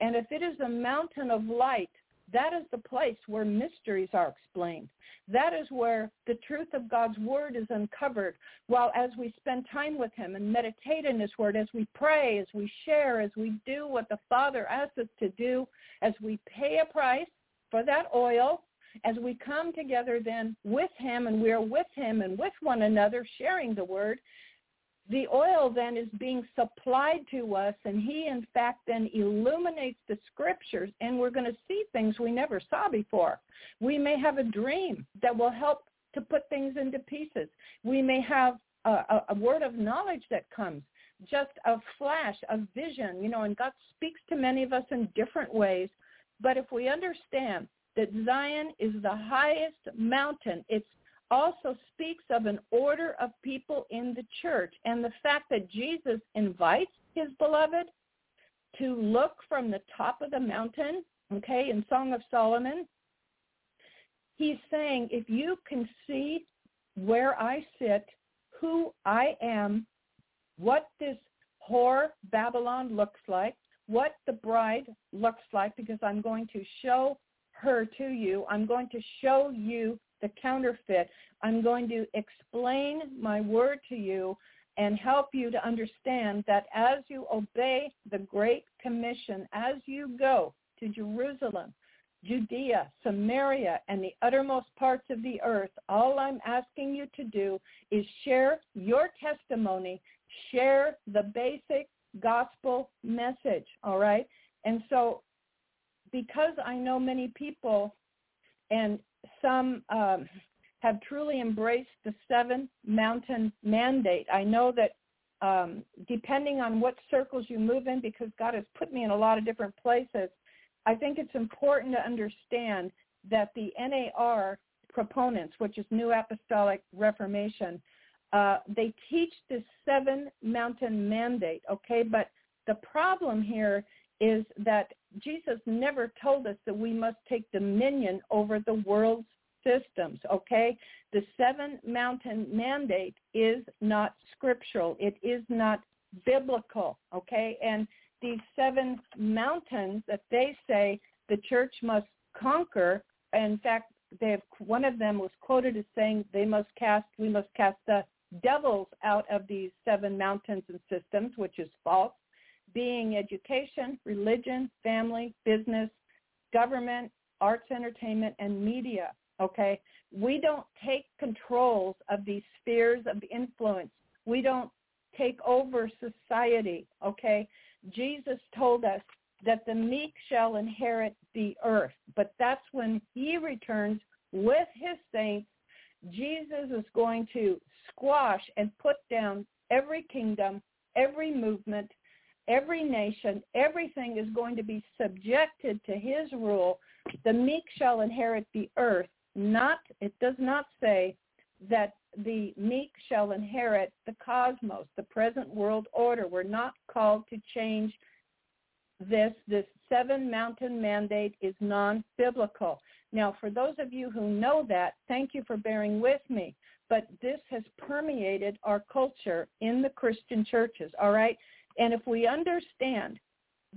And if it is a mountain of light, that is the place where mysteries are explained. That is where the truth of God's word is uncovered. While as we spend time with him and meditate in his word, as we pray, as we share, as we do what the Father asks us to do, as we pay a price for that oil, as we come together then with him and we are with him and with one another sharing the word, the oil then is being supplied to us and he in fact then illuminates the scriptures and we're going to see things we never saw before. We may have a dream that will help to put things into pieces. We may have a, a, a word of knowledge that comes, just a flash, a vision, you know, and God speaks to many of us in different ways. But if we understand that Zion is the highest mountain, it's also speaks of an order of people in the church and the fact that Jesus invites his beloved to look from the top of the mountain, okay, in Song of Solomon. He's saying, if you can see where I sit, who I am, what this whore Babylon looks like, what the bride looks like, because I'm going to show her to you. I'm going to show you the counterfeit. I'm going to explain my word to you and help you to understand that as you obey the Great Commission, as you go to Jerusalem, Judea, Samaria, and the uttermost parts of the earth, all I'm asking you to do is share your testimony, share the basic gospel message, all right? And so because I know many people and some um, have truly embraced the seven mountain mandate. I know that um, depending on what circles you move in, because God has put me in a lot of different places, I think it's important to understand that the NAR proponents, which is New Apostolic Reformation, uh, they teach this seven mountain mandate, okay? But the problem here is that Jesus never told us that we must take dominion over the world's systems, okay? The seven mountain mandate is not scriptural. It is not biblical, okay? And these seven mountains that they say the church must conquer, in fact, they have, one of them was quoted as saying they must cast, we must cast the devils out of these seven mountains and systems, which is false being education, religion, family, business, government, arts, entertainment, and media. Okay, we don't take controls of these spheres of influence. We don't take over society. Okay, Jesus told us that the meek shall inherit the earth, but that's when he returns with his saints. Jesus is going to squash and put down every kingdom, every movement, every nation, everything is going to be subjected to his rule. The meek shall inherit the earth. Not, it does not say that the meek shall inherit the cosmos, the present world order. We're not called to change this. This seven mountain mandate is non-biblical. Now, for those of you who know that, thank you for bearing with me. But this has permeated our culture in the Christian churches, all right? And if we understand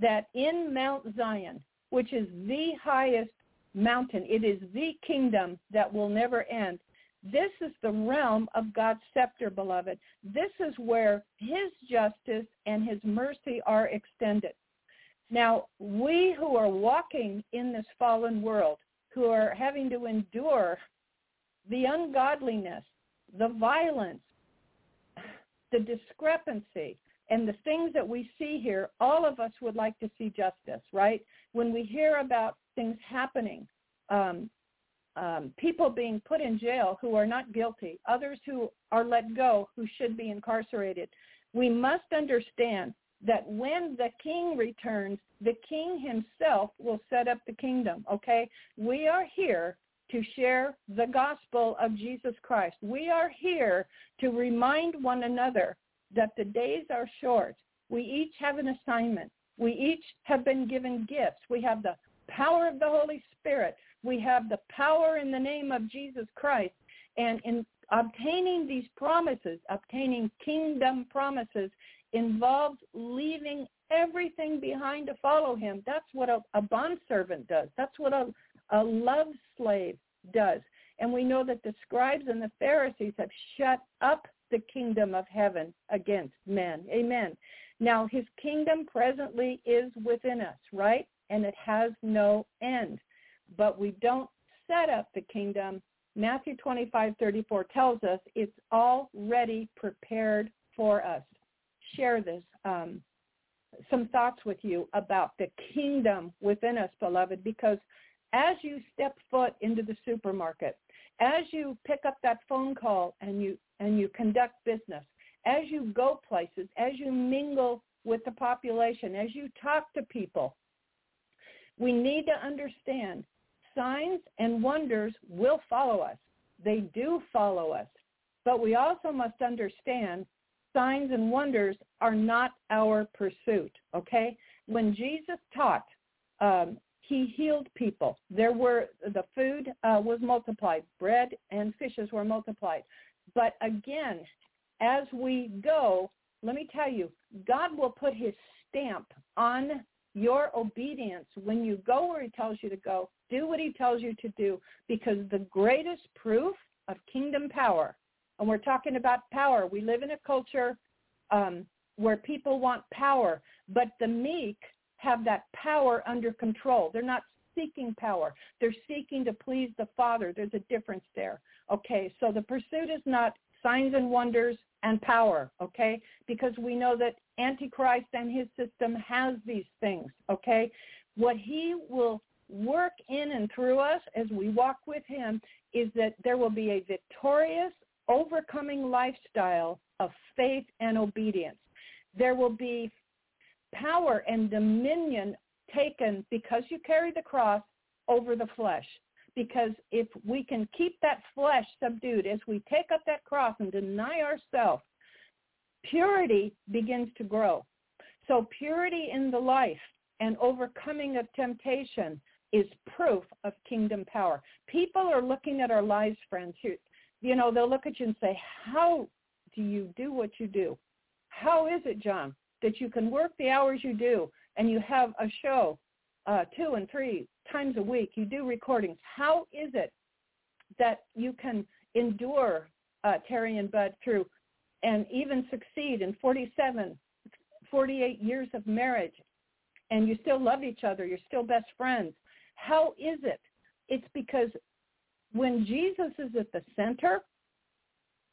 that in Mount Zion, which is the highest mountain, it is the kingdom that will never end. This is the realm of God's scepter, beloved. This is where his justice and his mercy are extended. Now, we who are walking in this fallen world, who are having to endure the ungodliness, the violence, the discrepancy, and the things that we see here, all of us would like to see justice, right? When we hear about things happening, um, um, people being put in jail who are not guilty, others who are let go who should be incarcerated, we must understand that when the king returns, the king himself will set up the kingdom, okay? We are here to share the gospel of Jesus Christ. We are here to remind one another that the days are short. We each have an assignment. We each have been given gifts. We have the power of the Holy Spirit. We have the power in the name of Jesus Christ. And in obtaining these promises, obtaining kingdom promises, involves leaving everything behind to follow him. That's what a, a bondservant does. That's what a, a love slave does. And we know that the scribes and the Pharisees have shut up the kingdom of heaven against men. Amen. Now, his kingdom presently is within us, right? And it has no end. But we don't set up the kingdom. Matthew 25, 34 tells us it's already prepared for us. Share this, um, some thoughts with you about the kingdom within us, beloved, because as you step foot into the supermarket, as you pick up that phone call and you and you conduct business, as you go places, as you mingle with the population, as you talk to people, we need to understand signs and wonders will follow us. They do follow us. But we also must understand signs and wonders are not our pursuit, okay? When Jesus taught, um, he healed people. There were, the food uh, was multiplied. Bread and fishes were multiplied. But again, as we go, let me tell you, God will put his stamp on your obedience when you go where he tells you to go. Do what he tells you to do because the greatest proof of kingdom power, and we're talking about power. We live in a culture um, where people want power, but the meek have that power under control. They're not seeking power. They're seeking to please the Father. There's a difference there. Okay, so the pursuit is not signs and wonders and power, okay? Because we know that Antichrist and his system has these things, okay? What he will work in and through us as we walk with him is that there will be a victorious, overcoming lifestyle of faith and obedience. There will be power and dominion taken because you carry the cross over the flesh. Because if we can keep that flesh subdued as we take up that cross and deny ourselves, purity begins to grow. So purity in the life and overcoming of temptation is proof of kingdom power. People are looking at our lives, friends. You, know, they'll look at you and say, how do you do what you do? How is it, John, that you can work the hours you do and you have a show uh, two and three times a week. You do recordings. How is it that you can endure uh, Terri and Bud through and even succeed in 47, 48 years of marriage and you still love each other. You're still best friends. How is it? It's because when Jesus is at the center,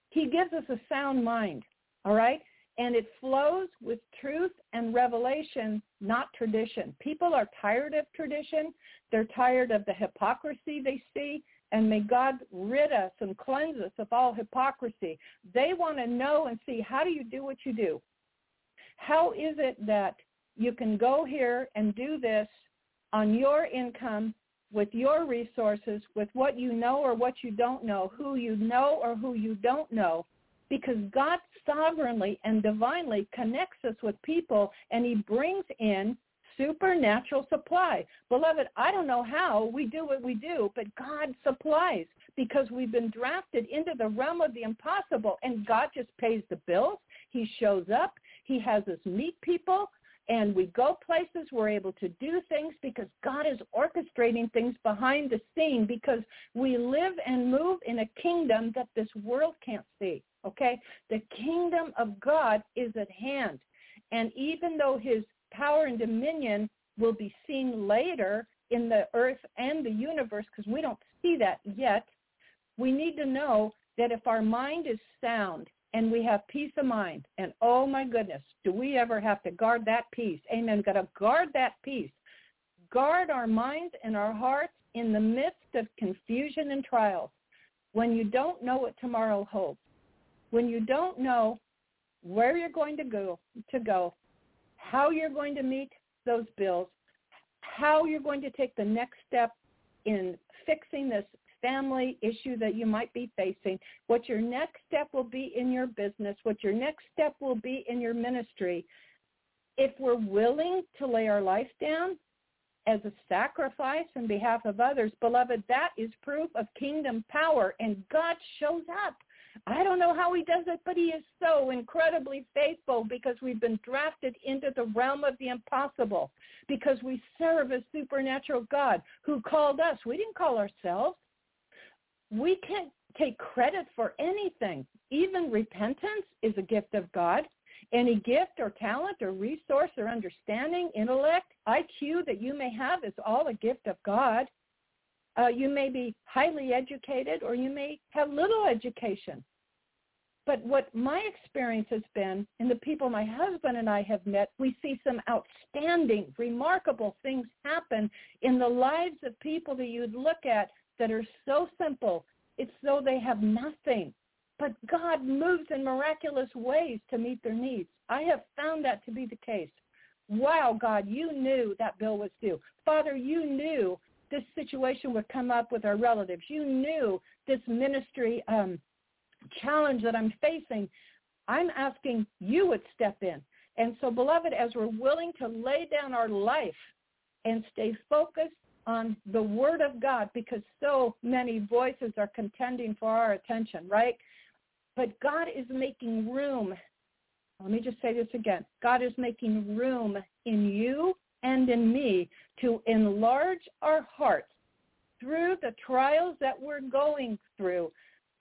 he gives us a sound mind, all right? and it flows with truth and revelation, not tradition. People are tired of tradition. They're tired of the hypocrisy they see, and may God rid us and cleanse us of all hypocrisy. They want to know and see how do you do what you do? How is it that you can go here and do this on your income with your resources, with what you know or what you don't know, who you know or who you don't know, because God sovereignly and divinely connects us with people and he brings in supernatural supply. Beloved, I don't know how we do what we do, but God supplies because we've been drafted into the realm of the impossible and God just pays the bills. He shows up. He has us meet people and we go places. We're able to do things because God is orchestrating things behind the scene because we live and move in a kingdom that this world can't see. Okay? The kingdom of God is at hand. And even though his power and dominion will be seen later in the earth and the universe because we don't see that yet. We need to know that if our mind is sound and we have peace of mind, and oh my goodness, do we ever have to guard that peace? Amen. Got to guard that peace. Guard our minds and our hearts in the midst of confusion and trials. When you don't know what tomorrow holds, when you don't know where you're going to go, to go, how you're going to meet those bills, how you're going to take the next step in fixing this family issue that you might be facing, what your next step will be in your business, what your next step will be in your ministry. If we're willing to lay our life down as a sacrifice in behalf of others, beloved, that is proof of kingdom power, and God shows up. I don't know how he does it, but he is so incredibly faithful because we've been drafted into the realm of the impossible because we serve a supernatural God who called us. We didn't call ourselves. We can't take credit for anything. Even repentance is a gift of God. Any gift or talent or resource or understanding, intellect, IQ that you may have is all a gift of God. Uh, you may be highly educated or you may have little education. But what my experience has been, and the people my husband and I have met, we see some outstanding, remarkable things happen in the lives of people that you'd look at that are so simple. It's though they have nothing. But God moves in miraculous ways to meet their needs. I have found that to be the case. Wow, God, you knew that bill was due. Father, you knew this situation would come up with our relatives. You knew this ministry um, challenge that I'm facing. I'm asking you would step in. And so, beloved, as we're willing to lay down our life and stay focused on the Word of God, because so many voices are contending for our attention, right? But God is making room. Let me just say this again. God is making room in you and in me to enlarge our hearts through the trials that we're going through,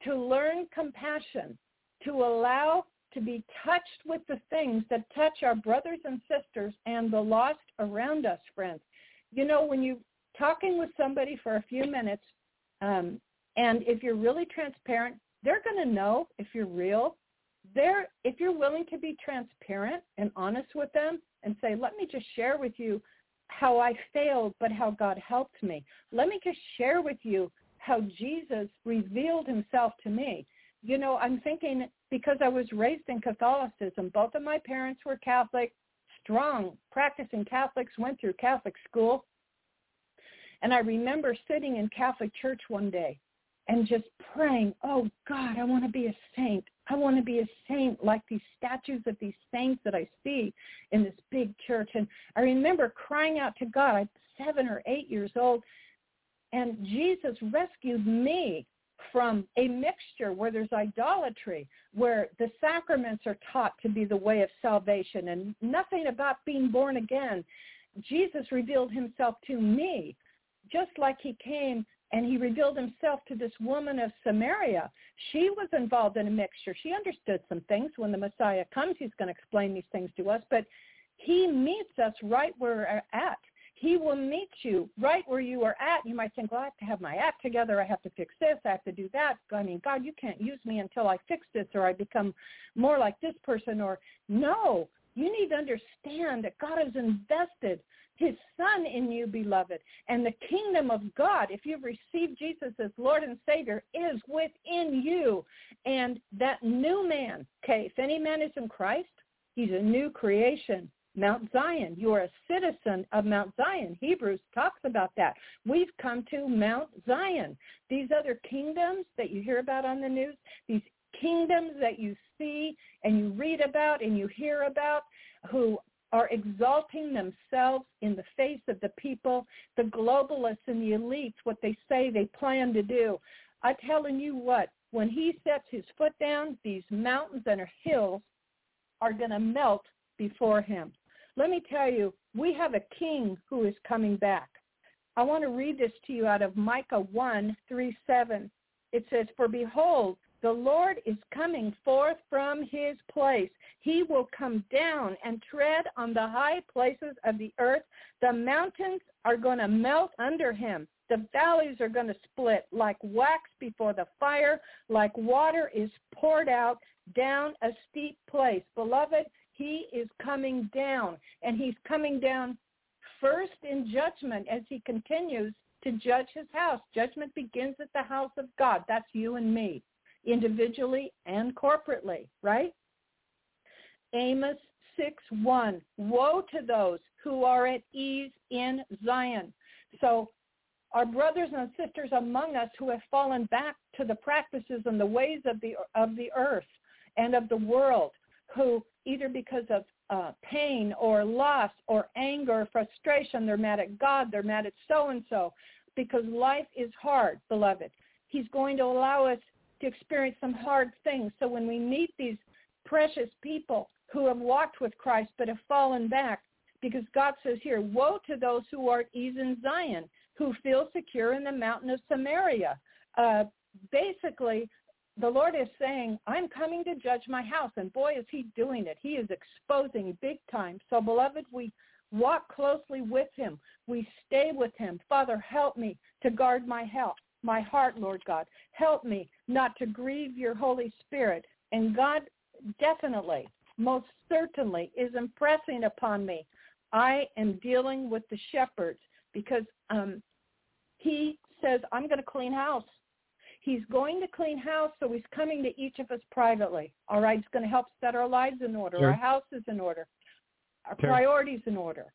to learn compassion, to allow to be touched with the things that touch our brothers and sisters and the lost around us, friends. You know, when you're talking with somebody for a few minutes, um, and if you're really transparent, they're going to know if you're real. They're, if you're willing to be transparent and honest with them and say, let me just share with you how I failed, but how God helped me. Let me just share with you how Jesus revealed himself to me. You know, I'm thinking because I was raised in Catholicism, both of my parents were Catholic, strong, practicing Catholics, went through Catholic school. And I remember sitting in Catholic church one day and just praying, oh God, I want to be a saint. I want to be a saint like these statues of these saints that I see in this big church. And I remember crying out to God. I'm seven or eight years old and Jesus rescued me from a mixture where there's idolatry, where the sacraments are taught to be the way of salvation and nothing about being born again. Jesus revealed himself to me just like he came and he revealed himself to this woman of Samaria. She was involved in a mixture. She understood some things. When the Messiah comes, he's going to explain these things to us. But he meets us right where we're at. He will meet you right where you are at. You might think, well, I have to have my act together. I have to fix this. I have to do that. I mean, God, you can't use me until I fix this or I become more like this person. Or no, you need to understand that God has invested his son in you, beloved. And the kingdom of God, if you've received Jesus as Lord and Savior, is within you. And that new man, okay, if any man is in Christ, he's a new creation. Mount Zion. You are a citizen of Mount Zion. Hebrews talks about that. We've come to Mount Zion. These other kingdoms that you hear about on the news, these kingdoms that you see and you read about and you hear about who are exalting themselves in the face of the people, the globalists and the elites, what they say they plan to do. I'm telling you what, when he sets his foot down, these mountains and hills are going to melt before him. Let me tell you, we have a king who is coming back. I want to read this to you out of Micah 1, 3, 7. It says, For behold, The Lord is coming forth from his place. He will come down and tread on the high places of the earth. The mountains are going to melt under him. The valleys are going to split like wax before the fire, like water is poured out down a steep place. Beloved, he is coming down, and he's coming down first in judgment as he continues to judge his house. Judgment begins at the house of God. That's you and me individually and corporately, right? Amos 6, 1. Woe to those who are at ease in Zion. So our brothers and sisters among us who have fallen back to the practices and the ways of the of the earth and of the world, who either because of uh, pain or loss or anger frustration, they're mad at God, they're mad at so and so, because life is hard, beloved. He's going to allow us to experience some hard things. So when we meet these precious people who have walked with Christ but have fallen back, because God says here, woe to those who are ease in Zion, who feel secure in the mountain of Samaria. Uh, basically, the Lord is saying, I'm coming to judge my house. And boy, is he doing it. He is exposing big time. So, beloved, we walk closely with him. We stay with him. Father, help me to guard my health my heart, Lord God. Help me not to grieve your Holy Spirit. And God definitely, most certainly is impressing upon me. I am dealing with the shepherds because um, he says, I'm going to clean house. He's going to clean house, so he's coming to each of us privately. All right, he's going to help set our lives in order, sure. our house is in order, our sure. priorities in order.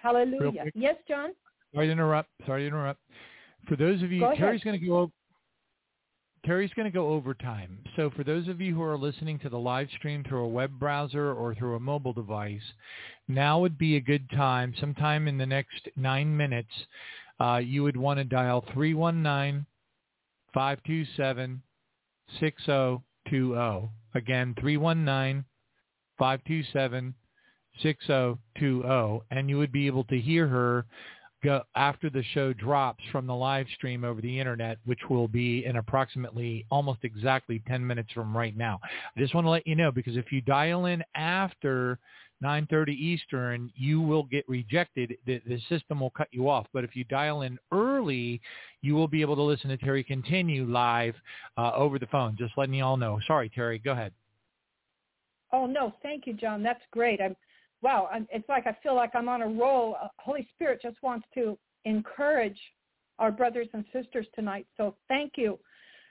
Hallelujah. Yes, John? Sorry to interrupt. Sorry to interrupt. For those of you, Terri's going to go. Terri's going to go overtime. So for those of you who are listening to the live stream through a web browser or through a mobile device, now would be a good time. Sometime in the next nine minutes, uh, you would want to dial 319 527 6020. Again, 319 527 6020. And you would be able to hear her go after the show drops from the live stream over the internet, which will be in approximately almost exactly 10 minutes from right now. I just want to let you know because if you dial in after 9:30 Eastern, you will get rejected. The, the system will cut you off. But if you dial in early, you will be able to listen to Terri continue live uh, over the phone. Just letting you all know. Sorry, Terri. Go ahead. Oh no, thank you, John. That's great. I'm wow, it's like I feel like I'm on a roll. Uh, Holy Spirit just wants to encourage our brothers and sisters tonight. So thank you.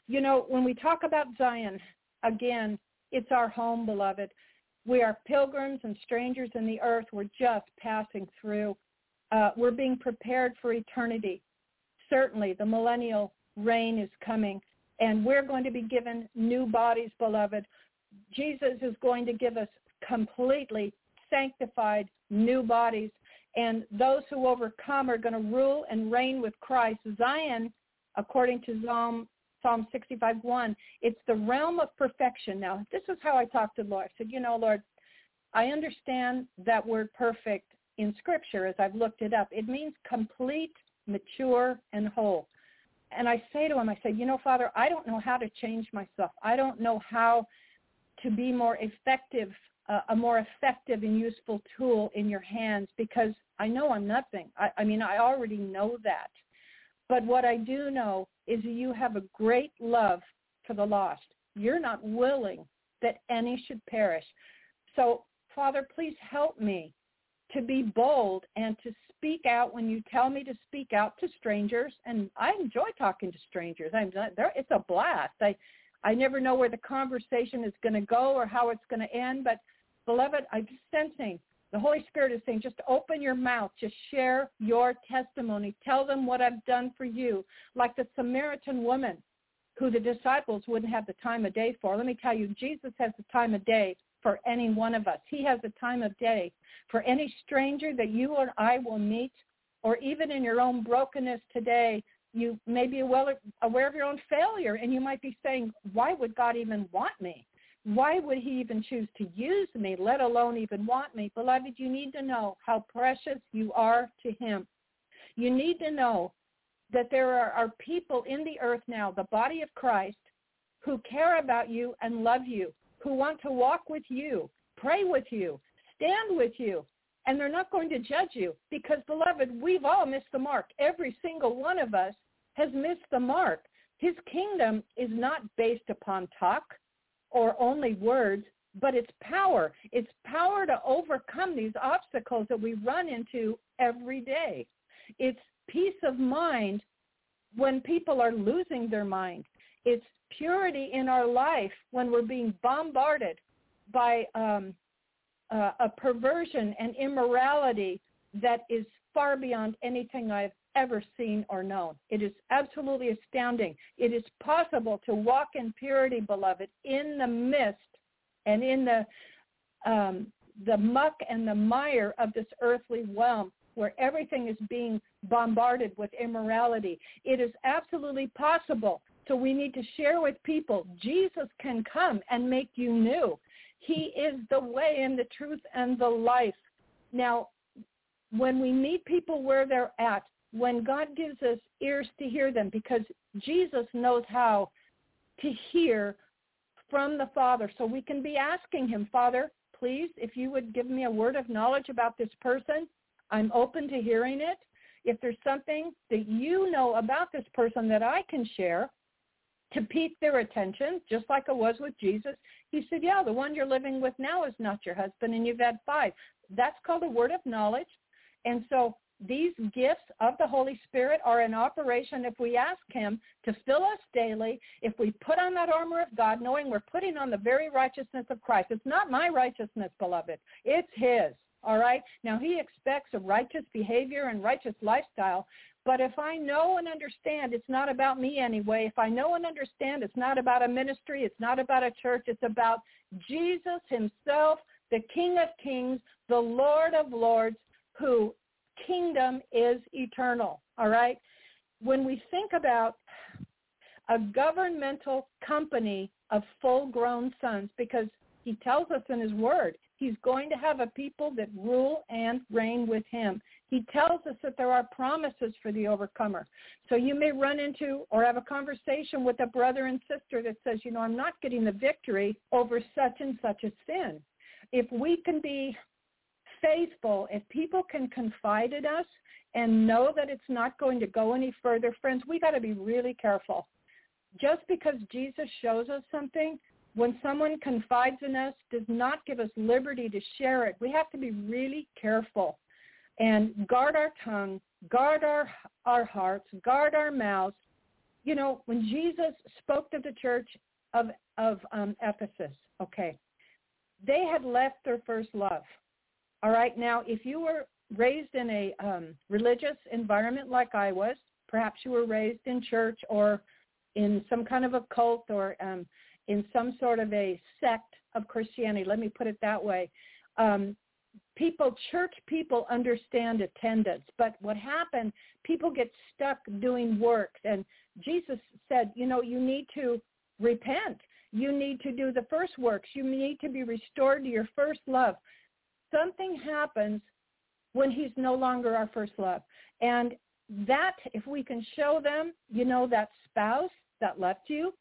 You know, when we talk about Zion, again, it's our home, beloved. We are pilgrims and strangers in the earth. We're just passing through. Uh, we're being prepared for eternity. Certainly, the millennial reign is coming, and we're going to be given new bodies, beloved. Jesus is going to give us completely sanctified new bodies. And those who overcome are going to rule and reign with Christ. Zion, according to Psalm Psalm 65:1, it's the realm of perfection. Now, this is how I talked to the Lord. I said, you know, Lord, I understand that word perfect in Scripture as I've looked it up. It means complete, mature, and whole. And I say to him, I say, you know, Father, I don't know how to change myself. I don't know how to be more effective a, more effective and useful tool in your hands because I know I'm nothing. I, I mean, I already know that. But what I do know is you have a great love for the lost. You're not willing that any should perish. So, Father, please help me to be bold and to speak out when you tell me to speak out to strangers. And I enjoy talking to strangers. I'm there. It's a blast. I I never know where the conversation is going to go or how it's going to end, but Beloved, I'm sensing the Holy Spirit is saying, just open your mouth, just share your testimony. Tell them what I've done for you. Like the Samaritan woman who the disciples wouldn't have the time of day for. Let me tell you, Jesus has the time of day for any one of us. He has the time of day for any stranger that you or I will meet, or even in your own brokenness today, you may be well aware of your own failure, and you might be saying, why would God even want me? Why would he even choose to use me, let alone even want me? Beloved, you need to know how precious you are to him. You need to know that there are, are people in the earth now, the body of Christ, who care about you and love you, who want to walk with you, pray with you, stand with you, and they're not going to judge you because, beloved, we've all missed the mark. Every single one of us has missed the mark. His kingdom is not based upon talk or only words, but it's power. It's power to overcome these obstacles that we run into every day. It's peace of mind when people are losing their mind. It's purity in our life when we're being bombarded by um, uh, a perversion and immorality that is far beyond anything I've ever seen or known. It is absolutely astounding. It is possible to walk in purity, beloved, in the mist and in the um, the muck and the mire of this earthly realm where everything is being bombarded with immorality. It is absolutely possible. So we need to share with people, Jesus can come and make you new. He is the way and the truth and the life. Now, when we meet people where they're at, when God gives us ears to hear them, because Jesus knows how to hear from the Father. So we can be asking him, Father, please, if you would give me a word of knowledge about this person, I'm open to hearing it. If there's something that you know about this person that I can share to pique their attention, just like it was with Jesus, he said, yeah, the one you're living with now is not your husband and you've had five. That's called a word of knowledge. And so these gifts of the Holy Spirit are in operation if we ask him to fill us daily, if we put on that armor of God, knowing we're putting on the very righteousness of Christ. It's not my righteousness, beloved. It's his. All right? Now, he expects a righteous behavior and righteous lifestyle. But if I know and understand it's not about me anyway, if I know and understand it's not about a ministry, it's not about a church, it's about Jesus himself, the King of kings, the Lord of lords, who kingdom is eternal. All right? When we think about a governmental company of full-grown sons, because he tells us in his word, He's going to have a people that rule and reign with him. He tells us that there are promises for the overcomer. So you may run into or have a conversation with a brother and sister that says, you know, I'm not getting the victory over such and such a sin. If we can be faithful, if people can confide in us and know that it's not going to go any further, friends, we got to be really careful. Just because Jesus shows us something when someone confides in us, does not give us liberty to share it. We have to be really careful and guard our tongue, guard our, our hearts, guard our mouths. You know, when Jesus spoke to the church of, of um, Ephesus, okay, they had left their first love. All right, now if you were raised in a um, religious environment like I was, perhaps you were raised in church or in some kind of a cult or um, in some sort of a sect of Christianity. Let me put it that way. Um, people, church people understand attendance, but what happened, people get stuck doing works. And Jesus said, you know, you need to repent. You need to do the first works. You need to be restored to your first love. Something happens when he's no longer our first love. And that, if we can show them, you know, that spouse that left you,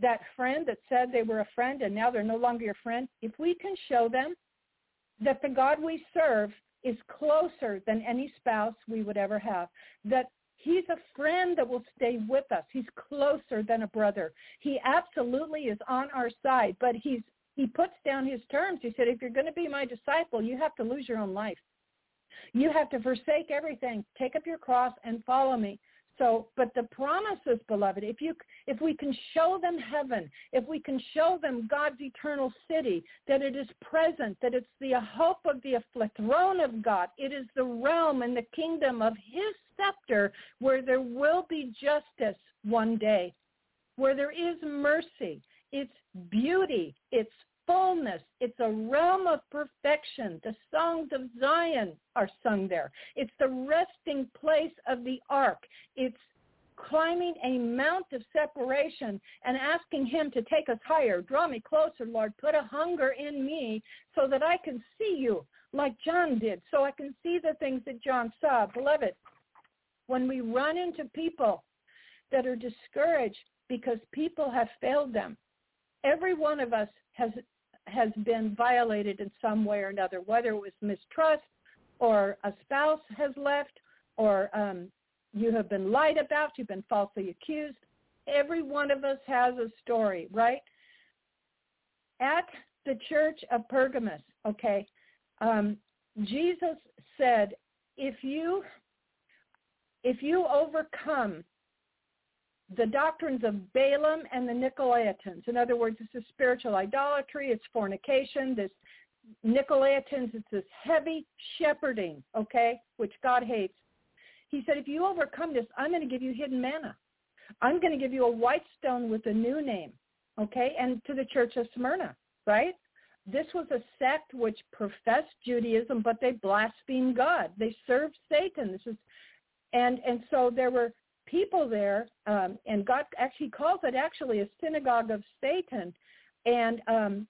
that friend that said they were a friend and now they're no longer your friend, if we can show them that the God we serve is closer than any spouse we would ever have, that he's a friend that will stay with us. He's closer than a brother. He absolutely is on our side, but he's he puts down his terms. He said, if you're going to be my disciple, you have to lose your own life. You have to forsake everything, take up your cross, and follow me. So, but the promises, beloved, if you, if we can show them heaven, if we can show them God's eternal city, that it is present, that it's the hope of the throne of God, it is the realm and the kingdom of his scepter where there will be justice one day, where there is mercy, it's beauty, it's fullness. It's a realm of perfection. The songs of Zion are sung there. It's the resting place of the ark. It's climbing a mount of separation and asking him to take us higher. Draw me closer, Lord. Put a hunger in me so that I can see you like John did, so I can see the things that John saw. Beloved, when we run into people that are discouraged because people have failed them. Every one of us has has been violated in some way or another, whether it was mistrust or a spouse has left or um, you have been lied about, you've been falsely accused. Every one of us has a story, right? At the church of Pergamos, okay, um, Jesus said, if you if you overcome the doctrines of Balaam and the Nicolaitans, in other words, this is spiritual idolatry, it's fornication, this Nicolaitans, it's this heavy shepherding, okay, which God hates. He said, if you overcome this, I'm going to give you hidden manna. I'm going to give you a white stone with a new name, okay, and to the church of Smyrna, right? This was a sect which professed Judaism, but they blasphemed God. They served Satan. This is, and and so there were people there, um, and God actually calls it actually a synagogue of Satan, and um,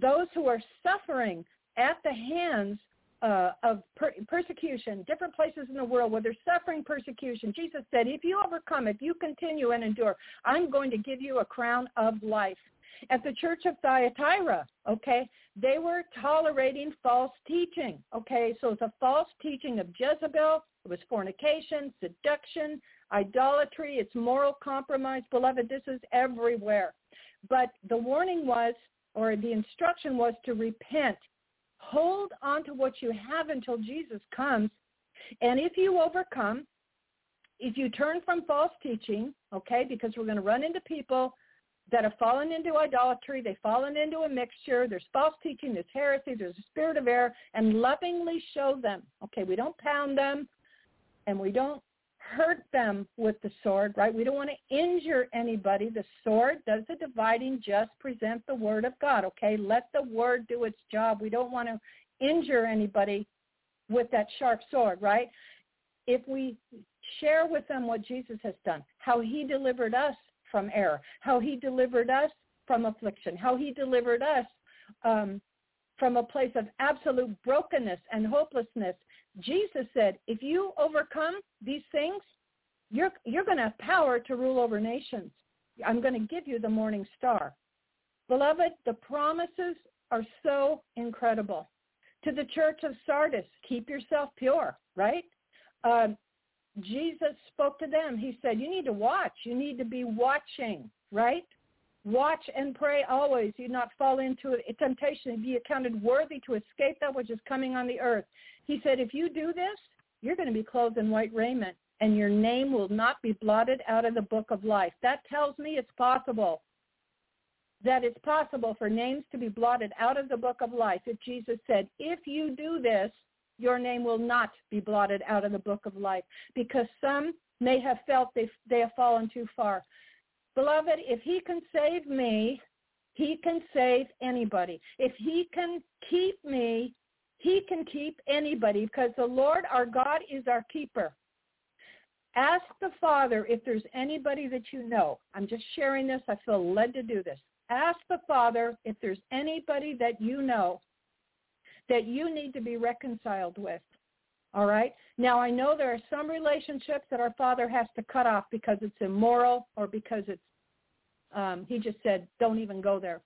those who are suffering at the hands uh, of per- persecution, different places in the world where they're suffering persecution. Jesus said, if you overcome, if you continue and endure, I'm going to give you a crown of life. At the church of Thyatira, okay, they were tolerating false teaching, okay? So it's a false teaching of Jezebel. It was fornication, seduction, idolatry. It's moral compromise. Beloved, this is everywhere. But the warning was, or the instruction was to repent. Hold on to what you have until Jesus comes. And if you overcome, if you turn from false teaching, okay, because we're going to run into people that have fallen into idolatry, they've fallen into a mixture, there's false teaching, there's heresy, there's a spirit of error, and lovingly show them. Okay, we don't pound them and we don't hurt them with the sword, right? We don't want to injure anybody. The sword does the dividing, just present the word of God, okay? Let the word do its job. We don't want to injure anybody with that sharp sword, right? If we share with them what Jesus has done, how he delivered us from error, how he delivered us from affliction, how he delivered us um, from a place of absolute brokenness and hopelessness. Jesus said, if you overcome these things, you're, you're going to have power to rule over nations. I'm going to give you the morning star. Beloved, the promises are so incredible. To the church of Sardis, keep yourself pure, right? Um, Jesus spoke to them. He said, you need to watch. You need to be watching, right? Watch and pray always. You not fall into a temptation. And be accounted worthy to escape that which is coming on the earth. He said, if you do this, you're going to be clothed in white raiment, and your name will not be blotted out of the book of life. That tells me it's possible. That it's possible for names to be blotted out of the book of life. If Jesus said, if you do this, your name will not be blotted out of the book of life because some may have felt they, they have fallen too far. Beloved, if he can save me, he can save anybody. If he can keep me, he can keep anybody because the Lord our God is our keeper. Ask the Father if there's anybody that you know. I'm just sharing this. I feel led to do this. Ask the Father if there's anybody that you know that you need to be reconciled with. All right? Now, I know there are some relationships that our father has to cut off because it's immoral or because it's, um, he just said, don't even go there.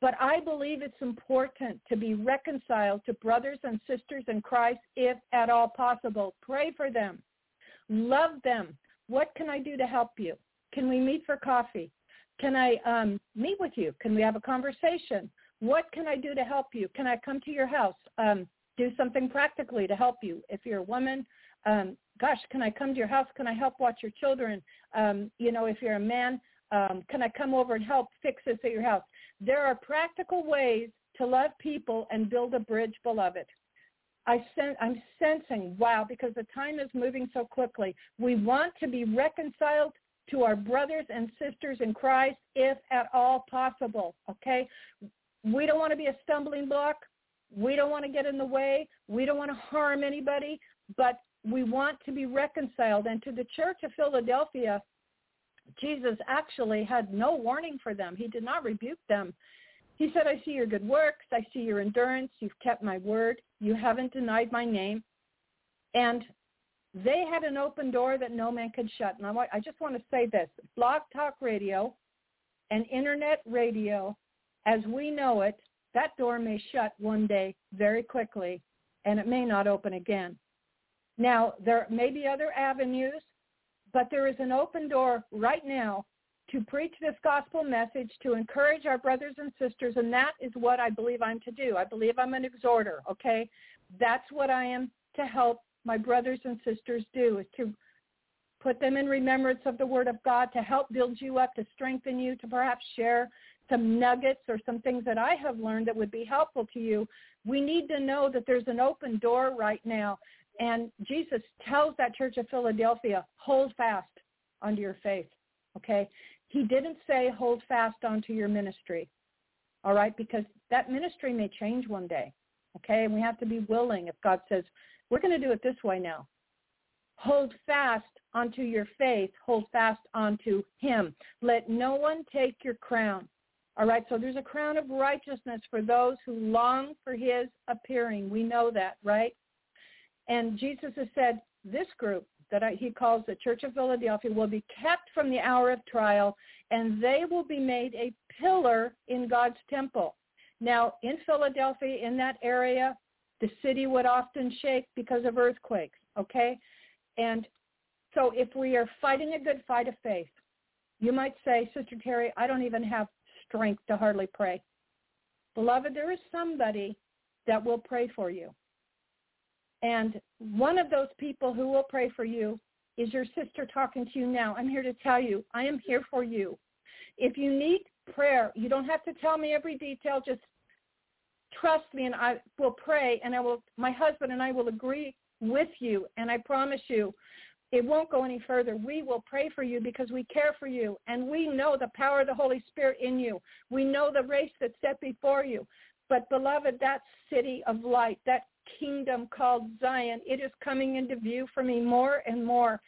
But I believe it's important to be reconciled to brothers and sisters in Christ if at all possible. Pray for them. Love them. What can I do to help you? Can we meet for coffee? Can I um, meet with you? Can we have a conversation? What can I do to help you? Can I come to your house? Um, do something practically to help you. If you're a woman, um, gosh, can I come to your house? Can I help watch your children? Um, you know, if you're a man, um, can I come over and help fix this at your house? There are practical ways to love people and build a bridge, beloved. I sen- I'm sensing, wow, because the time is moving so quickly. We want to be reconciled to our brothers and sisters in Christ if at all possible, okay? We don't want to be a stumbling block. We don't want to get in the way. We don't want to harm anybody, but we want to be reconciled. And to the church of Philadelphia, Jesus actually had no warning for them. He did not rebuke them. He said, I see your good works. I see your endurance. You've kept my word. You haven't denied my name. And They had an open door that no man could shut. And I, just want to say this. Blog Talk Radio and Internet radio, as we know it, that door may shut one day very quickly, and it may not open again. Now, there may be other avenues, but there is an open door right now to preach this gospel message, to encourage our brothers and sisters, and that is what I believe I'm to do. I believe I'm an exhorter, okay? That's what I am to help my brothers and sisters do, is to put them in remembrance of the word of God, to help build you up, to strengthen you, to perhaps share some nuggets or some things that I have learned that would be helpful to you. We need to know that there's an open door right now. And Jesus tells that church of Philadelphia, hold fast onto your faith. Okay? He didn't say hold fast onto your ministry. All right? Because that ministry may change one day. Okay? And we have to be willing if God says, we're going to do it this way now. Hold fast onto your faith. Hold fast onto him. Let no one take your crown. All right, so there's a crown of righteousness for those who long for his appearing. We know that, right? And Jesus has said, this group that I, he calls the Church of Philadelphia will be kept from the hour of trial, and they will be made a pillar in God's temple. Now, in Philadelphia, in that area, the city would often shake because of earthquakes, okay? And so if we are fighting a good fight of faith, you might say, Sister Terri, I don't even have strength to hardly pray. Beloved, there is somebody that will pray for you. And one of those people who will pray for you is your sister talking to you now. I'm here to tell you, I am here for you. If you need prayer, you don't have to tell me every detail. Just trust me and I will pray and I will, my husband and I will agree with you. And I promise you, it won't go any further. We will pray for you because we care for you and we know the power of the Holy Spirit in you. We know the race that's set before you. But beloved, that city of light, that kingdom called Zion, it is coming into view for me more and more.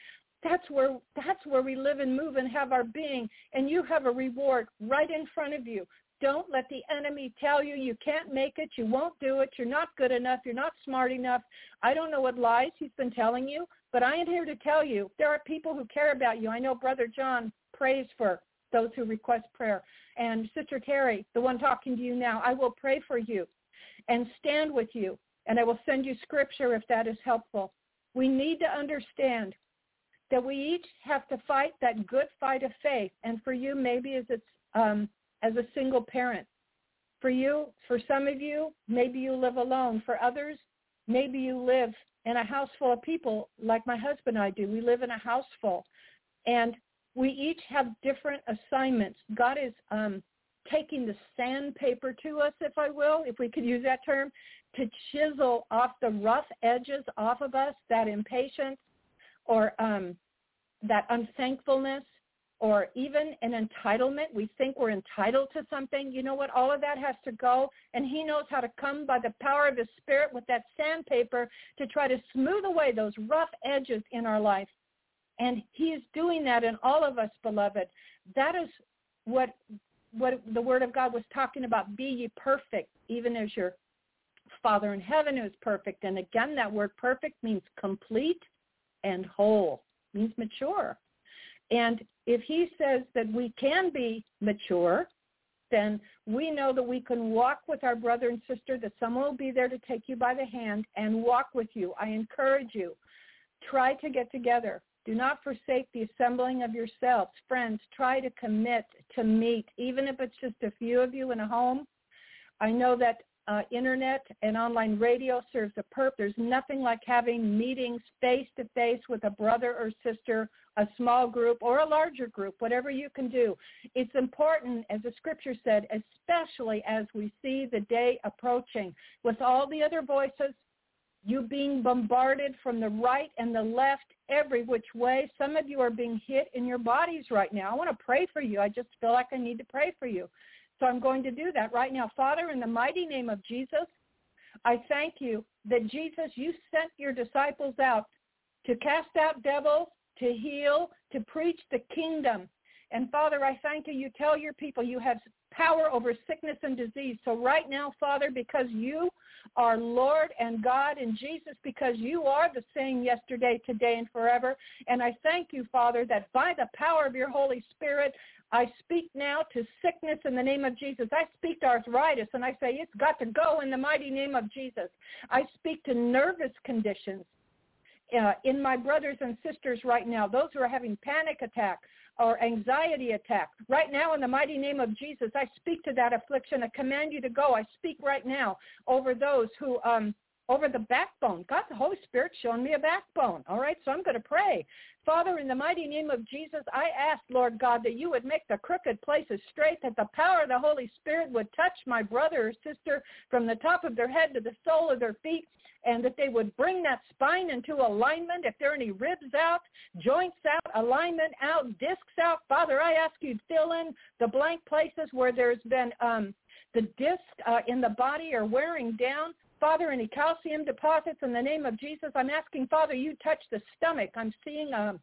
That's where that's where we live and move and have our being. And you have a reward right in front of you. Don't let the enemy tell you you can't make it, you won't do it, you're not good enough, you're not smart enough. I don't know what lies he's been telling you, but I am here to tell you there are people who care about you. I know Brother John prays for those who request prayer. And Sister Terri, the one talking to you now, I will pray for you and stand with you. And I will send you scripture if that is helpful. We need to understand that we each have to fight that good fight of faith. And for you, maybe as it's um, as a single parent. For you, for some of you, maybe you live alone. For others, maybe you live in a house full of people like my husband and I do. We live in a house full. And we each have different assignments. God is um, taking the sandpaper to us, if I will, if we could use that term, to chisel off the rough edges off of us, that impatience or um, that unthankfulness or even an entitlement. We think we're entitled to something. You know what? All of that has to go. And he knows how to come by the power of his spirit with that sandpaper to try to smooth away those rough edges in our life. And he is doing that in all of us, beloved. That is what what the word of God was talking about. Be ye perfect, even as your Father in heaven is perfect. And again, that word perfect means complete and whole, means mature. And if he says that we can be mature, then we know that we can walk with our brother and sister, that someone will be there to take you by the hand and walk with you. I encourage you. Try to get together. Do not forsake the assembling of yourselves. Friends, try to commit to meet, even if it's just a few of you in a home. I know that uh, internet and online radio serves a purpose. There's nothing like having meetings face to face with a brother or sister, a small group or a larger group, whatever you can do. It's important, as the scripture said, especially as we see the day approaching with all the other voices, you being bombarded from the right and the left every which way. Some of you are being hit in your bodies right now. I want to pray for you. I just feel like I need to pray for you. So I'm going to do that right now. Father, in the mighty name of Jesus, I thank you that Jesus, you sent your disciples out to cast out devils, to heal, to preach the kingdom. And Father, I thank you. You tell your people you have power over sickness and disease. So right now, Father, because you are Lord and God and Jesus, because you are the same yesterday, today, and forever. And I thank you, Father, that by the power of your Holy Spirit, I speak now to sickness in the name of Jesus. I speak to arthritis and I say it's got to go in the mighty name of Jesus. I speak to nervous conditions uh, in my brothers and sisters right now, those who are having panic attacks or anxiety attack. Right now, in the mighty name of Jesus, I speak to that affliction. I command you to go. I speak right now over those who um, over the backbone. God, the Holy Spirit showing me a backbone. All right, so I'm going to pray. Father, in the mighty name of Jesus, I ask, Lord God, that you would make the crooked places straight, that the power of the Holy Spirit would touch my brother or sister from the top of their head to the sole of their feet, and that they would bring that spine into alignment. If there are any ribs out, joints out, alignment out, discs out, Father, I ask you to fill in the blank places where there's been um, the disc uh, in the body are wearing down. Father, any calcium deposits in the name of Jesus, I'm asking, Father, you touch the stomach. I'm seeing, a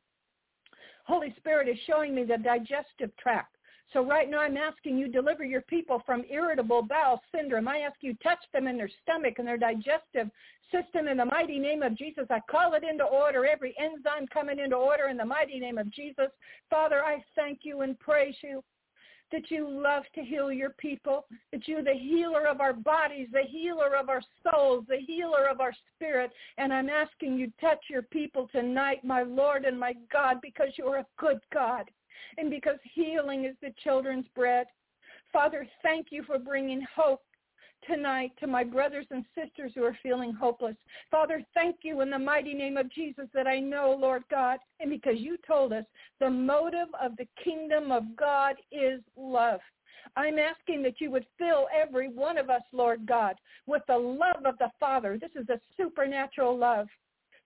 Holy Spirit is showing me the digestive tract. So right now I'm asking you deliver your people from irritable bowel syndrome. I ask you touch them in their stomach and their digestive system in the mighty name of Jesus. I call it into order, every enzyme coming into order in the mighty name of Jesus. Father, I thank you and praise you that you love to heal your people, that you're the healer of our bodies, the healer of our souls, the healer of our spirit. And I'm asking you touch your people tonight, my Lord and my God, because you're a good God and because healing is the children's bread. Father, thank you for bringing hope tonight to my brothers and sisters who are feeling hopeless. Father, thank you in the mighty name of Jesus that I know, Lord God, and because you told us the motive of the kingdom of God is love. I'm asking that you would fill every one of us, Lord God, with the love of the Father. This is a supernatural love,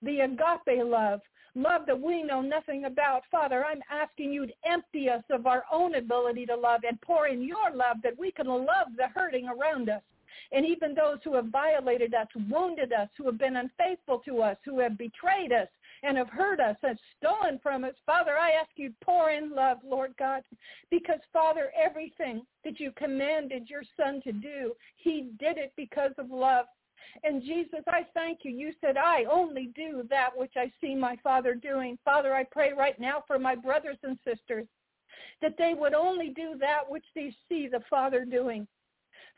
the agape love, love that we know nothing about. Father, I'm asking you to empty us of our own ability to love and pour in your love that we can love the hurting around us. And even those who have violated us, wounded us, who have been unfaithful to us, who have betrayed us and have hurt us and stolen from us, Father, I ask you pour in love, Lord God, because, Father, everything that you commanded your son to do, he did it because of love. And Jesus, I thank you. You said, I only do that which I see my Father doing. Father, I pray right now for my brothers and sisters that they would only do that which they see the Father doing.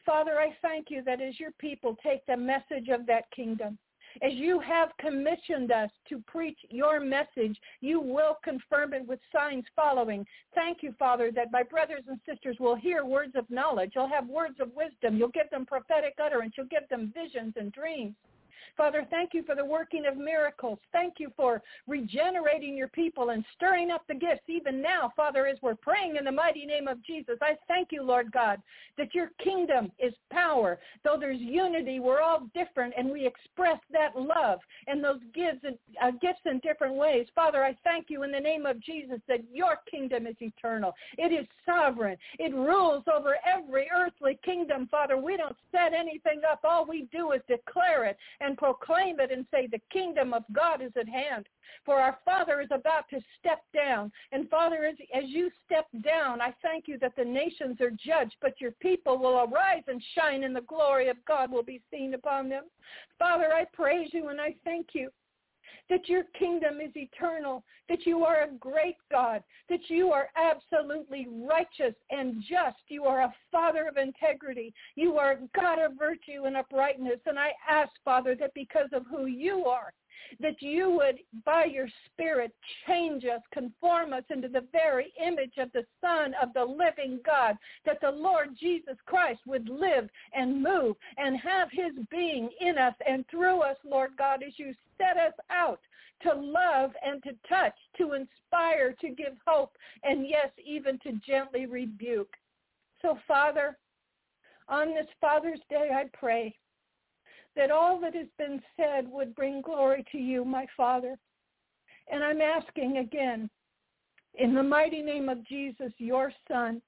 Father, I thank you that as your people take the message of that kingdom, as you have commissioned us to preach your message, you will confirm it with signs following. Thank you, Father, that my brothers and sisters will hear words of knowledge. You'll have words of wisdom. You'll give them prophetic utterance. You'll give them visions and dreams. Father, thank you for the working of miracles. Thank you for regenerating your people and stirring up the gifts even now, Father, as we're praying in the mighty name of Jesus. I thank you, Lord God, that your kingdom is power. Though there's unity, we're all different and we express that love and those gifts, uh, gifts in different ways. Father, I thank you in the name of Jesus that your kingdom is eternal. It is sovereign. It rules over every earthly kingdom, Father. We don't set anything up. All we do is declare it and proclaim it and say, the kingdom of God is at hand. For our Father is about to step down. And Father, as, as you step down, I thank you that the nations are judged, but your people will arise and shine and the glory of God will be seen upon them. Father, I praise you and I thank you that your kingdom is eternal, that you are a great God, that you are absolutely righteous and just. You are a Father of integrity. You are a God of virtue and uprightness. And I ask, Father, that because of who you are, that you would, by your Spirit, change us, conform us into the very image of the Son of the living God, that the Lord Jesus Christ would live and move and have his being in us and through us, Lord God, as you set us out to love and to touch, to inspire, to give hope, and yes, even to gently rebuke. So, Father, on this Father's Day, I pray that all that has been said would bring glory to you, my Father. And I'm asking again, in the mighty name of Jesus, your Son,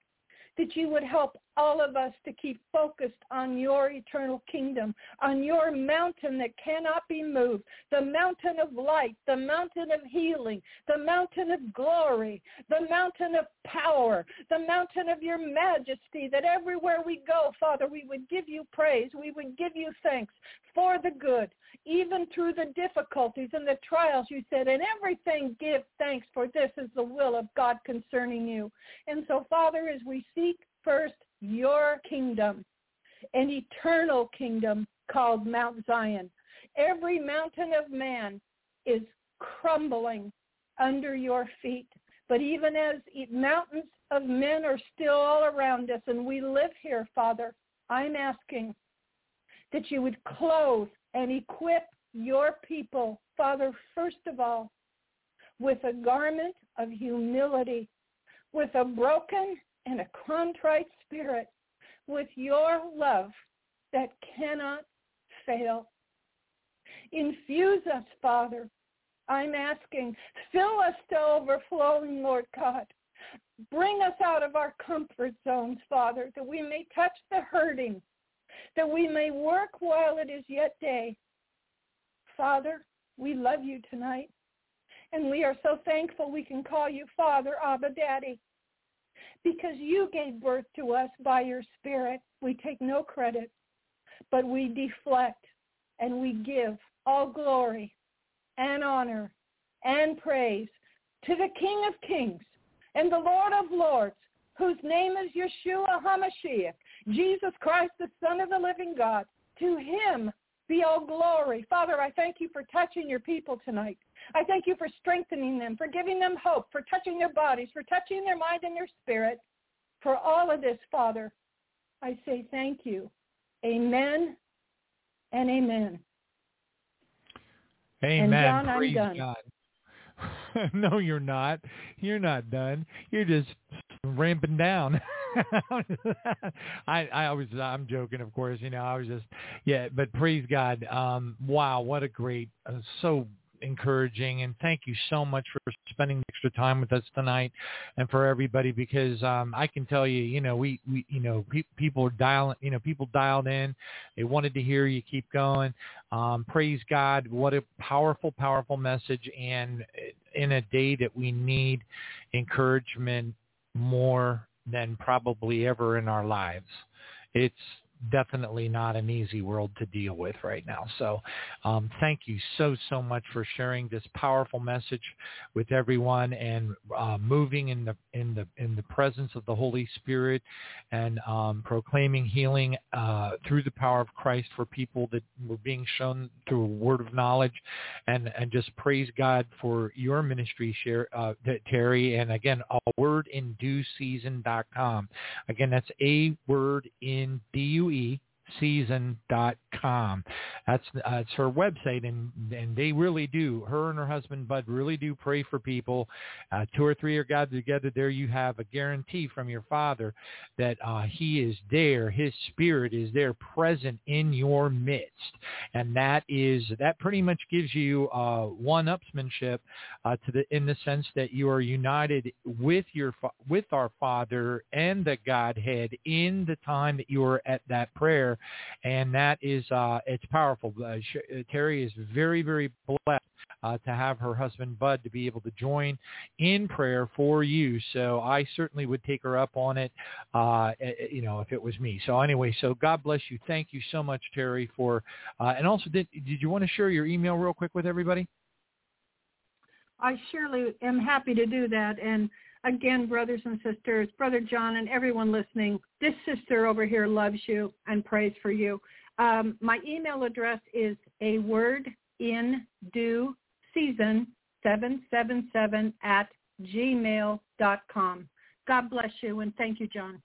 that you would help all of us to keep focused on your eternal kingdom, on your mountain that cannot be moved, the mountain of light, the mountain of healing, the mountain of glory, the mountain of power, the mountain of your majesty, that everywhere we go, Father, we would give you praise, we would give you thanks for the good, even through the difficulties and the trials, you said, and everything give thanks, for this is the will of God concerning you. And so, Father, as we seek first your kingdom, an eternal kingdom called Mount Zion, every mountain of man is crumbling under your feet. But even as mountains of men are still all around us and we live here, Father, I'm asking that you would clothe and equip your people, Father, first of all, with a garment of humility, with a broken and a contrite spirit, with your love that cannot fail. Infuse us, Father. I'm asking, fill us to overflowing, Lord God. Bring us out of our comfort zones, Father, that we may touch the hurting, that we may work while it is yet day. Father, we love you tonight. And we are so thankful we can call you Father, Abba, Daddy. Because you gave birth to us by your Spirit. We take no credit, but we deflect and we give all glory and honor and praise to the King of Kings and the Lord of Lords, whose name is Yeshua HaMashiach, Jesus Christ, the Son of the living God. To him be all glory. Father, I thank you for touching your people tonight. I thank you for strengthening them, for giving them hope, for touching their bodies, for touching their mind and their spirit. For all of this, Father, I say thank you. Amen and amen. Amen. And John, Praise I'm done. God. *laughs* no, you're not. You're not done. You're just ramping down. *laughs* I I was I'm joking, of course. You know, I was just yeah, but praise God. Um, wow, what a great, uh, so encouraging and thank you so much for spending extra time with us tonight and for everybody because um I can tell you you know we we you know pe- people are dialing you know people dialed in. They wanted to hear you keep going. Um praise God. What a powerful powerful message and in a day that we need encouragement more than probably ever in our lives. It's definitely not an easy world to deal with right now. So um, thank you so, so much for sharing this powerful message with everyone and uh, moving in the, in, the, in the presence of the Holy Spirit and um, proclaiming healing uh, through the power of Christ for people that were being shown through a word of knowledge and, and just praise God for your ministry, share, uh, Terri. And again, a word in due season.com. Again, that's a word in D-U E season.com. That's uh, her website, and and they really do. Her and her husband Bud really do pray for people. Uh, two or three are gathered together. There you have a guarantee from your Father that uh, He is there. His Spirit is there, present in your midst, and that is that pretty much gives you uh, one-upsmanship uh, to the in the sense that you are united with your with our Father and the Godhead in the time that you are at that prayer and that is uh, it's powerful. Uh, uh, Terri is very very blessed uh, to have her husband Bud to be able to join in prayer for you. So I certainly would take her up on it, uh, you know, if it was me. So anyway, so God bless you. Thank you so much, Terri, for uh, and also did did you want to share your email real quick with everybody? I surely am happy to do that. And again, brothers and sisters, Brother John and everyone listening, this sister over here loves you and prays for you. Um, my email address is a word in due season 777 at gmail.com. God bless you and thank you, John.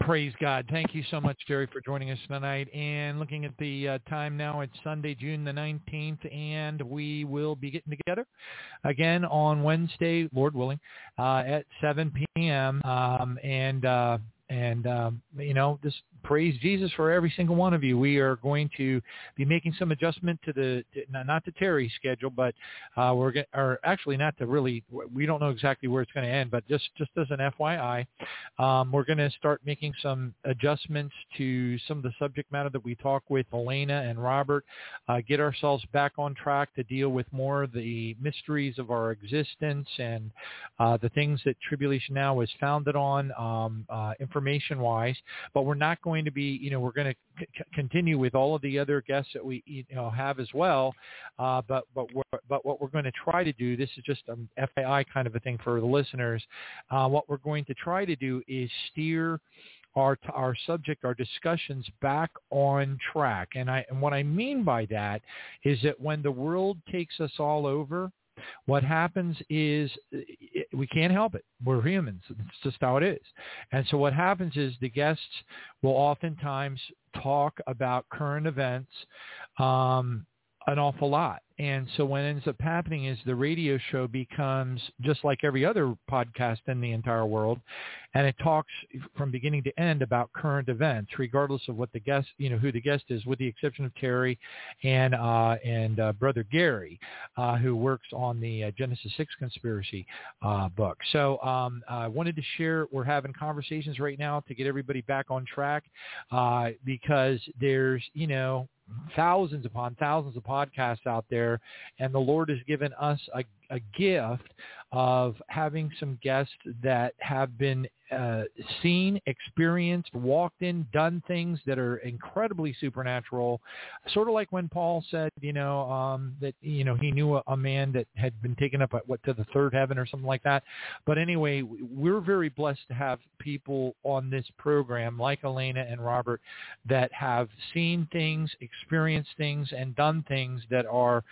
Praise God. Thank you so much, Jerry, for joining us tonight. And looking at the uh, time now, it's Sunday, June the 19th, and we will be getting together again on Wednesday, Lord willing, uh, at 7 p.m. Um, and uh, and um, you know, just praise Jesus for every single one of you. We are going to be making some adjustment to the to, not to Terri's schedule, but uh, we're going or actually not to really. We don't know exactly where it's going to end, but just just as an FYI, um, we're going to start making some adjustments to some of the subject matter that we talk with Elena and Robert. Uh, get ourselves back on track to deal with more of the mysteries of our existence and uh, the things that Tribulation Now is founded on, um, uh, information-wise. But we're not going to be, you know, we're going to c- continue with all of the other guests that we, you know, have as well. Uh, but but but what we're going to try to do, this is just an FAI kind of a thing for the listeners. Uh, what we're going to try to do is steer our our subject, our discussions back on track. And I and what I mean by that is that when the world takes us all over, what happens is we can't help it. We're humans. It's just how it is. And so what happens is the guests will oftentimes talk about current events um, an awful lot. And so what ends up happening is the radio show becomes just like every other podcast in the entire world, and it talks from beginning to end about current events, regardless of what the guest, you know, who the guest is, with the exception of Terri and uh, and uh, brother Gary, uh, who works on the uh, Genesis Six conspiracy uh, book. So um, I wanted to share. We're having conversations right now to get everybody back on track uh, because there's, you know, thousands upon thousands of podcasts out there, and the Lord has given us a, a gift of having some guests that have been uh, seen, experienced, walked in, done things that are incredibly supernatural. Sort of like when Paul said, you know, um, that you know he knew a, a man that had been taken up at what to the third heaven or something like that. But anyway, we're very blessed to have people on this program like Elena and Robert that have seen things, experienced things, and done things that are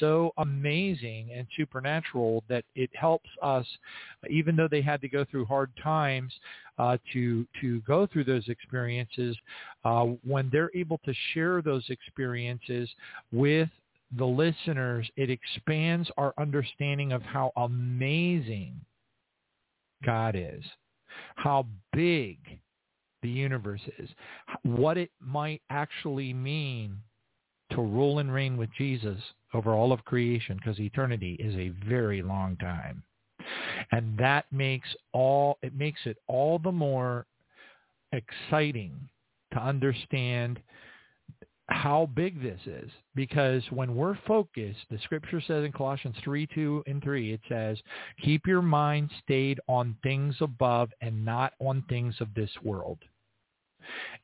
so amazing and supernatural that it helps us, even though they had to go through hard times uh, to to go through those experiences, uh, when they're able to share those experiences with the listeners, it expands our understanding of how amazing God is, how big the universe is, what it might actually mean to rule and reign with Jesus over all of creation because eternity is a very long time. And that makes all it makes it all the more exciting to understand how big this is because when we're focused, the scripture says in Colossians 3, 2 and 3, it says, keep your mind stayed on things above and not on things of this world.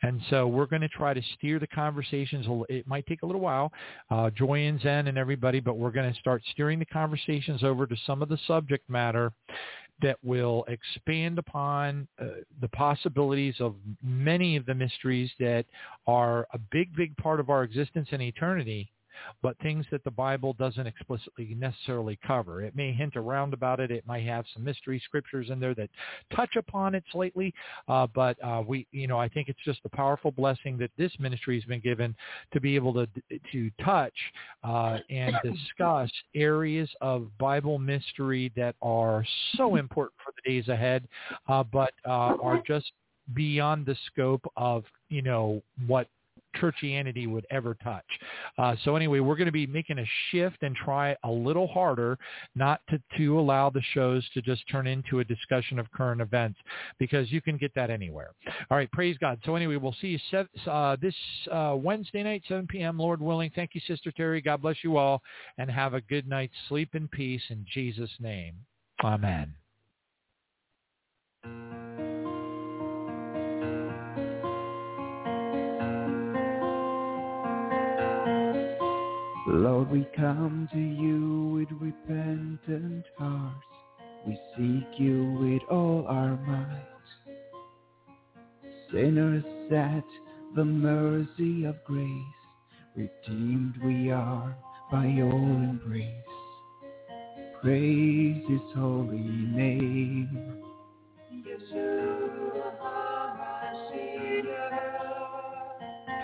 And so we're going to try to steer the conversations. It might take a little while, uh, Joy and Zen and everybody, but we're going to start steering the conversations over to some of the subject matter that will expand upon uh, the possibilities of many of the mysteries that are a big, big part of our existence in eternity but things that the Bible doesn't explicitly necessarily cover. It may hint around about it. It might have some mystery scriptures in there that touch upon it slightly, uh, but uh, we, you know, I think it's just a powerful blessing that this ministry has been given to be able to to touch uh, and discuss areas of Bible mystery that are so important for the days ahead, uh, but uh, are just beyond the scope of you know what churchianity would ever touch. Uh, so anyway, we're going to be making a shift and try a little harder not to, to allow the shows to just turn into a discussion of current events because you can get that anywhere. All right, praise God. So anyway, we'll see you uh, this uh, Wednesday night, 7 p.m., Lord willing. Thank you, Sister Terri. God bless you all and have a good night's sleep in peace in Jesus' name. Amen. Lord, we come to you with repentant hearts. We seek you with all our might. Sinners at the mercy of grace, redeemed we are by your embrace. Praise his holy name.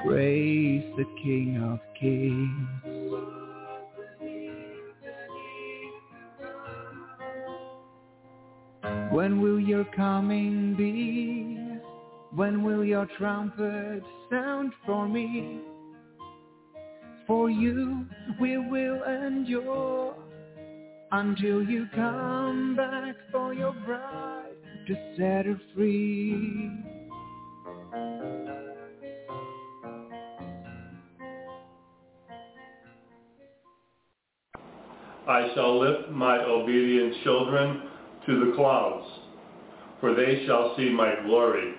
Praise the King of Kings. When will your coming be? When will your trumpet sound for me? For you we will endure until you come back for your bride to set her free. I shall lift my obedient children to the clouds, for they shall see my glory